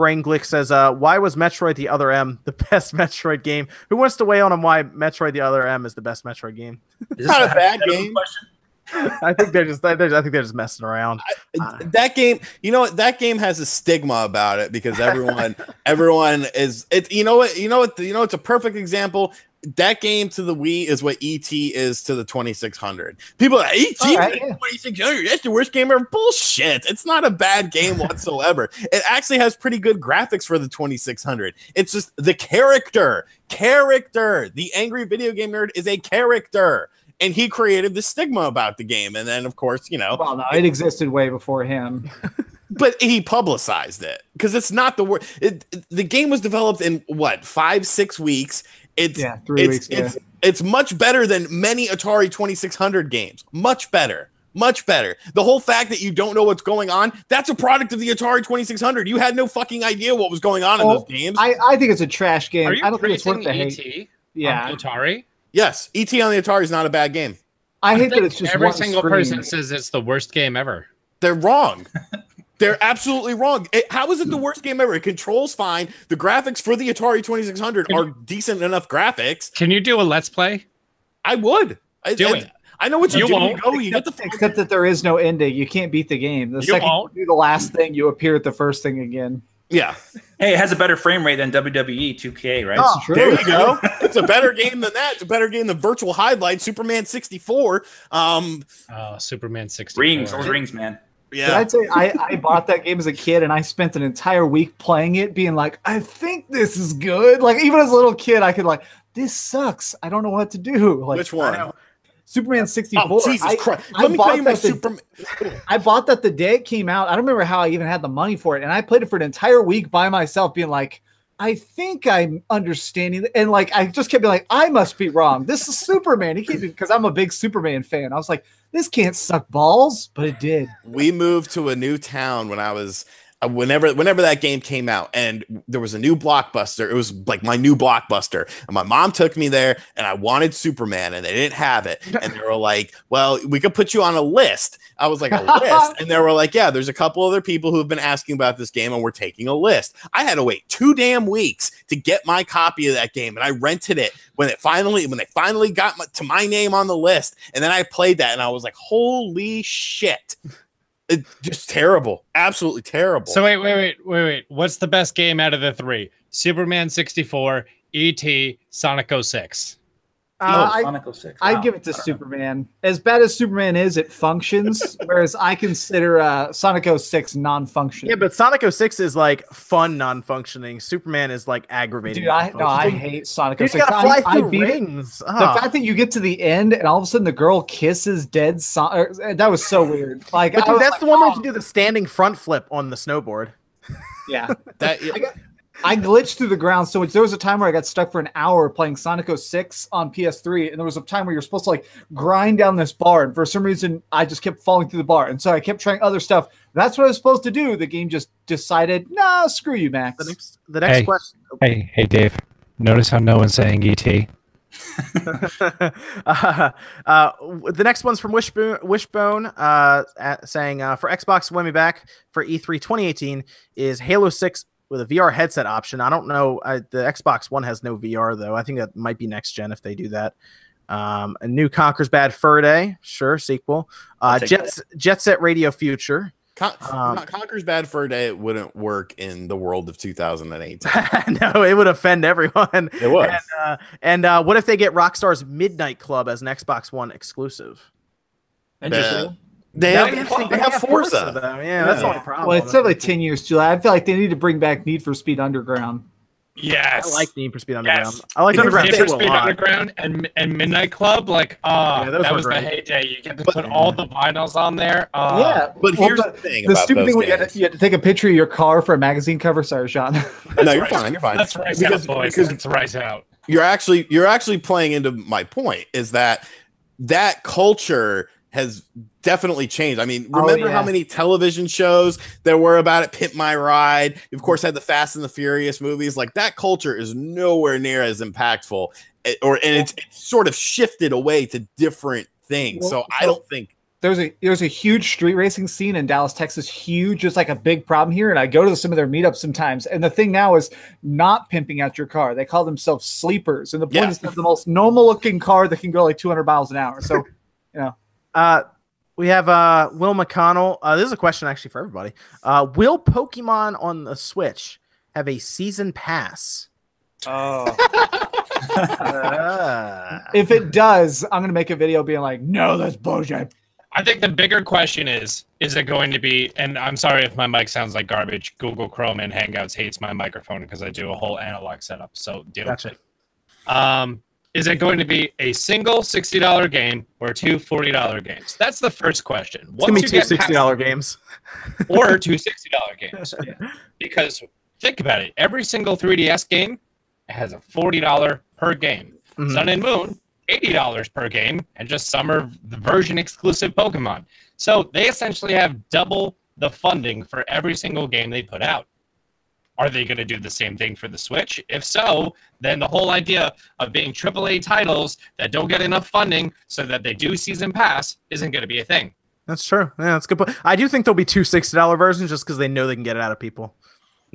Brain Glick says, uh, "Why was Metroid the Other M the best Metroid game? Who wants to weigh on on why Metroid the Other M is the best Metroid game? Is Not a bad game. I think they're just, they're, I think they're just messing around. Uh, that game you know what that game has a stigma about it because everyone everyone is it you know what you know what you know it's a perfect example that game to the Wii is what ET is to the 2600. People are like, ET right, yeah. 2600. That's the worst game ever. Bullshit. It's not a bad game whatsoever. it actually has pretty good graphics for the 2600. It's just the character, character. The angry video game nerd is a character, and he created the stigma about the game. And then, of course, you know, Well, no, it existed way before him. but he publicized it because it's not the it- the game was developed in what five, six weeks. It's Yeah, three it's, weeks. Yeah. It's it's much better than many Atari Twenty Six Hundred games. Much better. Much better. The whole fact that you don't know what's going on, that's a product of the Atari 2600. You had no fucking idea what was going on in Oh, those games. I, I think it's a trash game. Are you I don't think it's worth the ET hate. yeah. Yeah, on Atari? yes, ET on the Atari is not a bad game. I hate that it's just every one single screen. person says it's the worst game ever. They're wrong. They're absolutely wrong. It- how is it the worst game ever? It controls fine. The graphics for the Atari 2600 are decent enough graphics. Can you do a let's play? I would. I, Do I, it. I know what you, You do. You won't. go. You get the. Except that there is no ending. You can't beat the game. The You second won't. you do the last thing, you appear at the first thing again. Yeah. Hey, it has a better frame rate than WWE 2K, right? It's true. There you go. it's a better game than that. It's a better game than Virtual Hydlide, Superman 64. Um. Oh, Superman 64. Rings, those rings, man. Did Yeah. I tell you, I, I bought that game as a kid and I spent an entire week playing it, being like, I think this is good. Like even as a little kid, I could like, this sucks. I don't know what to do. Like Which one? Superman 64. Oh Jesus I, Christ! I me tell bought you my that the- Superman. I bought that the day it came out. I don't remember how I even had the money for it. And I played it for an entire week by myself, being like, I think I'm understanding. And like, I just kept being like, I must be wrong. This is Superman. He can't because I'm a big Superman fan. I was like, this can't suck balls, but it did. we moved to a new town when I was Uh, whenever whenever that game came out and there was a new blockbuster it was like my new blockbuster. And my mom took me there and I wanted Superman and they didn't have it. And they were like well we could put you on a list. I was like a list? And they were like yeah there's a couple other people who have been asking about this game and we're taking a list. I had to wait two damn weeks to get my copy of that game and I rented it when it finally when they finally got my, to my name on the list. And then I played that and I was like holy shit it, just terrible, absolutely terrible. So wait, wait, wait, wait, wait. What's the best game out of the three? Superman 64, ET, Sonic 06. Uh, oh, I, Sonic 06. I Wow. give it to Superman. As bad as Superman is, it functions, whereas I consider uh, Sonic 06 non-functioning. Yeah, but Sonic 06 is like fun non-functioning. Superman is like aggravating. Dude, I no, I hate Sonic Dude, 06. you gotta fly I, I through beat it. rings. The Ah. fact that you get to the end and all of a sudden the girl kisses dead Sonic, that was so weird. Like, But dude, that's like, the one where oh, you can do the standing front flip on the snowboard. Yeah, that I got- I glitched through the ground so much. There was a time where I got stuck for an hour playing Sonic 06 on PS3, and there was a time where you're supposed to like grind down this bar, and for some reason I just kept falling through the bar, and so I kept trying other stuff. That's what I was supposed to do. The game just decided, nah, screw you, Max. The next, the next Hey. question. Hey, hey, Dave. Notice how no one's saying ET. uh, uh, the next one's from Wishbone, Wishbone uh, at- saying uh, for Xbox Win Me Back for E E3 2018 is Halo 6 with a VR headset option. I don't know. Uh, the Xbox One has no VR though. I think that might be next gen if they do that. Um, a new Conker's Bad Fur Day, sure, sequel. Uh, take Jet, Jet Set Radio Future. Con- Um, Con- Conker's Bad Fur Day wouldn't work in the world of 2018. no, it would offend everyone. It would. And, uh, and uh, what if they get Rockstar's Midnight Club as an Xbox One exclusive? Interesting. They have, would they have Forza. though. Yeah, that's the only problem. Well, it's only 10 years, July. I feel like they need to bring back Need for Speed Underground. Yes. I like Need for Speed Underground. Yes. I like Underground. Need for Speed 2 a lot. Underground and and Midnight Club, like uh Yeah, that were was the heyday. You get to But- put all the vinyls on there. Uh, yeah, But well, here's the, the thing the about stupid those thing when you had, games. to, you had to take a picture of your car for a magazine cover. Sorry, Sean. no, you're right. fine. You're fine. That's right, Because- out, boys. because That's right out. you're actually you're actually playing into my point is that that culture has definitely changed. I mean, Oh, remember yeah. how many television shows there were about it? Pimp My Ride. You, Of course, had the Fast and the Furious movies. Like that culture is nowhere near as impactful, eh, or and it's, it's sort of shifted away to different things. Well, so I don't think there's a there's a huge street racing scene in Dallas, Texas. Huge, it's like a big problem here. And I go to some of their meetups sometimes. And the thing now is not pimping out your car. They call themselves sleepers. And the point Yeah. is to have the most normal looking car that can go like 200 miles an hour. So you know, Uh, we have uh, Will McConnell. Uh, this is a question actually for everybody. Uh, will Pokemon on the Switch have a season pass? Oh, Uh, if it does, I'm gonna make a video being like, no, that's bullshit. I think the bigger question is: Is it going to be? And I'm sorry if my mic sounds like garbage. Google Chrome and Hangouts hates my microphone because I do a whole analog setup. So deal Gotcha. with it. Um, is it going to be a single sixty dollar game or two forty dollar games? That's the first question. it's going to be two $60 games. or two sixty dollar games. Because think about it, every single 3DS game has a forty dollar per game. Mhm. Sun and Moon, eighty dollars per game, and just summer the version exclusive Pokemon. So they essentially have double the funding for every single game they put out. Are they going to do the same thing for the Switch? If so, then the whole idea of being AAA titles that don't get enough funding so that they do season pass isn't going to be a thing. That's true. Yeah, that's a good. Point. I do think there'll be two two sixty dollar versions just because they know they can get it out of people.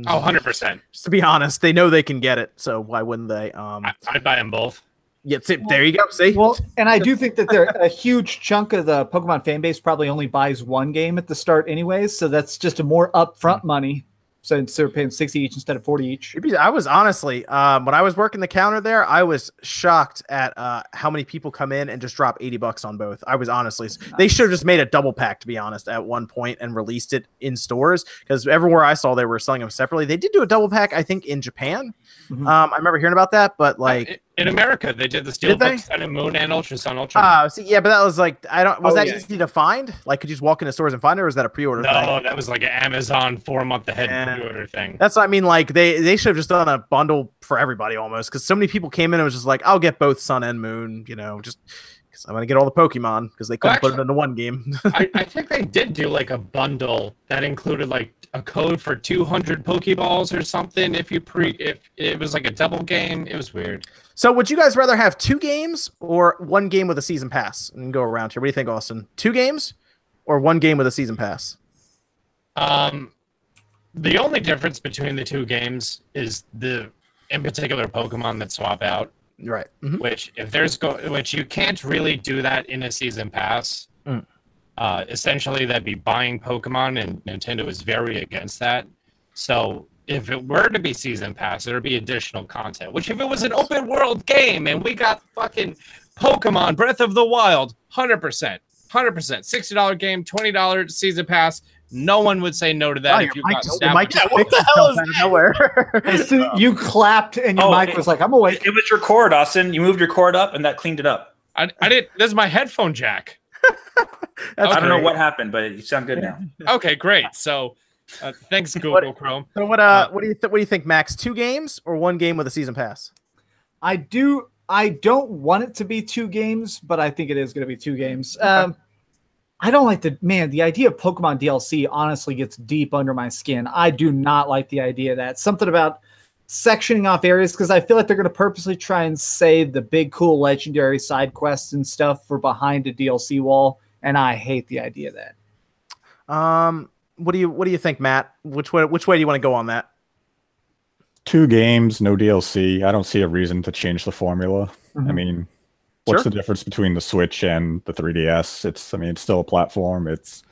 Oh, 100%. Just to be honest, they know they can get it, so why wouldn't they? Um, I, I'd buy them both. yeah, see, there you go. See, Well, and I do think that there a huge chunk of the Pokemon fan base probably only buys one game at the start, anyways. So that's just a more upfront money. So instead of paying 60 each instead of 40 each. I was honestly, um, when I was working the counter there, I was shocked at uh, how many people come in and just drop 80 bucks on both. I was honestly, they should have just made a double pack, to be honest, at one point and released it in stores because everywhere I saw they were selling them separately. They did do a double pack, I think, in Japan. Mhm. Um, I remember hearing about that, but like, in in America, they did the Did Steel they? Book, Sun and Moon, and Ultra Sun, Ultra uh, see, yeah, but that was like, I don't, was Oh, that yeah. easy to find? Like, could you just walk into stores and find it, or was that a pre order thing? No, that was like an Amazon four month ahead Yeah. pre-order thing. That's what I mean. Like they they should have just done a bundle for everybody almost because so many people came in and was just like, I'll get both Sun and Moon. You know, just because I'm gonna get all the Pokemon because they couldn't put it actually- into one game. I, I think they did do like a bundle that included like a code for 200 Pokeballs or something. If you pre, if it was like a double game, it was weird. so would you guys rather have two games or one game with a season pass? And go around here. What do you think, Austin? Two games or one game with a season pass? Um, the only difference between the two games is the, in particular, Pokemon that swap out. Right. Mhm. Which, if there's go, which you can't really do that in a season pass. Mm. Uh, essentially, that'd be buying Pokemon, and Nintendo is very against that. So, if it were to be season pass, there'd be additional content. Which, if it was an open world game and we got fucking Pokemon Breath of the Wild, hundred percent, hundred percent, sixty dollar game, twenty dollar season pass. No one would say no to that Oh, if you mic got just- Snap your mic just Yeah, what the hell is out of nowhere. As you clapped and your Oh, mic it- was like, I'm awake. it was your cord, Austin. You moved your cord up, and that cleaned it up. I, I didn't. This is my headphone jack. That's I don't know what happened, but you sound good now. Okay, great. So, uh, thanks Google Chrome. So what? Uh, what do you th- what do you think, Max? Two games or one game with a season pass? I do. I don't want it to be two games, but I think it is going to be two games. Um, I don't like the man. The idea of Pokemon DLC honestly gets deep under my skin. I do not like the idea of that something about sectioning off areas because I feel like they're going to purposely try and save the big, cool, legendary side quests and stuff for behind a DLC wall, and I hate the idea of that. Um, what do you what do you think, Matt? Which way which way do you want to go on that? Two games, no DLC. I don't see a reason to change the formula. I Mhm. mean, what's Sure. the difference between the Switch and the 3DS? It's, I mean, it's still a platform. It's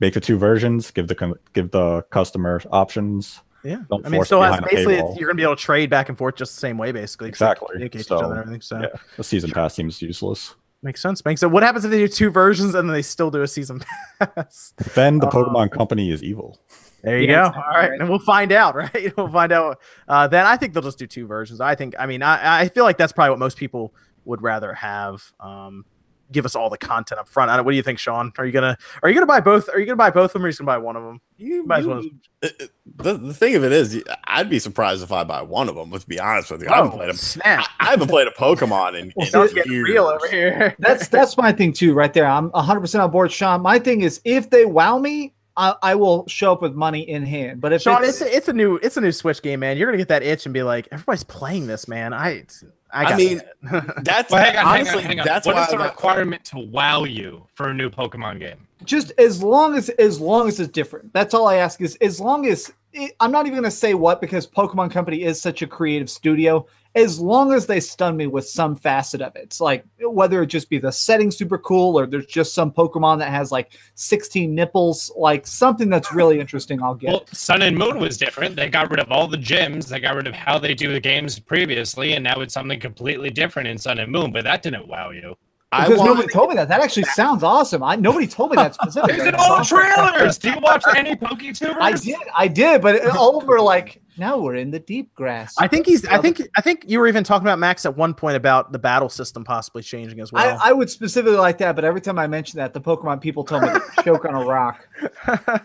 make the two versions, give the give the customer options. Yeah, Don't I mean, it force still it has behind a basically paywall. you're gonna be able to trade back and forth just the same way, basically. they Exactly. communicate to each So, other and everything. So Yeah, the season pass seems useless. Makes sense. Makes sense. What happens if they do two versions and then they still do a season pass? Then the Uh, Pokemon Company is evil. There you Yeah, go. All right, and we'll find out, right? We'll find out. Uh, then I think they'll just do two versions. I think. I mean, I, I feel like that's probably what most people would rather have. Um, give us all the content up front. I don't, what do you think, Sean? Are you gonna Are you gonna buy both? Are you gonna buy both of them, or are you gonna buy one of them? You, Might as well- the, the, the thing of it is, I'd be surprised if I buy one of them. Let's be honest with you. I haven't played a, Oh, snap! I haven't played a Pokemon in, in getting years. real over here. That's that's my thing too, right there. I'm 100 percent on board, Sean. My thing is, if they wow me, I, I will show up with money in hand. But if Sean, it's, it's a, it's a new it's a new Switch game, man. You're gonna get that itch and be like, everybody's playing this, man. I I, I mean. That's Well, hang on, honestly, hang on, hang on. that's What why is the requirement to wow you for a new Pokemon game? just as long as as long as it's different. That's all I ask. Is as long as it, I'm not even going to say what because Pokemon Company is such a creative studio. As long as they stun me with some facet of it, it's like whether it just be the setting super cool or there's just some Pokemon that has like 16 nipples, like something that's really interesting. I'll get. Well, Sun and Moon was different. They got rid of all the gyms. They got rid of how they do the games previously, and now it's something completely different in Sun and Moon. But that didn't wow you. I because want, nobody told me that. That actually sounds awesome. I nobody told me that specifically. Look at all the trailers. Do you watch any PokeTubers? I did, I did, but all of them were like, now we're in the deep grass. I think he's. I think. I think you were even talking about Max at one point about the battle system possibly changing as well. I, I would specifically like that, but every time I mention that, the Pokemon people tell me to choke on a rock.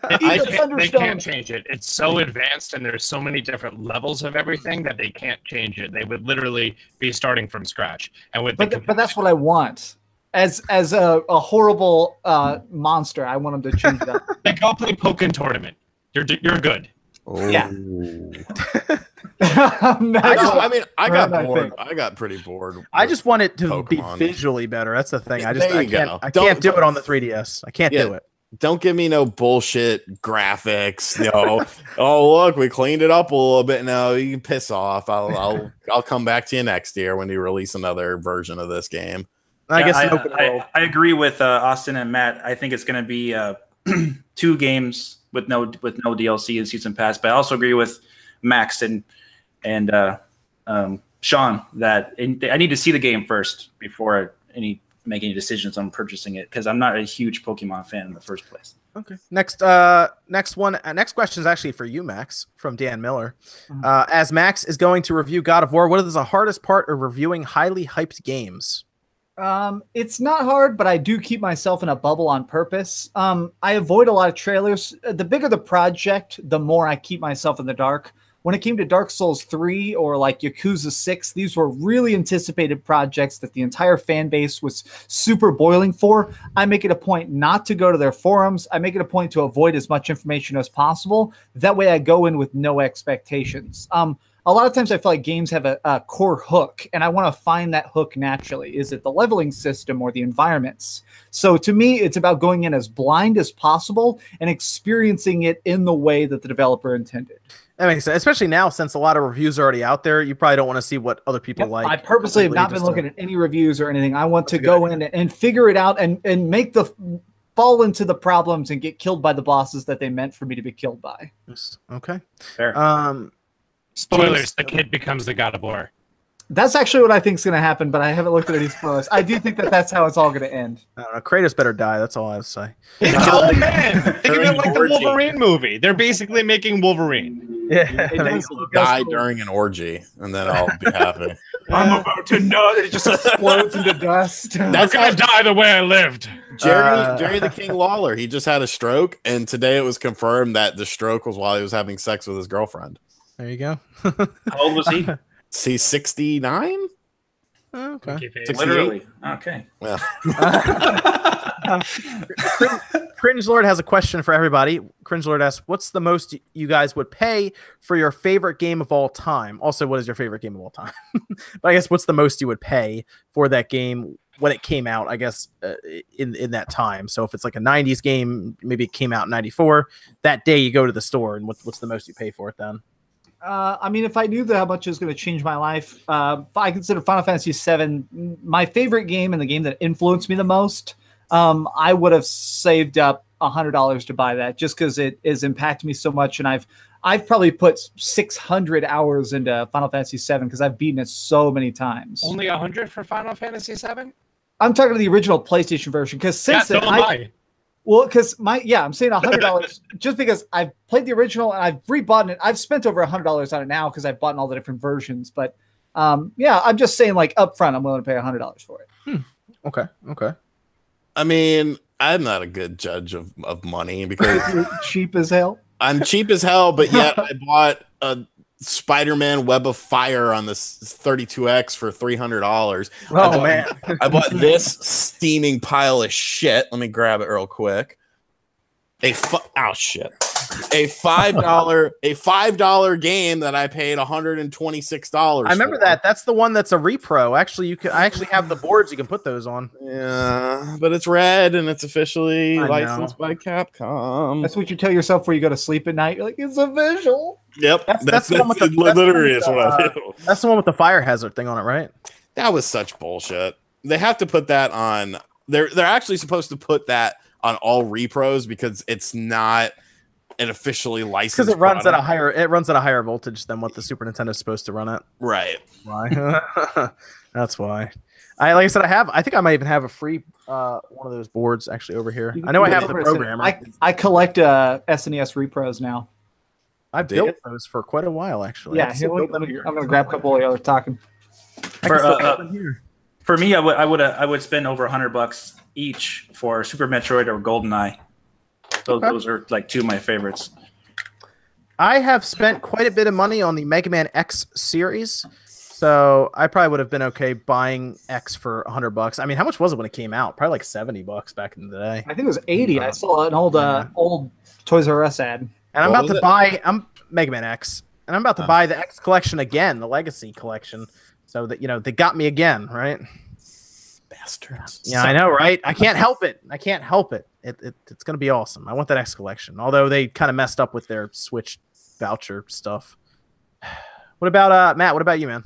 They, can't, they can't change it. It's so advanced, and there's so many different levels of everything that they can't change it. They would literally be starting from scratch. And with But the, but that's what I want. As as a, a horrible uh, monster, I want them to change that. they go play Pokemon tournament. You're you're good. Yeah. I just, I mean, I got I bored. think. I got pretty bored. I just want it to Pokemon. be visually better. That's the thing. I just, I can't, go. I Don't- can't do it on the 3DS. I can't Yeah. do it. don't give me no bullshit graphics. No, oh look, we cleaned it up a little bit. No, you can piss off. I'll I'll I'll come back to you next year when you release another version of this game. I Yeah, guess I, I- I agree with uh, Austin and Matt. I think it's going to be uh, two games with no with no DLC and season pass. But I also agree with Max and and uh, um, Sean that in, I need to see the game first before any make any decisions on purchasing it because I'm not a huge Pokemon fan in the first place. Okay. Next, uh, next one. Uh, next question is actually for you, Max, from Dan Miller. Mhm. Uh, as Max is going to review God of War, what is the hardest part of reviewing highly hyped games? Um, it's not hard, but I do keep myself in a bubble on purpose. Um, I avoid a lot of trailers. The bigger the project, the more I keep myself in the dark. When it came to Dark Souls 3 or like Yakuza 6, these were really anticipated projects that the entire fan base was super boiling for. I make it a point not to go to their forums. I make it a point to avoid as much information as possible. That way I go in with no expectations. Um, a lot of times I feel like games have a, a core hook, and I want to find that hook naturally. Is it the leveling system or the environments? So to me, it's about going in as blind as possible and experiencing it in the way that the developer intended. That makes sense, especially now since a lot of reviews are already out there. You probably don't want to see what other people Yep, like. I purposely have not been just to- looking at any reviews or anything. I want to That's a go in and figure it out and and make the fall into the problems and get killed by the bosses that they meant for me to be killed by. Okay. Fair. Um, Spoilers: the kid becomes the God of War. That's actually what I think is going to happen, but I haven't looked at any spoilers. I do think that that's how it's all going to end. I don't know. Kratos better die. That's all I have to say. oh man! Think of They're it like the orgy. Wolverine movie. They're basically making Wolverine. Yeah. It does- it Die feel- during an orgy, and then I'll be happy. I'm about to know. That it just explodes into dust. That's I'm gonna die the way I lived. Jerry, Uh, Jerry the King Lawler. He just had a stroke, and today it was confirmed that the stroke was while he was having sex with his girlfriend. There you go. How old was he? See, sixty nine. okay. Literally. Okay. Well, Cringe Lord has a question for everybody. Cringe Lord asks, "What's the most you guys would pay for your favorite game of all time?" Also, what is your favorite game of all time? but I guess what's the most you would pay for that game when it came out? I guess uh, in in that time. So if it's like a '90s game, maybe it came out in '94. That day you go to the store, and what's what's the most you pay for it then? Uh, I mean, if I knew that how much it was going to change my life, uh, I consider Final Fantasy VII my favorite game and the game that influenced me the most. Um, I would have saved up a hundred dollars to buy that just because it has impacted me so much, and I've I've probably put six hundred hours into Final Fantasy VII because I've beaten it so many times. Only a hundred for Final Fantasy VII. I'm talking to the original PlayStation version because since so then, I, I. well, because my yeah, I'm saying a hundred dollars just because I've played the original and I've rebought it. I've spent over a hundred dollars on it now because I've bought all the different versions. But um, yeah, I'm just saying like upfront, I'm willing to pay a hundred dollars for it. Okay. Okay. I mean, I'm not a good judge of, of money because cheap as hell. I'm cheap as hell, but yet I bought a Spider-Man Web of Fire on this 32X for three hundred dollars. Oh man. I bought this steaming pile of shit. Let me grab it real quick. A fu- oh shit. A five dollar a five dollar game that I paid hundred and twenty six dollars. I remember that. That's the one that's a repro. Actually, you can. I actually have the boards. You can put those on. Yeah, but it's red and it's officially I know. licensed by Capcom. That's what you tell yourself before you go to sleep at night. You're like, it's official. yep, That's- that's, that's the one with the- literally is what I uh, do. That's the one with the fire hazard thing on it, right? That was such bullshit. They have to put that on. They're they're actually supposed to put that on all repros because it's not an officially licensed. Because it runs at a higher. It runs at a higher voltage than what the Super Nintendo is supposed to run at. right. Why? That's why. I like I said, I have. I think I might even have a free uh, one of those boards actually over here. I know I have the programmer. I, I collect uh, SNES repros now. I Did built those for quite a while actually. Yeah, here, let me, I'm gonna grab a couple of y'all are talking. For, still uh, build uh, them here. For me, I would I would uh, I would spend over hundred bucks each for Super Metroid or GoldenEye. Those, Okay. those are like two of my favorites. I have spent quite a bit of money on the Mega Man X series, so I probably would have been okay buying X for hundred bucks. I mean, how much was it when it came out? Probably like seventy bucks back in the day. I think it was 80. I saw an old uh, old Toys R Us ad. And I'm What about to it? buy. I'm Mega Man X, and I'm about to Oh. buy the X collection again, the Legacy collection. So that you know they got me again, right? Bastards. Yeah, I know, right? I can't help it. I can't help it. it, it it's gonna be awesome. I want that X collection. Although they kind of messed up with their Switch voucher stuff. What about uh Matt? What about you, man?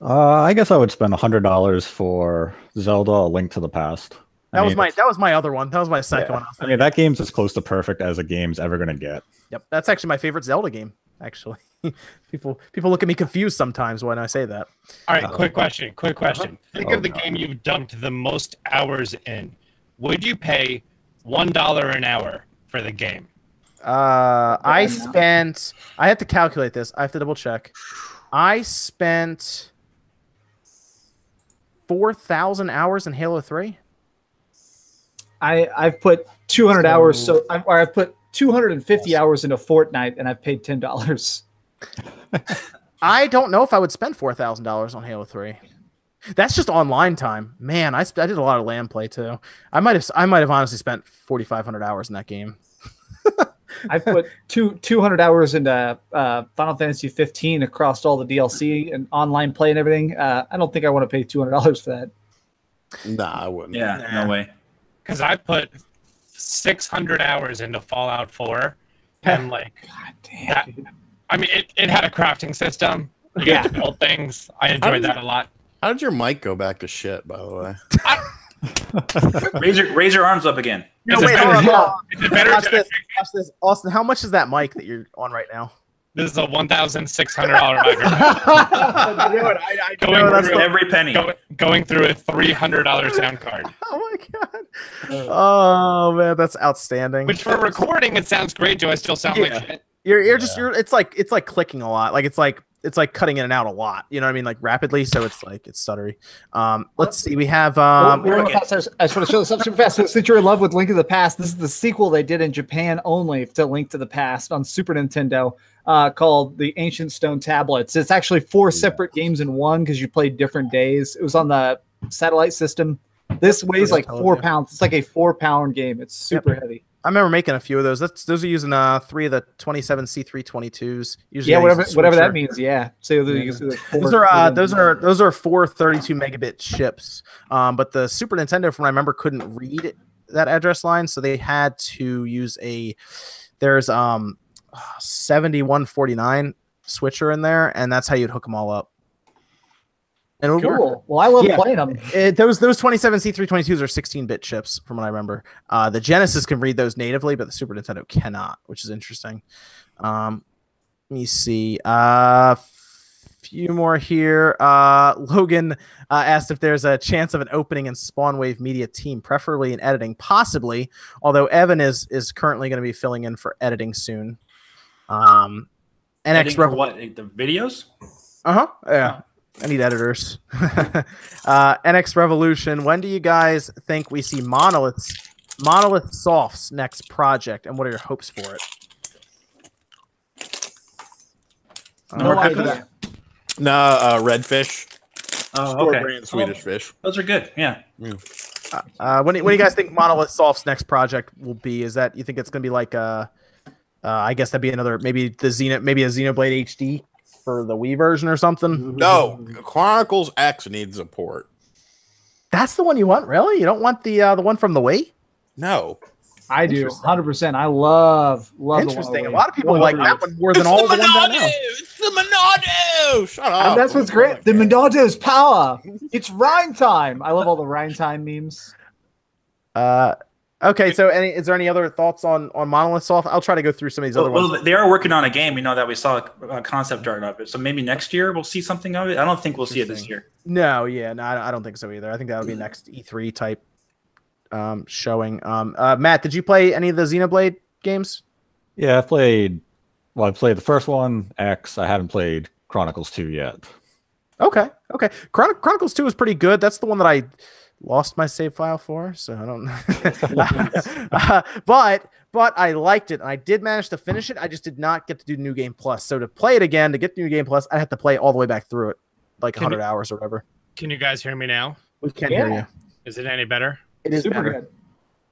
Uh, I guess I would spend hundred dollars for Zelda: A Link to the Past. I That was mean, my that was my other one. That was my second yeah. one. I I mean, that game's as close to perfect as a game's ever gonna get. Yep, that's actually my favorite Zelda game. Actually, people people look at me confused sometimes when I say that. All right, Uh, quick question. Quick question. Think Oh, of the God. game you've dumped the most hours in. Would you pay one dollar an hour for the game? Uh, I spent. I have to calculate this. I have to double check. I spent four thousand hours in Halo Three. I I've put 200 So- hours, so I've, or I've put 250 hours into Fortnite, and I've paid ten dollars. I don't know if I would spend four thousand dollars on Halo Three. That's just online time, man. I, sp- I did a lot of LAN play too. I might have I might have honestly spent forty five hundred hours in that game. I put two 200 hours into uh, Final Fantasy 15 across all the DLC and online play and everything. Uh, I don't think I want to pay 200 dollars for that. Nah, I wouldn't. Yeah, Nah. no way. Because I put six hundred hours into Fallout Four, and like, God damn. dude. I mean, it, it had a crafting system. You Yeah. get to build things. I enjoyed did that a lot. How did your mic go back to shit? By the way. Raise your raise your arms up again. No, Is wait, better- hold on, hold on. Is it better Watch this. Watch this. Austin, how much is that mic that you're on right now? This is a one thousand six hundred dollar microphone. I knew it. I, I Going through Every penny. Go, going through a three hundred dollar sound card. Oh my god. Oh man, that's outstanding. Which for recording, it sounds great. Do I still sound Yeah. like shit? You're you're just you're it's like it's like clicking a lot. Like it's like it's like cutting in and out a lot. You know what I mean? Like rapidly, so it's like it's stuttery. Um let's see. We have um Well, real fast, I just- I just want to show this up super fast. So since you're in love with Link to the Past, this is the sequel they did in Japan only to Link to the Past on Super Nintendo, uh, called the Ancient Stone Tablets. It's actually four separate games in one because you played different days. It was on the satellite system. This weighs like four pounds. It's like a four pound game. It's super heavy. I remember making a few of those. That's those are using uh three of the 27 C322s. Usually Yeah, whatever whatever that means. Yeah. So the- you can see the four- Those are uh, those are those are four 32 megabit chips. Um, but the Super Nintendo, from what I remember, couldn't read that address line, so they had to use a there's um 7149 switcher in there, and that's how you'd hook them all up. And it would work. cool. Well, I love Yeah. playing them. It, those those 27 C322s are 16 bit chips, from what I remember. Uh, the Genesis can read those natively, but the Super Nintendo cannot, which is interesting. Um, let me see. Uh, few more here. Uh, Logan uh, asked if there's a chance of an opening in Spawn Wave Media team, preferably in editing, possibly. Although Evan is is currently going to be filling in for editing soon. Um, NX Editing what? The videos? Uh huh. Yeah. I need editors. uh, NX Revolution. When do you guys think we see Monolith's Monolith Soft's next project, and what are your hopes for it? No Uh, idea. Nah, uh, redfish. Oh, okay. brand Swedish fish. Those are good. Yeah. Uh, when, do- when do you guys think Monolith Soft's next project will be? Is that you think it's going to be like uh, uh, I guess that'd be another maybe the Xeno maybe a Xenoblade HD for the Wii version or something. No, Chronicles X needs a port. That's the one you want, really? You don't want the uh, the one from the Wii? No. I do, hundred percent. I love love. the one Interesting. A lot of people like that one more than all the ones I know. It's the Monado. Shut up. And that's what's great. The Monado's power. It's Reyn time. I love all the Reyn time memes. Uh, okay. So, any is there any other thoughts on on Monolith Soft? I'll try to go through some of these Well, other ones. well, they are working on a game. You know that we saw a, a concept art of it. So maybe next year we'll see something of it. I don't think we'll see it this year. No, yeah, no, I I don't think so either. I think that would be next E3 type um, showing. Um, uh, Matt, did you play any of the Xenoblade games? Yeah, I played. Well, I played the first one, X. I haven't played Chronicles 2 yet. Okay, okay. Chron- Chronicles Two is pretty good. That's the one that I lost my save file for, so I don't. uh, but but I liked it, and I did manage to finish it. I just did not get to do New Game Plus. So to play it again, to get New Game Plus, I had to play all the way back through it, like Can hundred you- hours or whatever. Can you guys hear me now? We can't hear you. Is it any better? It is Super better. good.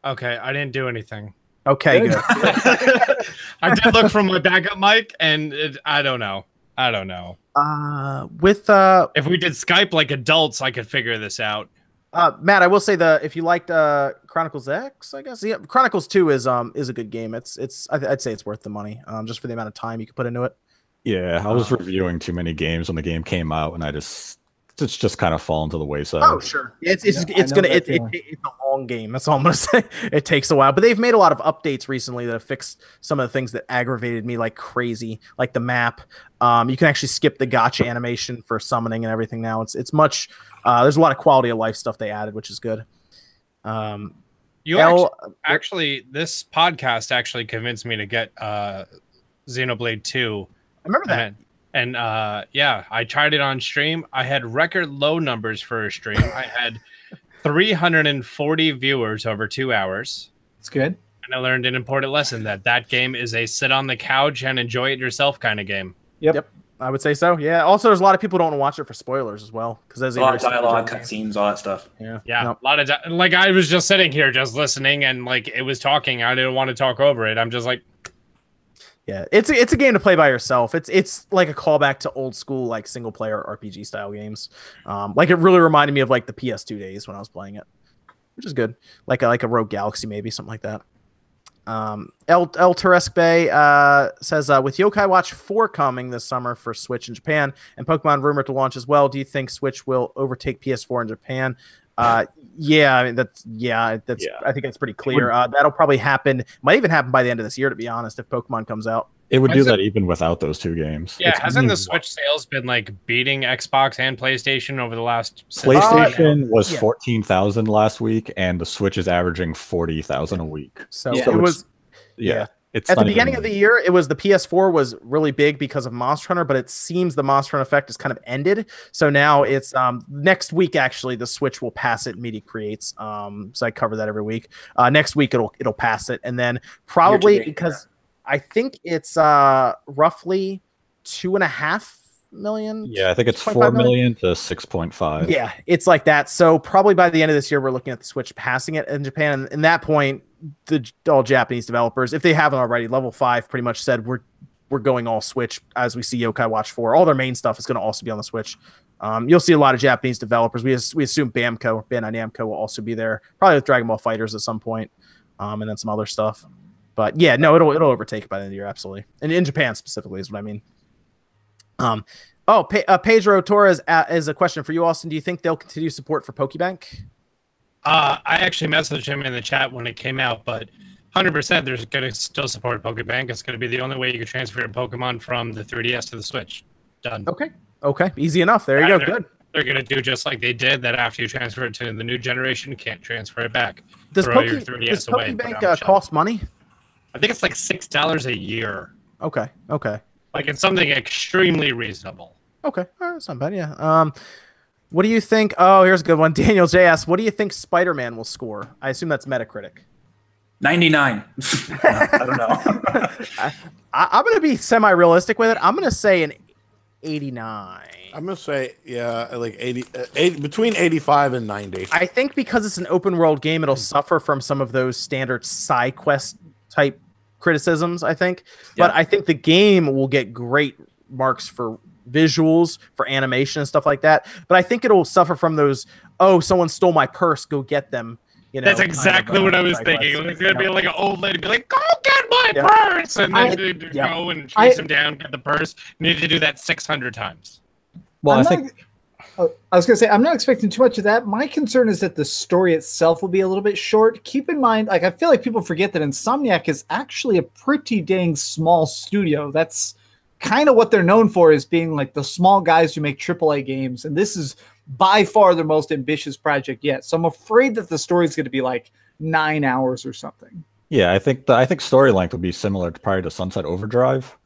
Okay, I didn't do anything. Okay, Good. good. I did look from my backup mic, and it, I don't know. I don't know. Uh, with uh, If we did Skype like adults, I could figure this out. Uh, Matt, I will say the if you liked uh, Chronicles X, I guess yeah, Chronicles Two is um is a good game. It's it's I th- I'd say it's worth the money um just for the amount of time you can put into it. Yeah, I was reviewing too many games when the game came out, and I just it's just kind of fallen to the wayside. Oh sure, it's it's Yeah, it's gonna that it, it, it's a long game. That's all I'm gonna say. It takes a while, but they've made a lot of updates recently that have fixed some of the things that aggravated me like crazy, like the map. Um, you can actually skip the gacha animation for summoning and everything now. It's it's much. Uh, there's a lot of quality of life stuff they added, which is good. Um, You actually, actually, this podcast actually convinced me to get uh, Xenoblade Two. I remember that. And, and uh, yeah, I tried it on stream. I had record low numbers for a stream. I had 340 viewers over two hours. It's good. And I learned an important lesson that that game is a sit on the couch and enjoy it yourself kind of game. Yep. Yep. I would say so. Yeah. Also, there's a lot of people who don't want to watch it for spoilers as well because there's A lot of dialogue, cutscenes, all that stuff. Yeah. Yeah, Nope. a lot of di- like I was just sitting here just listening and like it was talking. I didn't want to talk over it. I'm just like, Yeah, it's a, it's a game to play by yourself. It's it's like a callback to old school like single player RPG style games. Um, like it really reminded me of like the PS2 days when I was playing it, which is good. Like a, like a Rogue Galaxy maybe something like that. Um, El El Teresk Bay uh, says uh, with Yokai Watch four coming this summer for Switch in Japan and Pokemon rumored to launch as well. Do you think Switch will overtake PS4 in Japan? Uh, yeah, I mean that's yeah, that's Yeah. I think that's pretty clear. Uh, that'll probably happen. Might even happen by the end of this year, to be honest, if Pokemon comes out. It would do it- that even without those two games. yeah, It's hasn't the Switch sales been like beating Xbox and PlayStation over the last since- PlayStation was yeah. fourteen thousand last week, and the Switch is averaging forty thousand a week. So Yeah. it was Yeah, Yeah. it's at the beginning even- of the year. It was the PS4 was really big because of Monster Hunter, but it seems the Monster Hunter effect is kind of ended. So now it's um next week actually the Switch will pass it. Media creates um so I cover that every week. Uh, next week it'll it'll pass it, and then probably Year to because I think it's uh roughly two and a half million. Yeah, I think it's four million? million to six point five. Yeah, it's like that. So probably by the end of this year, we're looking at the Switch passing it in Japan. And in that point, the all Japanese developers, if they haven't already, level five pretty much said we're we're going all Switch as we see Yokai Watch Four. All their main stuff is going to also be on the Switch. Um, you'll see a lot of Japanese developers. We we assume Bamco, Bandai Namco will also be there, probably with Dragon Ball Fighters at some point, um, and then some other stuff. But yeah, no, it'll it'll overtake by the end of the year, absolutely, and in Japan specifically is what I mean. Um, oh, Pe- uh, Pedro Torres is a question for you, Austin. Do you think they'll continue support for Pokebank? Uh, I actually messaged him in the chat when it came out, but 100% there's going to still support Pokebank. It's going to be the only way you can transfer your Pokemon from the 3DS to the Switch. Done. Okay. Okay, easy enough. There you go. Right. Good. They're gonna do just like they did. That after you transfer it to the new generation, you can't transfer it back. Does, Throw your Poke, 3DS does away and put it PokeBank uh, cost money? I think it's like six dollars a year. Okay. Okay. Like it's something extremely reasonable. Okay. All right, that's not bad. Yeah. Um, what do you think? Oh, here's a good one. Daniel J asks, "What do you think Spider-Man will score?" I assume that's Metacritic. 99. No, I don't know. I, I'm going to be semi-realistic with it. I'm going to say an 89. I'm gonna say yeah, like 80, uh, 80 between 85 and 90. I think because it's an open world game, it'll suffer from some of those standard side quest type criticisms. I think, but I think the game will get great marks for visuals, for animation and stuff like that. But I think it'll suffer from those. Oh, someone stole my purse. Go get them. You know, That's kind of, exactly uh, what I was side thinking. It's gonna be like an old lady be like, "Go get my Yeah. purse," and then they they yeah. go and I- chase him down, get the purse. You need to do that six hundred times. Well, I'm I not- think oh, I was going to say, I'm not expecting too much of that. My concern is that the story itself will be a little bit short. Keep in mind, like, I feel like people forget that Insomniac is actually a pretty dang small studio. That's kind of what they're known for, is being like the small guys who make AAA games. And this is by far their most ambitious project yet. So I'm afraid that the story is going to be like nine hours or something. yeah, I think the, I think story length will be similar to probably to Sunset Overdrive.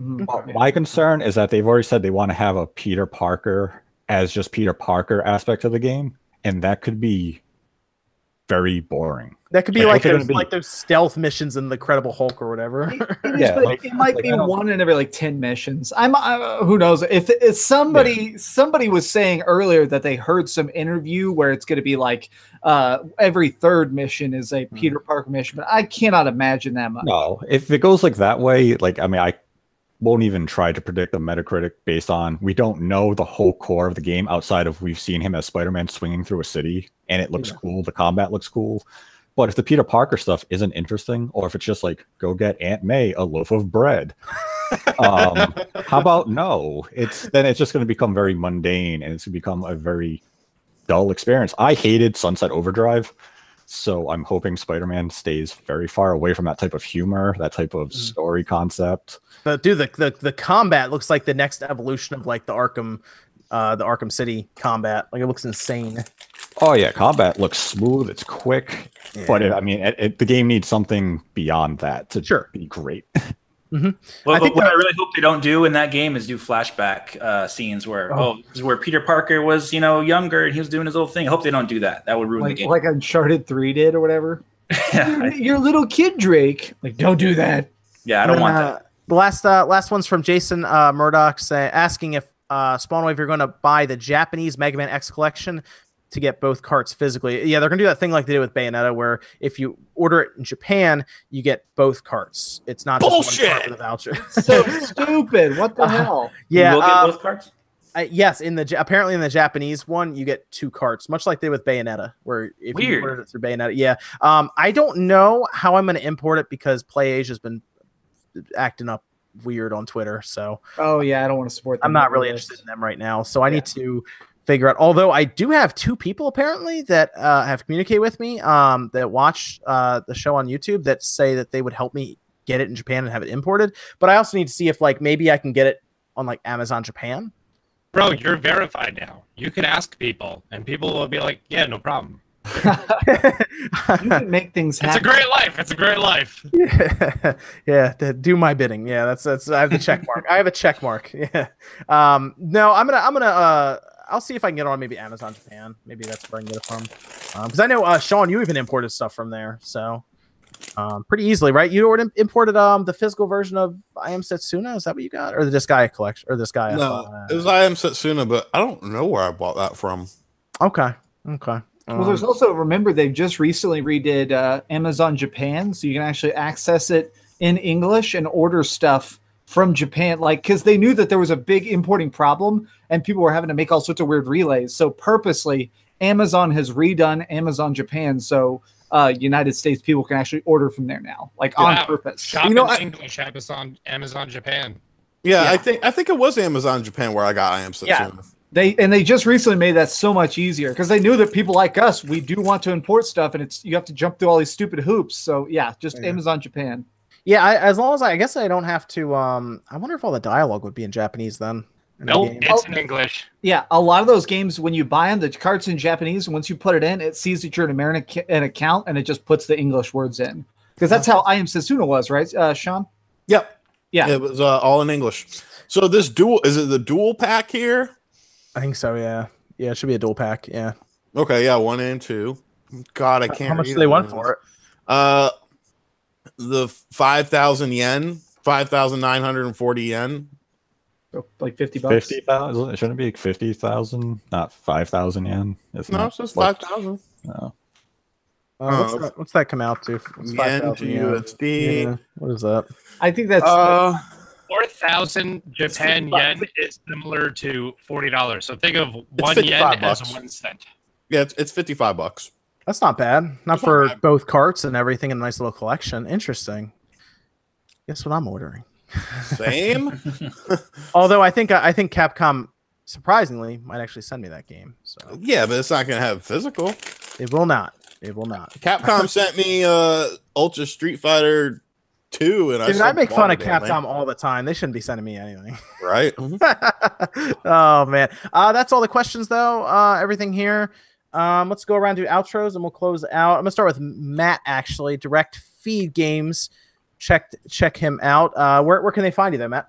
Mhm. But My concern is that they've already said they want to have a Peter Parker as just Peter Parker aspect of the game, and that could be very boring. That could be Like, like what's those, be? like those stealth missions in the Credible Hulk or whatever. It is, Yeah, but like- it might like, be one in every like ten missions. I'm uh, who knows if, if somebody somebody was saying earlier that they heard some interview where it's going to be like uh, every third mission is a Peter Parker mission, but I cannot imagine that much. No, if it goes like that way, like I mean, I won't even try to predict the Metacritic based on we don't know the whole core of the game outside of we've seen him as Spider-Man swinging through a city and it looks Yeah. cool, the combat looks cool. But if the Peter Parker stuff isn't interesting, or if it's just like go get Aunt May a loaf of bread, um, how about no? It's then it's just going to become very mundane and it's going to become a very dull experience. I hated Sunset Overdrive, so I'm hoping Spider-Man stays very far away from that type of humor, that type of story concept. But dude, the, the the combat looks like the next evolution of like the Arkham, uh, the Arkham City combat. Like it looks insane. Oh yeah, combat looks smooth, it's quick, but it, I mean, it, it, the game needs something beyond that to Sure. be great. Well, I think what that- I really hope they don't do in that game is do flashback uh, scenes where Oh. oh, this is where Peter Parker was, you know, younger and he was doing his little thing. I hope they don't do that. That would ruin Like the game. like Uncharted Three did or whatever. yeah, Your, your little kid Drake, like don't do that. yeah, I don't want Uh, that. The last uh, last one's from Jason uh, Murdoch say, asking if uh, Spawnwave you're going to buy the Japanese Mega Man X collection to get both carts physically. Yeah, they're going to do that thing like they did with Bayonetta, where if you order it in Japan, you get both carts. It's not just one cart Bullshit! with a voucher. So stupid. What the Uh, hell? yeah, you will get uh, both carts. I- yes, in the apparently in the Japanese one, you get two carts, much like they with Bayonetta, where if you Weird. ordered it through Bayonetta, yeah. Um, I don't know how I'm going to import it because PlayAsia has been acting up weird on Twitter, so Oh yeah, I don't want to support. Them. I'm not really the interested in them right now. So I need to figure out. Although I do have two people apparently that uh, have communicated with me um, that watch uh, the show on YouTube that say that they would help me get it in Japan and have it imported. But I also need to see if like maybe I can get it on like Amazon Japan. Bro, you're verified now. You can ask people, and people will be like, "Yeah, no problem." You can make things It's a great life. It's a great life. yeah, yeah, do my bidding. Yeah, that's that's. I have the check mark. I have a check mark. Yeah. Um. No, I'm gonna. I'm gonna. Uh. I'll see if I can get it on maybe Amazon Japan. Maybe that's where I can get it from. Because I know uh, Sean, you even imported stuff from there, so um, pretty easily, right? You already imported um the physical version of I Am Setsuna. Is that what you got, or the Disgaea collection, or this guy? No, it was I am Setsuna, but I don't know where I bought that from. okay. Okay. Well, there's Um, also remember they've just recently redid uh, Amazon Japan, so you can actually access it in English and order stuff from Japan. Like because they knew that there was a big importing problem and people were having to make all sorts of weird relays. So purposely, Amazon has redone Amazon Japan, so uh, United States people can actually order from there now, like on purpose. Shop You know, in I- English, Amazon, Amazon Japan. Yeah, Yeah. I think I think it was Amazon Japan where I got I am Setsuna. Yeah. They and they just recently made that so much easier because they knew that people like us, we do want to import stuff, and it's you have to jump through all these stupid hoops. So yeah, just Yeah. Amazon Japan. Yeah. I, as long as I, I guess I don't have to. Um. I wonder if all the dialogue would be in Japanese then. in the Nope, game? it's in English. Yeah, a lot of those games when you buy them, the cards in Japanese. And once you put it in, it sees that you're an American an account, and it just puts the English words in. Because that's how I am Setsuna was, right, uh, Sean? Yep. Yeah. It was uh, all in English. So this dual is it the dual pack here? I think so. Yeah, yeah. It should be a dual pack. Yeah. Okay, yeah, one and two. God, I can't. How much read do they want for it? Uh, the five thousand yen, five thousand nine hundred and forty yen. So, like fifty bucks. Fifty thousand? Shouldn't be fifty thousand, not five thousand yen. It's No, not it's just five thousand no. Uh, what's, Oh. that, what's that come out to? It's yen to yen. USD. Yeah. What is that? I think that's Uh, Four thousand Japan yen is similar to forty dollars. So think of one 55 yen as one cent. yeah, it's, it's fifty five bucks. That's not bad. Not That's not for bad. both carts and everything in a nice little collection. Interesting. Guess what I'm ordering? Same. Although I think I think Capcom surprisingly might actually send me that game. So yeah, but it's not gonna have physical. it will not. It will not. Capcom sent me uh Ultra Street Fighter two, and I Dude, I still make fun of the damn Capcom all the time. They shouldn't be sending me anything. right? oh man, uh, that's all the questions though. Uh, everything here. Um, let's go around to outros and we'll close out. I'm gonna start with Matt. Actually, Direct Feed Games. Check check him out. Uh, where where can they find you there, Matt?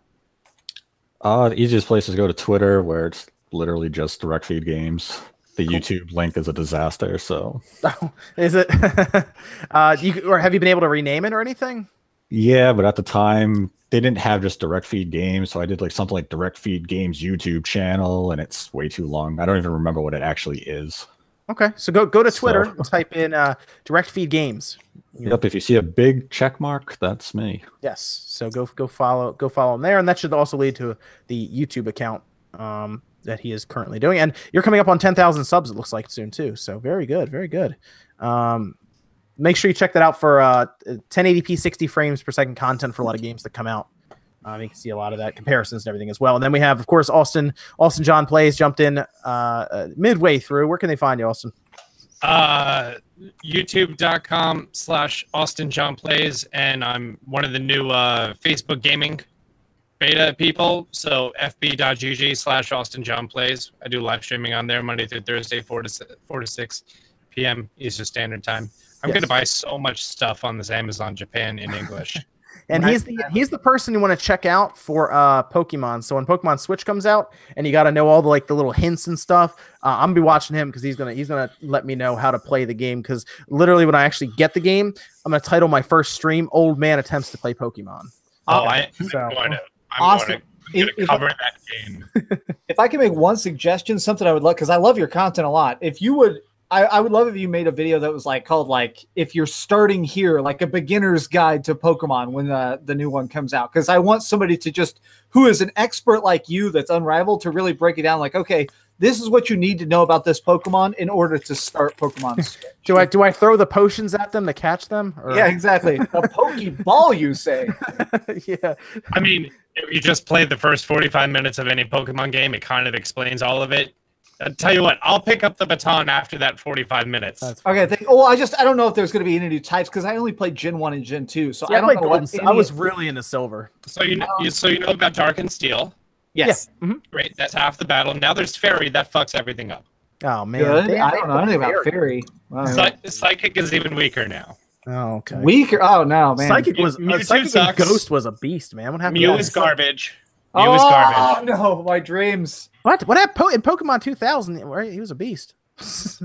Uh, the easiest place is to go to Twitter, where it's literally just direct feed games. The YouTube link is a disaster. So Is it? uh, you or have you been able to rename it or anything? yeah, but at the time they didn't have just direct feed games, so I did like something like direct feed games YouTube channel, and it's way too long. I don't even remember what it actually is. Okay, so go go to So- Twitter, and type in uh, Direct Feed Games. Yep, if you see a big check mark, that's me. Yes. So go go follow go follow him there, and that should also lead to the YouTube account um, that he is currently doing. And you're coming up on ten thousand subs. It looks like soon too. So very good, very good. Um, make sure you check that out for uh, 1080p 60 frames per second content for a lot of games that come out. Um, you can see a lot of that comparisons and everything as well. And then we have, of course, Austin. Austin John plays jumped in uh, uh, midway through. Where can they find you, Austin? Uh, YouTube.com slash Austin John Plays, and I'm one of the new uh, Facebook gaming beta people. So fb.gg slash Austin John Plays. I do live streaming on there Monday through Thursday, four to four to six p.m. Eastern Standard Time. I'm Yes. going to buy so much stuff on this Amazon Japan in English. And he's the he's the person you want to check out for uh Pokemon. So when Pokemon Switch comes out, and you got to know all the like the little hints and stuff, uh, I'm gonna be watching him because he's gonna he's gonna let me know how to play the game. Because literally, when I actually get the game, I'm gonna title my first stream "Old Man Attempts to Play Pokemon." oh, I, I'm So- going to. I'm Awesome. going to, If- if- cover that game. if I can make one suggestion, something I would love because I love your content a lot. If you would, I, I would love if you made a video that was like called like if you're starting here, like a beginner's guide to Pokemon when the the new one comes out. Because I want somebody to just who is an expert like you that's unrivaled to really break it down. Like, okay, this is what you need to know about this Pokemon in order to start Pokemon. Do I do I throw the potions at them to catch them? Or... yeah, exactly. A Pokeball, you say? yeah. I mean, if you just play the first 45 minutes of any Pokemon game, it kind of explains all of it. I tell you what, I'll pick up the baton after that 45 minutes. That's Okay, thank, oh, I just I don't know if there's going to be any new types because I only played Gen One and Gen Two, so Yeah, I don't played know Golden what. I was really into silver. so you know, you, so you know about Dark and Steel. yes. Great, that's half the battle. Now there's Fairy, that fucks everything up. Oh man, Good. Damn, I don't know anything about Fairy. Fairy. Wow. Psy- Psychic is even weaker now. Oh okay. Weaker. Oh no, man. Psychic was Mewtwo uh, Psychic and sucks. Ghost was a beast, man. What happened? Mew to is that? Garbage. Mew oh is garbage. no, my dreams. What? What happened po- in Pokemon 2000? Right? He was a beast.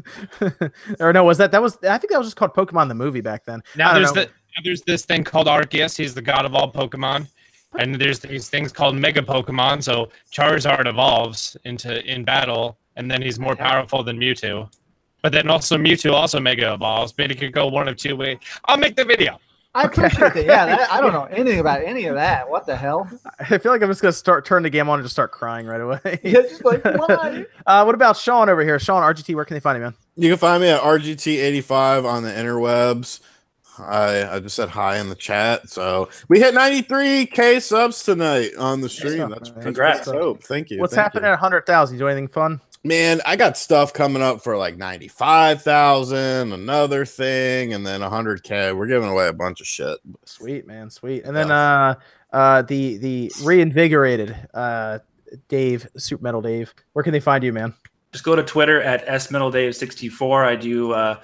or no, was that that was? I think that was just called Pokemon the movie back then. Now there's know. the there's this thing called Arceus. He's the god of all Pokemon. And there's these things called Mega Pokemon. So Charizard evolves into in battle, and then he's more powerful than Mewtwo. But then also Mewtwo also Mega evolves, but it could go one of two ways. I'll make the video. I appreciate that. Yeah, that, I don't know anything about any of that. What the hell? I feel like I'm just gonna start turn the game on and just start crying right away. Yeah, just like why? uh, what about Sean over here? Sean RGT, where can they find you, man? You can find me at RGT85 on the interwebs. I I just said hi in the chat. So we hit 93k subs tonight on the stream. stuff, That's man. pretty Congrats. dope. Thank you. What's thank happening you. at 100,000? You do anything fun? Man, I got stuff coming up for like 95,000, another thing, and then 100k. We're giving away a bunch of shit. Sweet man, sweet. And then uh, uh, the the reinvigorated uh, Dave, Super Metal Dave. Where can they find you, man? Just go to Twitter at smetal64. I do uh,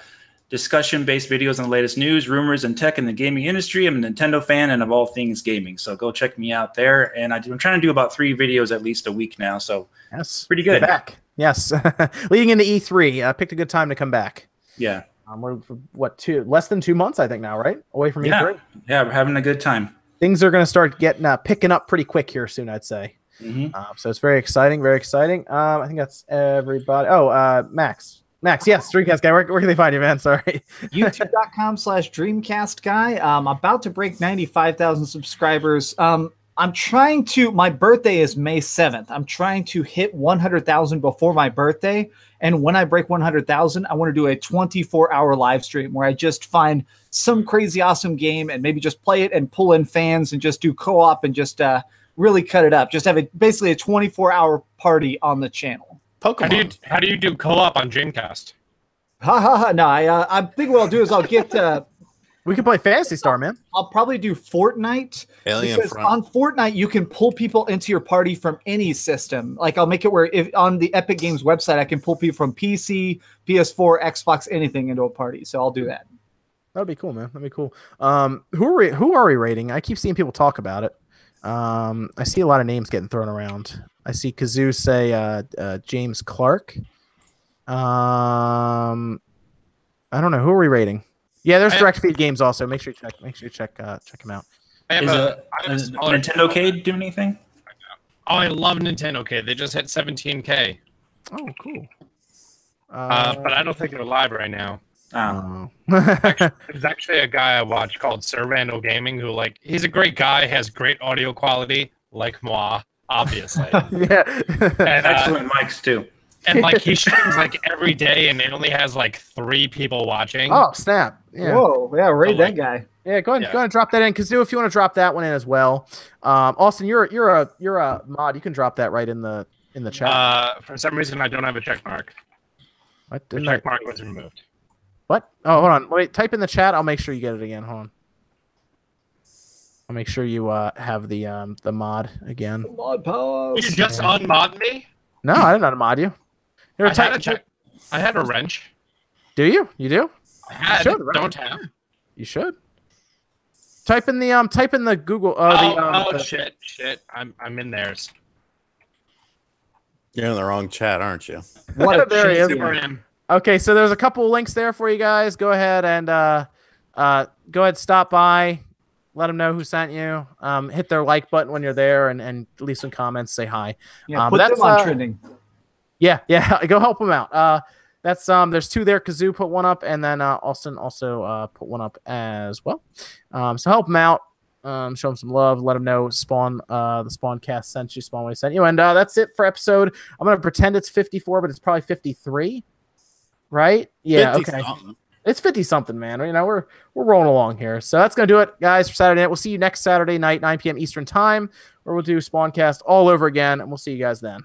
discussion-based videos on the latest news, rumors, and tech in the gaming industry. I'm a Nintendo fan and of all things gaming, so go check me out there. And I do, I'm trying to do about three videos at least a week now, so Yes, pretty You're good. back. Yes, leading into E3. Uh, picked a good time to come back. Yeah, Um, we're what two less than two months, I think now, right? Away from Yeah. E3. yeah, we're having a good time. Things are going to start getting uh, picking up pretty quick here soon, I'd say. hmm Um, so it's very exciting, very exciting. Um, I think that's everybody. Oh, uh, Max, Max, yes, Dreamcast guy. Where, where can they find you, man? Sorry. youtube.com slash dreamcast guy i'm about to break 95000 subscribers um i'm trying to my birthday is may 7th i'm trying to hit 100000 before my birthday. And when i break 100000 i want to do a 24 hour live stream where i just find some crazy awesome game and maybe just play it and pull in fans and just do co-op and just uh really cut it up. Just have a basically a 24 hour party on the channel. How do you how do you do co-op on Dreamcast? ha ha ha. No i uh, i think what i'll do is i'll get uh We can play Phantasy Star, man. I'll probably do Fortnite Alien because Front. on Fortnite you can pull people into your party from any system. Like I'll make it where if on the Epic Games website I can pull people from PC, PS4, Xbox, anything into a party. So I'll do that. That'd be cool, man. That'd be cool. Um, who are we? Who are we rating? I keep seeing people talk about it. Um, I see a lot of names getting thrown around. I see Kazoo say uh, uh, James Clark. Um, I don't know who are we rating. Yeah, there's I- direct feed games also. Make sure you check. Make sure you check. Uh, check them out. I have Is, a, a, I have a is smaller Nintendo K Cade do anything? Oh, I love Nintendo K. They just hit 17k, Oh, cool. uh, but I don't think they're live right now. Oh, oh. There's actually a guy I watch called Sir Randall Gaming who, like, he's a great guy, has great audio quality, like moi, obviously. yeah. and, uh, excellent mics too. And like he streams like every day, and it only has like three people watching. oh, snap. Yeah. Whoa, yeah, raid So, that like- guy. Yeah, go ahead, Yeah. go ahead and drop that in. Kazoo, if you want to drop that one in as well. Um, Austin, you're you're a you're a mod. You can drop that right in the in the chat. Uh, for some reason, I don't have a check mark. what? The Didn't I- check mark was removed. what? Oh, hold on. Wait, type in the chat. I'll make sure you get it again. Hold on. I'll make sure you uh have the um the mod again. Mod powers. You just unmod me? No, I didn't know how to mod you. Here, I type- had a check. I had a wrench. Do you? You do? I had. Should, right? Don't have. You should. Type in the um type in the Google uh Oh, the um oh the- shit, shit. I'm I'm in theirs. You're in the wrong chat, aren't you? What a There he is. Super champion. Okay, so there's a couple links there for you guys. Go ahead and uh, uh, go ahead, stop by, let them know who sent you. Um, hit their like button when you're there, and and leave some comments. Say hi. Yeah, Um, put that's, them on uh, trending. Yeah, yeah, go help them out. Uh, that's um, there's two there. Kazoo put one up, and then uh, Austin also uh, put one up as well. Um, so help them out. Um, show them some love. Let them know Spawn, uh, the Spawn cast sent you. SpawnWave sent you, and uh, that's it for episode. I'm gonna pretend it's 54, but it's probably 53, right? Yeah. okay. something. It's 50 something, man. You know, we're we're rolling along here. So that's gonna do it, guys, for Saturday night. We'll see you next Saturday night, 9 p.m. Eastern time, where we'll do Spawncast all over again, and we'll see you guys then.